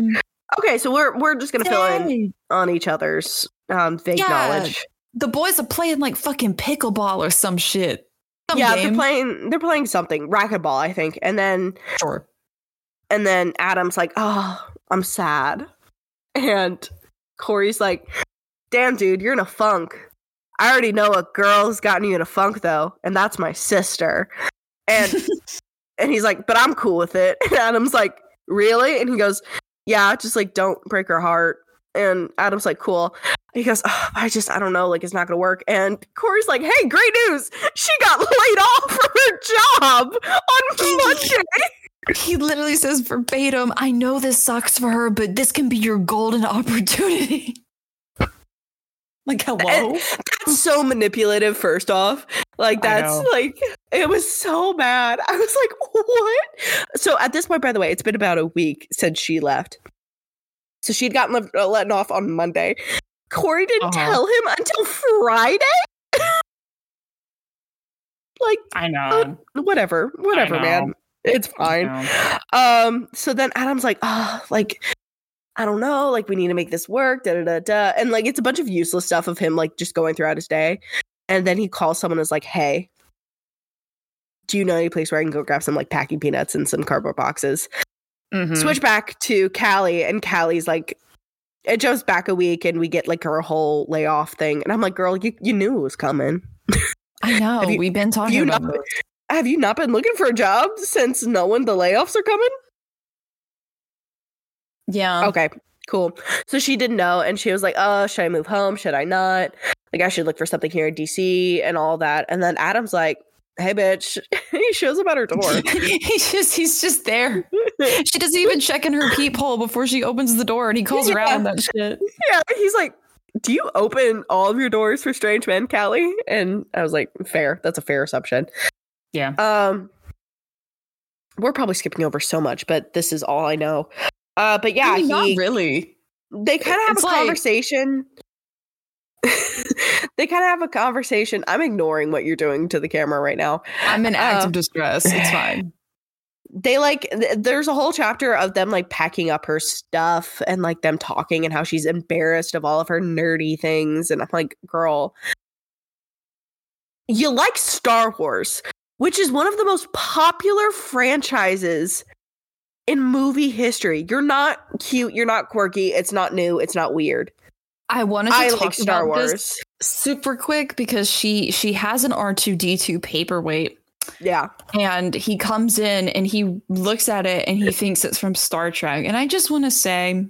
Okay, so we're we're just gonna fill in on each other's um vague Yeah. knowledge. The boys are playing like fucking pickleball or some shit. Some yeah, game. they're playing they're playing something racquetball, I think, and then Sure. and then Adam's like, "Oh, I'm sad," and Corey's like, "Damn, dude, you're in a funk." I already know a girl's gotten you in a funk though, and that's my sister. And and he's like, "But I'm cool with it." And Adam's like, "Really?" And he goes, "Yeah, just like don't break her heart." And Adam's like, "Cool." He goes, oh, "I just I don't know, like it's not gonna work." And Corey's like, "Hey, great news! She got laid off from her job on Monday." He literally says verbatim, I know this sucks for her, but this can be your golden opportunity. Like, hello? That's so manipulative, first off. Like, that's like, it was so bad. I was like, what? So, at this point, by the way, it's been about a week since she left. So, she'd gotten let, uh, let off on Monday. Corey didn't Uh-huh. tell him until Friday. like, I know. whatever, whatever, know. man. It's fine. Um, so then Adam's like, oh, like, I don't know, like we need to make this work, da da da da. And like it's a bunch of useless stuff of him like just going throughout his day. And then he calls someone and is like, Hey, do you know any place where I can go grab some like packing peanuts and some cardboard boxes? Mhm. Switch back to Callie, and Callie's like it jumps back a week and we get like her whole layoff thing. And I'm like, girl, you, you knew it was coming. I know. You- We've been talking about not-. Have you not been looking for a job since knowing the layoffs are coming? Yeah. Okay, cool. So she didn't know, and she was like, "Oh, should I move home? Should I not? Like, I should look for something here in DC and all that." And then Adam's like, "Hey, bitch!" he shows up at her door. he's just he's just there. She doesn't even check in her peephole before she opens the door and he calls her out on that shit. yeah, he's like, "Do you open all of your doors for strange men, Callie?" And I was like, "Fair. That's a fair assumption." Yeah. Um, we're probably skipping over so much, but this is all I know. Uh, but yeah, I mean, not he really. they kind of have It's a like- conversation. they kind of have a conversation. I'm ignoring what you're doing to the camera right now. I'm in active Uh, distress. It's fine. They like th- there's a whole chapter of them like packing up her stuff and like them talking and how she's embarrassed of all of her nerdy things and I'm like, "Girl, you like Star Wars, which is one of the most popular franchises in movie history. You're not cute, you're not quirky, it's not new, it's not weird. I wanted to I talk like Star about this Wars. super quick because she she has an R2D2 paperweight Yeah. and he comes in and he looks at it and he thinks it's from Star Trek. And I just want to say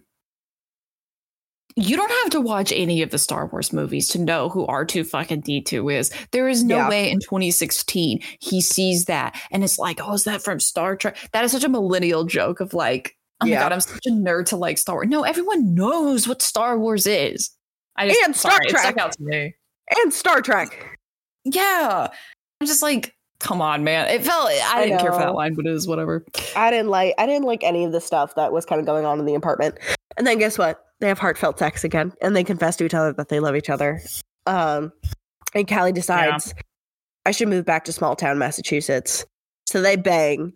you don't have to watch any of the Star Wars movies to know who R2 fucking D2 is. There is no Yeah. way in 2016 he sees that and it's like, oh, is that from Star Trek? That is such a millennial joke of like, oh my god, I'm such a nerd to like Star Wars. No, everyone knows what Star Wars is. I just, And Star sorry, Trek. stuck out to me. And Star Trek. Yeah. I'm just like, come on, man. It felt I, I didn't care for that line, but it was whatever. I didn't like I didn't like any of the stuff that was kind of going on in the apartment. And then guess what? They have heartfelt sex again, and they confess to each other that they love each other. Um, and Callie decides I should move back to small town Massachusetts. So they bang,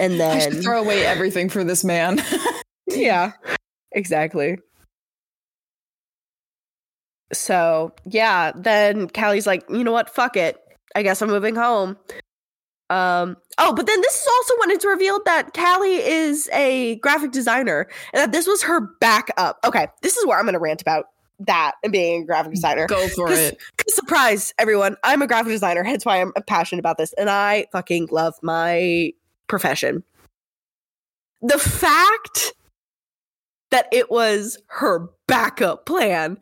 and then throw away everything for this man. yeah, exactly. So yeah, then Callie's like, you know what? Fuck it. I guess I'm moving home. Um. Oh, but then this is also when it's revealed that Callie is a graphic designer and that this was her backup. Okay, this is where I'm going to rant about that and being a graphic designer. Go for 'Cause- it. Surprise, everyone! I'm a graphic designer, hence why I'm passionate about this, and I fucking love my profession. The fact that it was her backup plan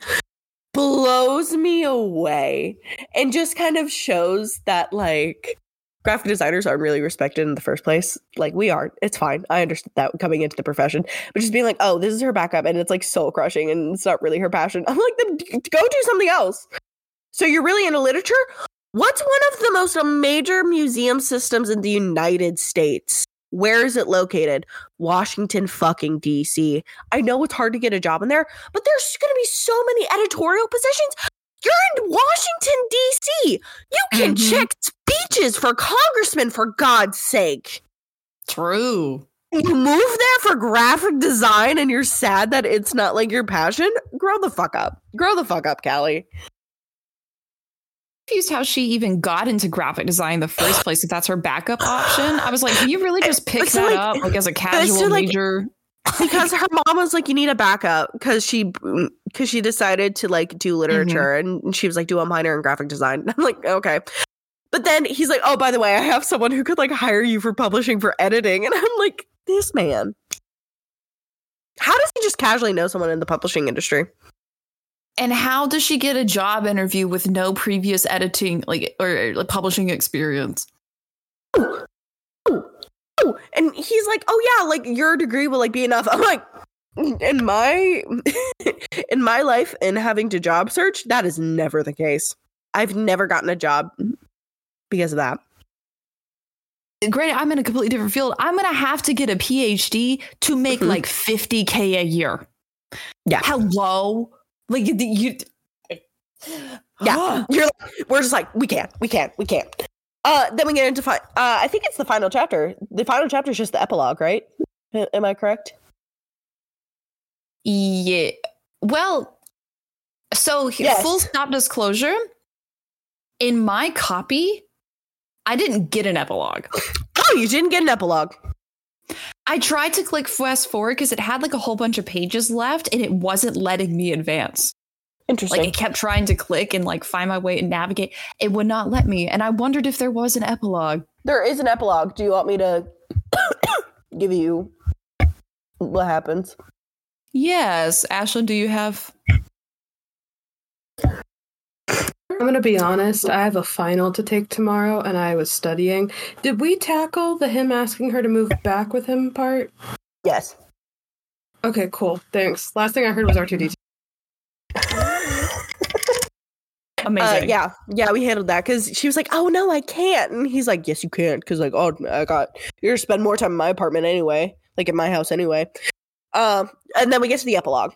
blows me away and just kind of shows that like graphic designers aren't really respected in the first place. Like we aren't. It's fine. I understand that coming into the profession. But just being like oh this is her backup and it's like soul crushing and it's not really her passion. I'm like then go do something else. So you're really into literature? What's one of the most major museum systems in the united states? Where is it located? Washington fucking dc I know it's hard to get a job in there, but there's going to be so many editorial positions. You're in Washington, D.C. You can Mhm. check speeches for congressmen, for God's sake. True. You move there for graphic design and you're sad that it's not like your passion? Grow the fuck up. Grow the fuck up, Callie. Confused how she even got into graphic design in the first place. If that's her backup option, I was like, can you really just pick that like- up like as a casual like, major? Because her mom was like, "You need a backup," because she mm, because she decided to like do literature, mm-hmm. and she was like, "Do a minor in graphic design." I'm like, okay. But then he's like, "Oh, by the way, I have someone who could like hire you for publishing for editing," and I'm like, "This man." How does he just casually know someone in the publishing industry? And how does she get a job interview with no previous editing like or, like publishing experience? Oh, and he's like, "Oh yeah, like your degree will like be enough." I'm like, in my in my life and having to job search, that is never the case. I've never gotten a job because of that. Granted, I'm in a completely different field. I'm gonna have to get a PhD to make Mhm. like 50k a year. Yeah. Hello. Like you. you Yeah. You're like, we're just like, we can't, we can't, we can't. Uh, then we get into fi- uh, I think it's the final chapter. The final chapter is just the epilogue, right? Am I correct? Yeah. Well, so Yes. full stop disclosure. In my copy, I didn't get an epilogue. Oh, you didn't get an epilogue. I tried to click fast forward because it had like a whole bunch of pages left and it wasn't letting me advance. Interesting. Like it kept trying to click and like find my way and navigate. It would not let me. And I wondered if there was an epilogue. there is an epilogue. Do you want me to give you what happens? Yes. Ashlyn, do you have I'm going to be honest. I have a final to take tomorrow and I was studying. Did we tackle the him asking her to move back with him part? Yes. Okay, cool. Thanks. Last thing I heard was R2D2. Amazing? Uh, yeah, yeah, we handled that because she was like, "Oh no, I can't," and he's like, "Yes, you can't," because like, oh, I got you're gonna spend more time in my apartment anyway, like in my house anyway. Um, and then we get to the epilogue.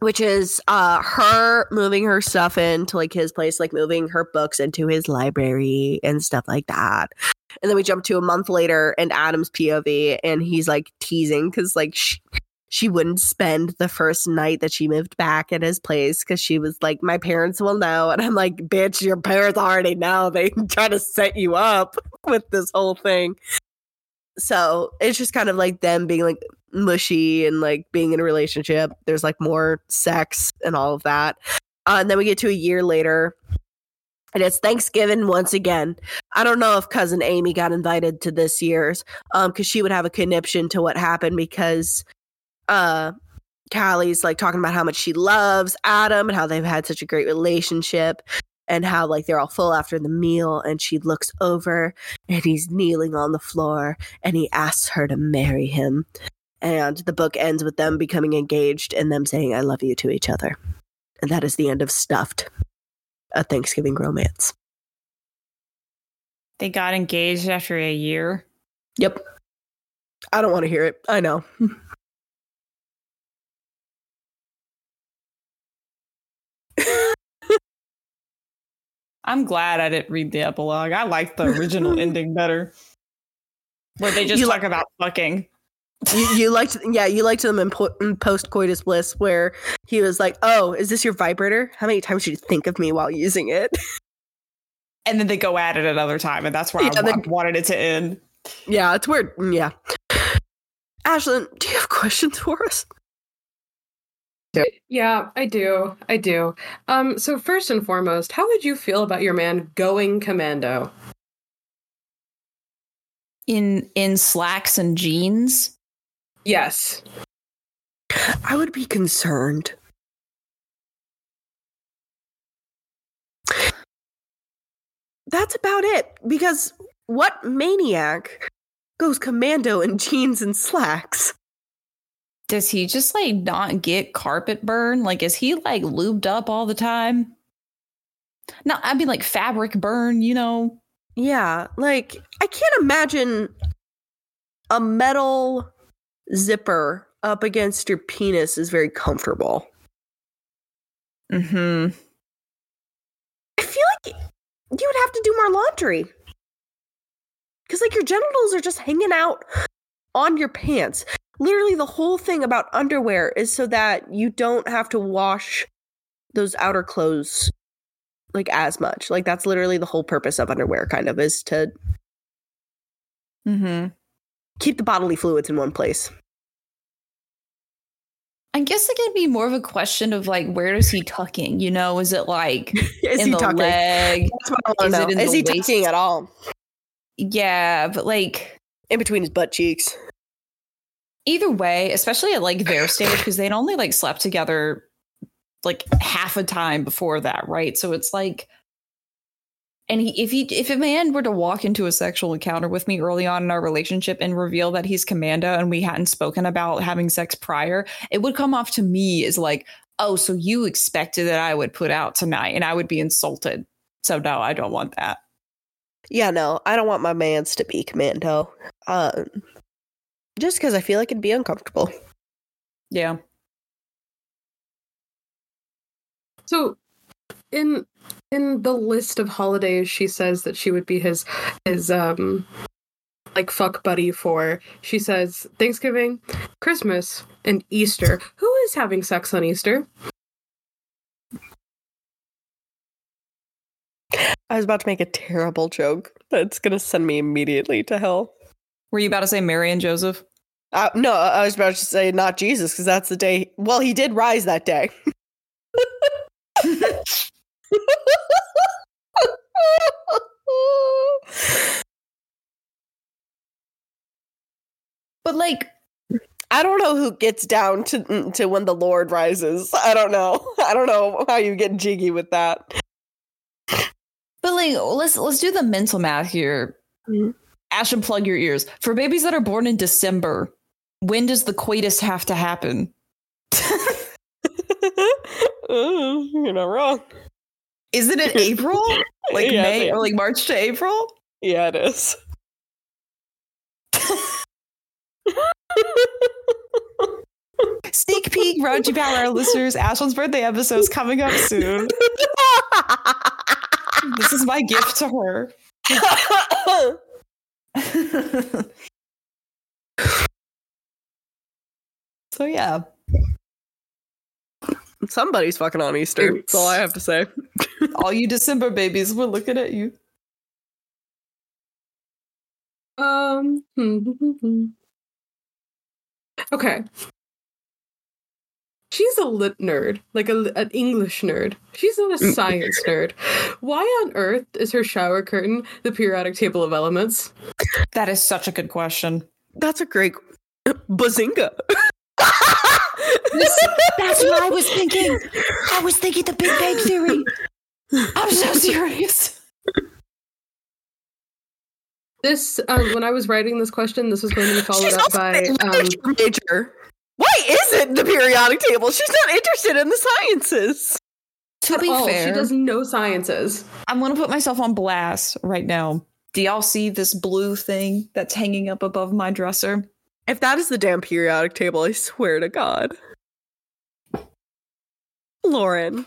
which is uh her moving her stuff into like his place, like moving her books into his library and stuff like that. And then we jump to a month later and Adam's POV and he's like teasing because like she, she wouldn't spend the first night that she moved back at his place because she was like, My parents will know. And I'm like, bitch, your parents already know. They try to set you up with this whole thing. So it's just kind of like them being like mushy and like being in a relationship. There's like more sex and all of that. Uh, and then we get to a year later and it's Thanksgiving once again. I don't know if cousin Amy got invited to this year's um because she would have a conniption to what happened because uh Callie's like talking about how much she loves Adam and how they've had such a great relationship and how like they're all full after the meal and she looks over and he's kneeling on the floor and he asks her to marry him. And the book ends with them becoming engaged and them saying i love you to each other. And that is the end of stuffed a thanksgiving romance. They got engaged after a year. yep. I don't want to hear it. I know I'm glad I didn't read the epilogue. I liked the original ending better. Where they just You talk about fucking. you, you liked yeah you liked them in, po- in post coitus bliss where he was like oh is this your vibrator how many times did you think of me while using it And then they go at it another time, and that's where Yeah, I wanted it to end. yeah it's weird Mm, yeah ashlyn do you have questions for us Yeah, I do. I do. Um, so first and foremost, how would you feel about your man going commando? In in slacks and jeans. Yes. I would be concerned. That's about it. Because what maniac goes commando in jeans and slacks? Does he just like not get carpet burn? Like, is he like lubed up all the time? No, I mean like fabric burn, you know? Yeah, like I can't imagine a metal zipper up against your penis is very comfortable. Hmm. I feel like you would have to do more laundry. Cuz like your genitals are just hanging out on your pants. Literally the whole thing about underwear is so that you don't have to wash those outer clothes like as much. Like that's literally the whole purpose of underwear kind of is to mm-hmm. keep the bodily fluids in one place. I guess it could be more of a question of like, where is he tucking? You know, is it like Is in he the tucking? leg? That's what I Is it in. Is he waist? tucking at all? Yeah, but like In between his butt cheeks. Either way, especially at like their stage, because they'd only like slept together like half a time before that, right? So it's like, and he, if he, if a man were to walk into a sexual encounter with me early on in our relationship and reveal that he's commando and we hadn't spoken about having sex prior, it would come off to me as like, oh, so you expected that I would put out tonight, and I would be insulted. So no, I don't want that. Yeah, no, I don't want my mans to be commando. Um, just because I feel like it'd be uncomfortable. Yeah. So in in the list of holidays she says that she would be his his um like fuck buddy for she says Thanksgiving, Christmas, and Easter. Who is having sex on Easter? I was about to make a terrible joke that's gonna send me immediately to hell. Were you about to say Mary and Joseph? Uh, no, I was about to say not Jesus because that's the day. Well, he did rise that day. But like, I don't know who gets down to to when the Lord rises. I don't know. I don't know how you get jiggy with that. but like, let's let's do the mental math here. Mhm. Ash and plug your ears. For babies that are born in December, when does the coitus have to happen? You're not wrong. Isn't it April? Like Yeah, May or like March to April? Yeah, it is. Sneak peek, Power, our listeners. Ashlyn's birthday episode is coming up soon. This is my gift to her. so yeah. Somebody's fucking on Easter. That's all I have to say. All you December babies, we're looking at you. Um. Hmm, hmm, hmm, okay. She's a lit nerd, like a, an English nerd. She's not a science nerd. Why on earth is her shower curtain the periodic table of elements? That is such a good question. That's a great bazinga. That's what I was thinking. I was thinking the Big Bang Theory. I'm so serious. This, um, when I was writing this question, this was going to be followed She's up also by. a Um, major. Why isn't the periodic table? She's not interested in the sciences. To at be all. fair, she does no sciences. I'm going to put myself on blast right now. Do y'all see this blue thing that's hanging up above my dresser? If that is the damn periodic table, I swear to God. Lauren.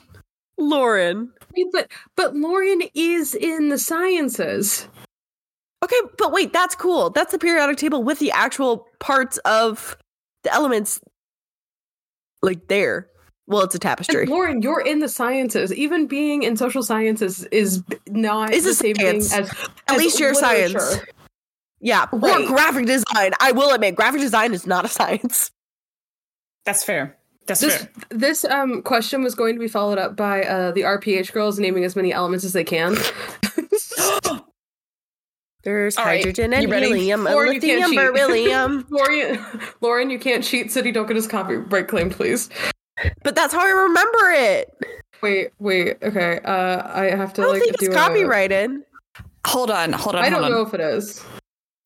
Lauren. Wait, but but Lauren is in the sciences. Okay, but wait, that's cool. That's the periodic table with the actual parts of the elements like there. Well, it's a tapestry. And Lauren, you're in the sciences. Even being in social sciences is not Is the same science. thing as At as least you're a science. Yeah, Right. or graphic design. I will admit, graphic design is not a science. That's fair. That's This this um question was going to be followed up by uh, the RPH girls naming as many elements as they can. There's All right, hydrogen and you ready? helium, Or you can't lithium, beryllium. Lauren, Lauren, you can't cheat. City, don't get his copyright claim, please. but that's how I remember it. Wait, wait. Okay, uh, I have to I don't like think do it's a- copyrighted. Hold on, hold on, I don't on. know if it is.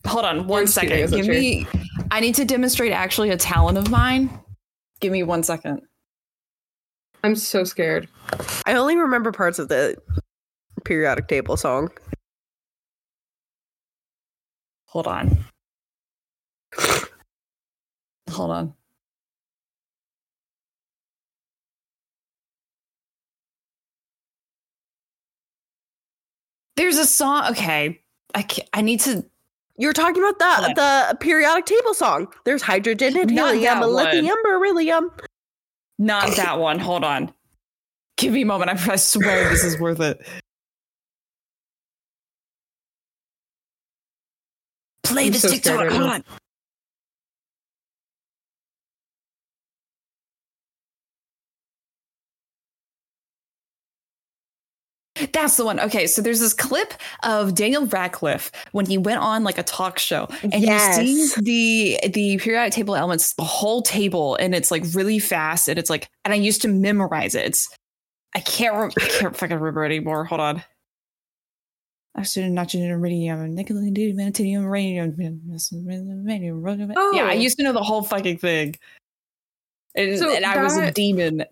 Hold on one Lauren's cheating, second. isn't Give she? me I need to demonstrate actually a talent of mine. Give me one second. I'm so scared. I only remember parts of the periodic table song. Hold on. Hold on. There's a song. Okay, I ca I need to. You're talking about the the periodic table song. There's hydrogen and Not helium, and lithium, beryllium. Not that one. Hold on. Give me a moment. I, I swear this is worth it. Play I'm this so TikTok. Hold on. That's the one. Okay, so there's this clip of Daniel Radcliffe when he went on like a talk show, and Yes. he sees the the periodic table elements, the whole table, and it's like really fast, and it's like, and I used to memorize it. It's, I can't, re- I can't fucking remember anymore. Hold on. Oxygen, nitrogen, iridium, nickel, mantium, uranium. Oh. Yeah, I oh. used to know the whole fucking thing. And, So and I was a demon.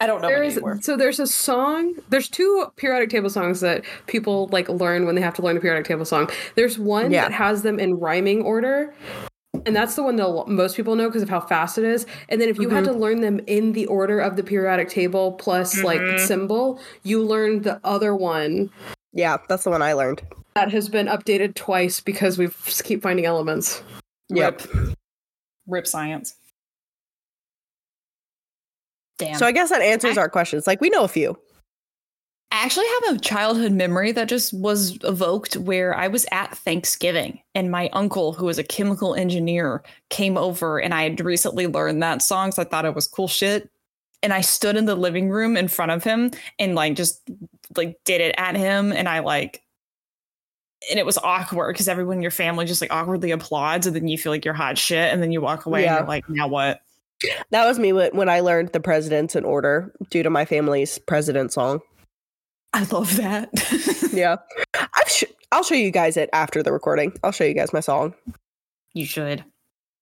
I don't know There's anymore. so there's a song. There's two periodic table songs that people like learn when they have to learn a periodic table song. There's one Yeah. that has them in rhyming order, and that's the one that most people know because of how fast it is. And then if you had to mm-hmm. learn them in the order of the periodic table plus like mm-hmm. symbol, you learn the other one Yeah, that's the one I learned. that has been updated twice because we keep finding elements. Yep. Rip science. Damn. So I guess that answers I- our questions. Like we know a few. I actually have a childhood memory that just was evoked where I was at Thanksgiving and my uncle, who was a chemical engineer, came over and I had recently learned that song. So I thought it was cool shit. And I stood in the living room in front of him and like just like did it at him. And I like, and it was awkward because everyone in your family just like awkwardly applauds and then you feel like you're hot shit and then you walk away Yeah. and you're like, now what? That was me when when I learned the presidents in order due to my family's president song. I love that. Yeah, I've sh- I'll show you guys it after the recording. I'll show you guys my song you should.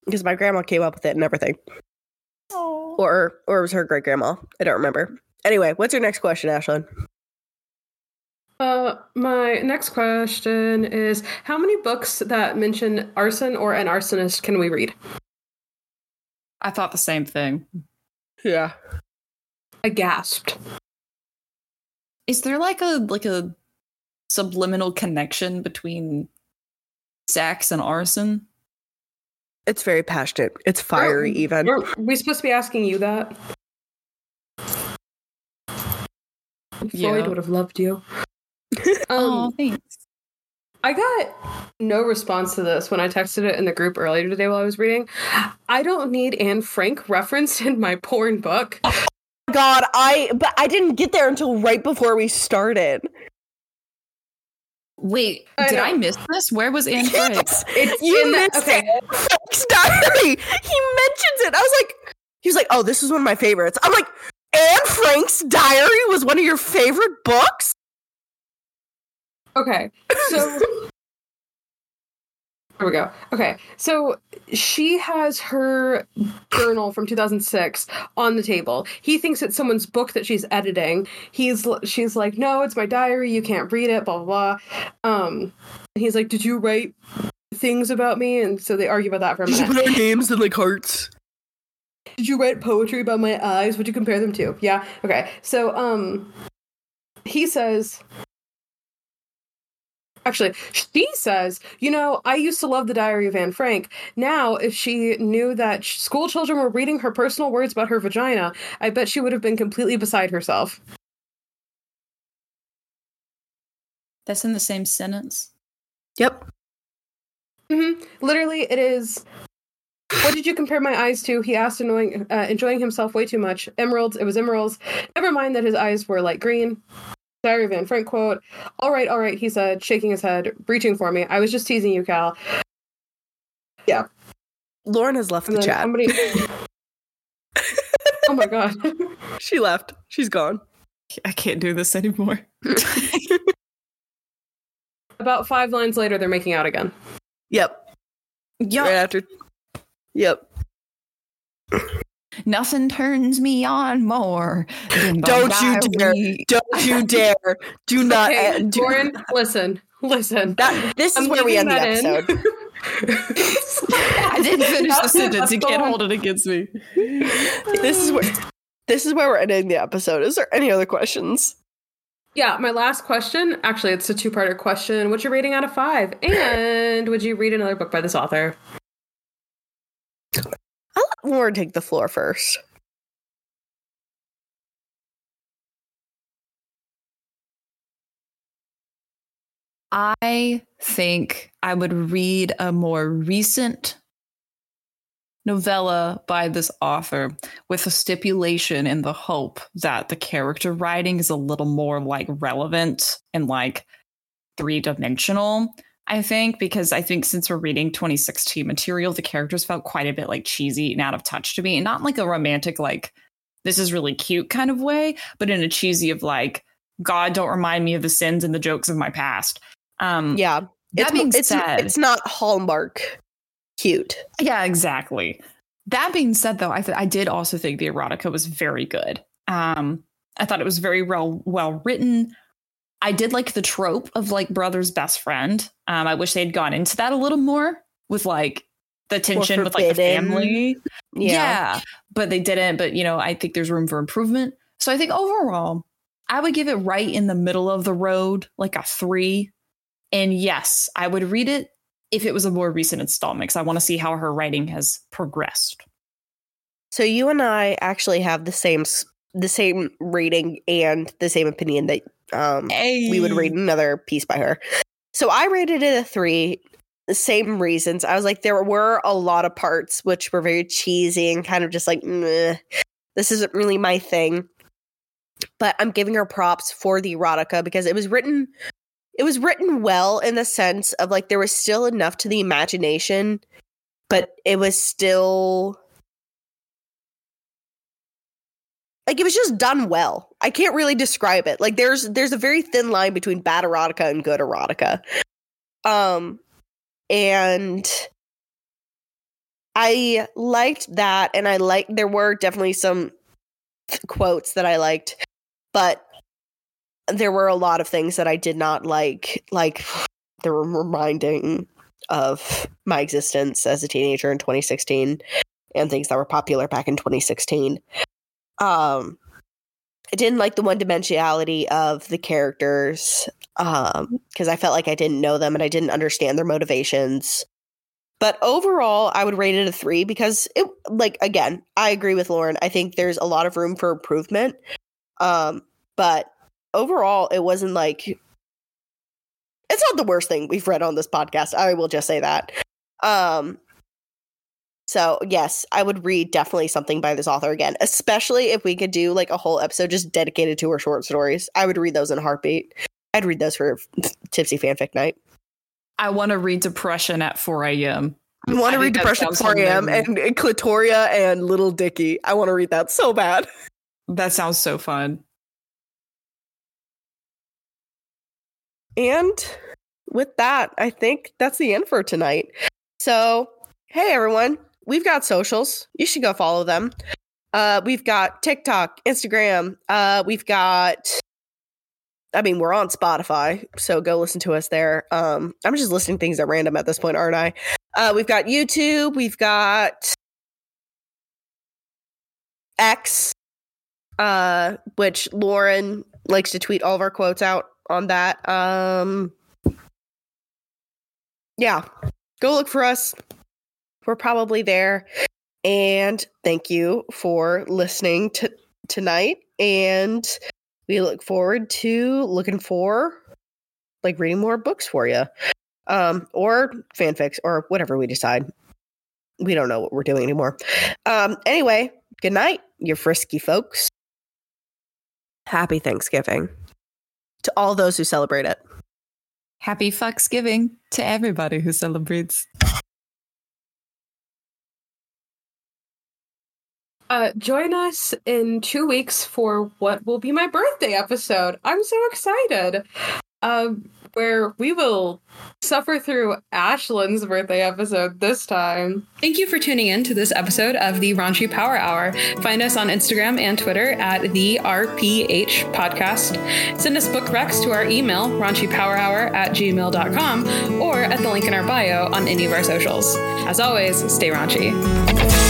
because my grandma came up with it and everything, or or it was her great grandma. I don't remember. Anyway, what's your next question, Ashlyn? Uh, my next question is: How many books that mention arson or an arsonist can we read? I thought the same thing. Yeah. I gasped. Is there like a like a subliminal connection between sex and arson? It's very passionate. It's fiery, Are- even. Are we supposed to be asking you that? Freud Yeah. would have loved you. oh, Um, thanks. I got no response to this when I texted it in the group earlier today while I was reading. I don't need Anne Frank referenced in my porn book. God, I but I didn't get there until right before we started. Wait, I did know. I miss this? Where was Anne Frank? It's You in the, okay. it. Frank's diary. He mentions it. I was like, he was like, oh, this is one of my favorites. I'm like, Anne Frank's diary was one of your favorite books. Okay. So There we go. Okay. So she has her journal from 2006 on the table. He thinks it's someone's book that she's editing. He's she's like, "No, it's my diary. You can't read it." blah blah blah. Um he's like, "Did you write things about me?" And so they argue about that for a Did you put our names in like hearts? Did you write poetry about my eyes? Would you compare them to? Yeah. Okay. So um he says Actually, she says, you know, I used to love the Diary of Anne Frank. Now, if she knew that sh- school children were reading her personal words about her vagina, I bet she would have been completely beside herself. That's in the same sentence. Yep. Mm-hmm. Literally, it is. What did you compare my eyes to? He asked, annoying, uh, enjoying himself way too much. Emeralds. It was emeralds. Never mind that his eyes were light green. Diary of Anne Frank quote. All right, all right, he said, shaking his head, reaching for me. I was just teasing you, Cal. Yeah. Lauren has left And the chat. somebody. oh my god. She left. She's gone. I can't do this anymore. About five lines later, they're making out again. Yep. Yeah, Right after. Yep. Nothing turns me on more. Than Don't you dare. diary. Don't you dare. Do not. Okay, uh, do- Lauren, listen, listen. that, this is I'm where we end the that in. episode. I didn't finish the sentence. You can't hold it against me. this is where. This is where we're ending the episode. Is there any other questions? Yeah, my last question. Actually, it's a two-parter question. What's your rating out of five? And would you read another book by this author? I'll let Lauren take the floor first. I think I would read a more recent novella by this author with a stipulation in the hope that the character writing is a little more like relevant and like three dimensional. I think because I think since we're reading 2016 material, the characters felt quite a bit like cheesy and out of touch to me, and not like a romantic like this is really cute kind of way, but in a cheesy of like God, don't remind me of the sins and the jokes of my past. Um, Yeah. that it's, being it's, said, it's not Hallmark cute. yeah, exactly. That being said, though, I th- I did also think the erotica was very good. Um, I thought it was very well well written. I did like the trope of like brother's best friend. Um, I wish they had gone into that a little more with like the tension with like the family. Yeah. Yeah. but they didn't. But you know, I think there's room for improvement. So I think overall, I would give it right in the middle of the road, like a three. And yes, I would read it if it was a more recent installment because I want to see how her writing has progressed. So you and I actually have the same the same rating and the same opinion that um we would read another piece by her. So I rated it a three. The same reasons. I was like, there were a lot of parts which were very cheesy and kind of just like, "Meh, this isn't really my thing. But I'm giving her props for the erotica because it was written it was written well in the sense of like there was still enough to the imagination, but it was still like it was just done well. I can't really describe it. Like there's there's a very thin line between bad erotica and good erotica. Um and I liked that and I like there were definitely some quotes that I liked, but there were a lot of things that I did not like like they were reminding of my existence as a teenager in 2016 and things that were popular back in 2016. Um, I didn't like the one dimensionality of the characters um because I felt like I didn't know them and I didn't understand their motivations. But overall, I would rate it a three because it like again, I agree with Lauren. I think there's a lot of room for improvement. Um, but overall, it wasn't like it's not the worst thing we've read on this podcast. I will just say that. Um, so yes, I would read definitely something by this author again, especially if we could do like a whole episode just dedicated to her short stories. I would read those in a heartbeat. I'd read those for Tipsy Fanfic Night. I want to read Depression at 4 a.m. I want to read Depression sounds 4 a.m. and, and Clitoria and Little Dicky. I want to read that so bad. That sounds so fun. And with that, I think that's the end for tonight. So, hey everyone, we've got socials. You should go follow them. Uh, we've got TikTok, Instagram. Uh, we've got. I mean, we're on Spotify, so go listen to us there. Um, I'm just listing things at random at this point, aren't I? Uh, we've got YouTube. We've got X, uh, which Lauren likes to tweet all of our quotes out on that. Um, yeah, go look for us. We're probably there. And thank you for listening to tonight. And we look forward to looking for like reading more books for you. Um, or fanfics or whatever we decide. We don't know what we're doing anymore. Um, anyway, good night, you frisky folks. Happy Thanksgiving to all those who celebrate it. Happy Fucksgiving to everybody who celebrates. Uh, join us in two weeks for what will be my birthday episode. I'm so excited. Um, where we will suffer through Ashlyn's birthday episode this time. Thank you for tuning in to this episode of the Raunchy Power Hour. Find us on Instagram and Twitter at the RPH Podcast. Send us book recs to our email, raunchypowerhour at gmail.com, or at the link in our bio on any of our socials. As always, stay raunchy.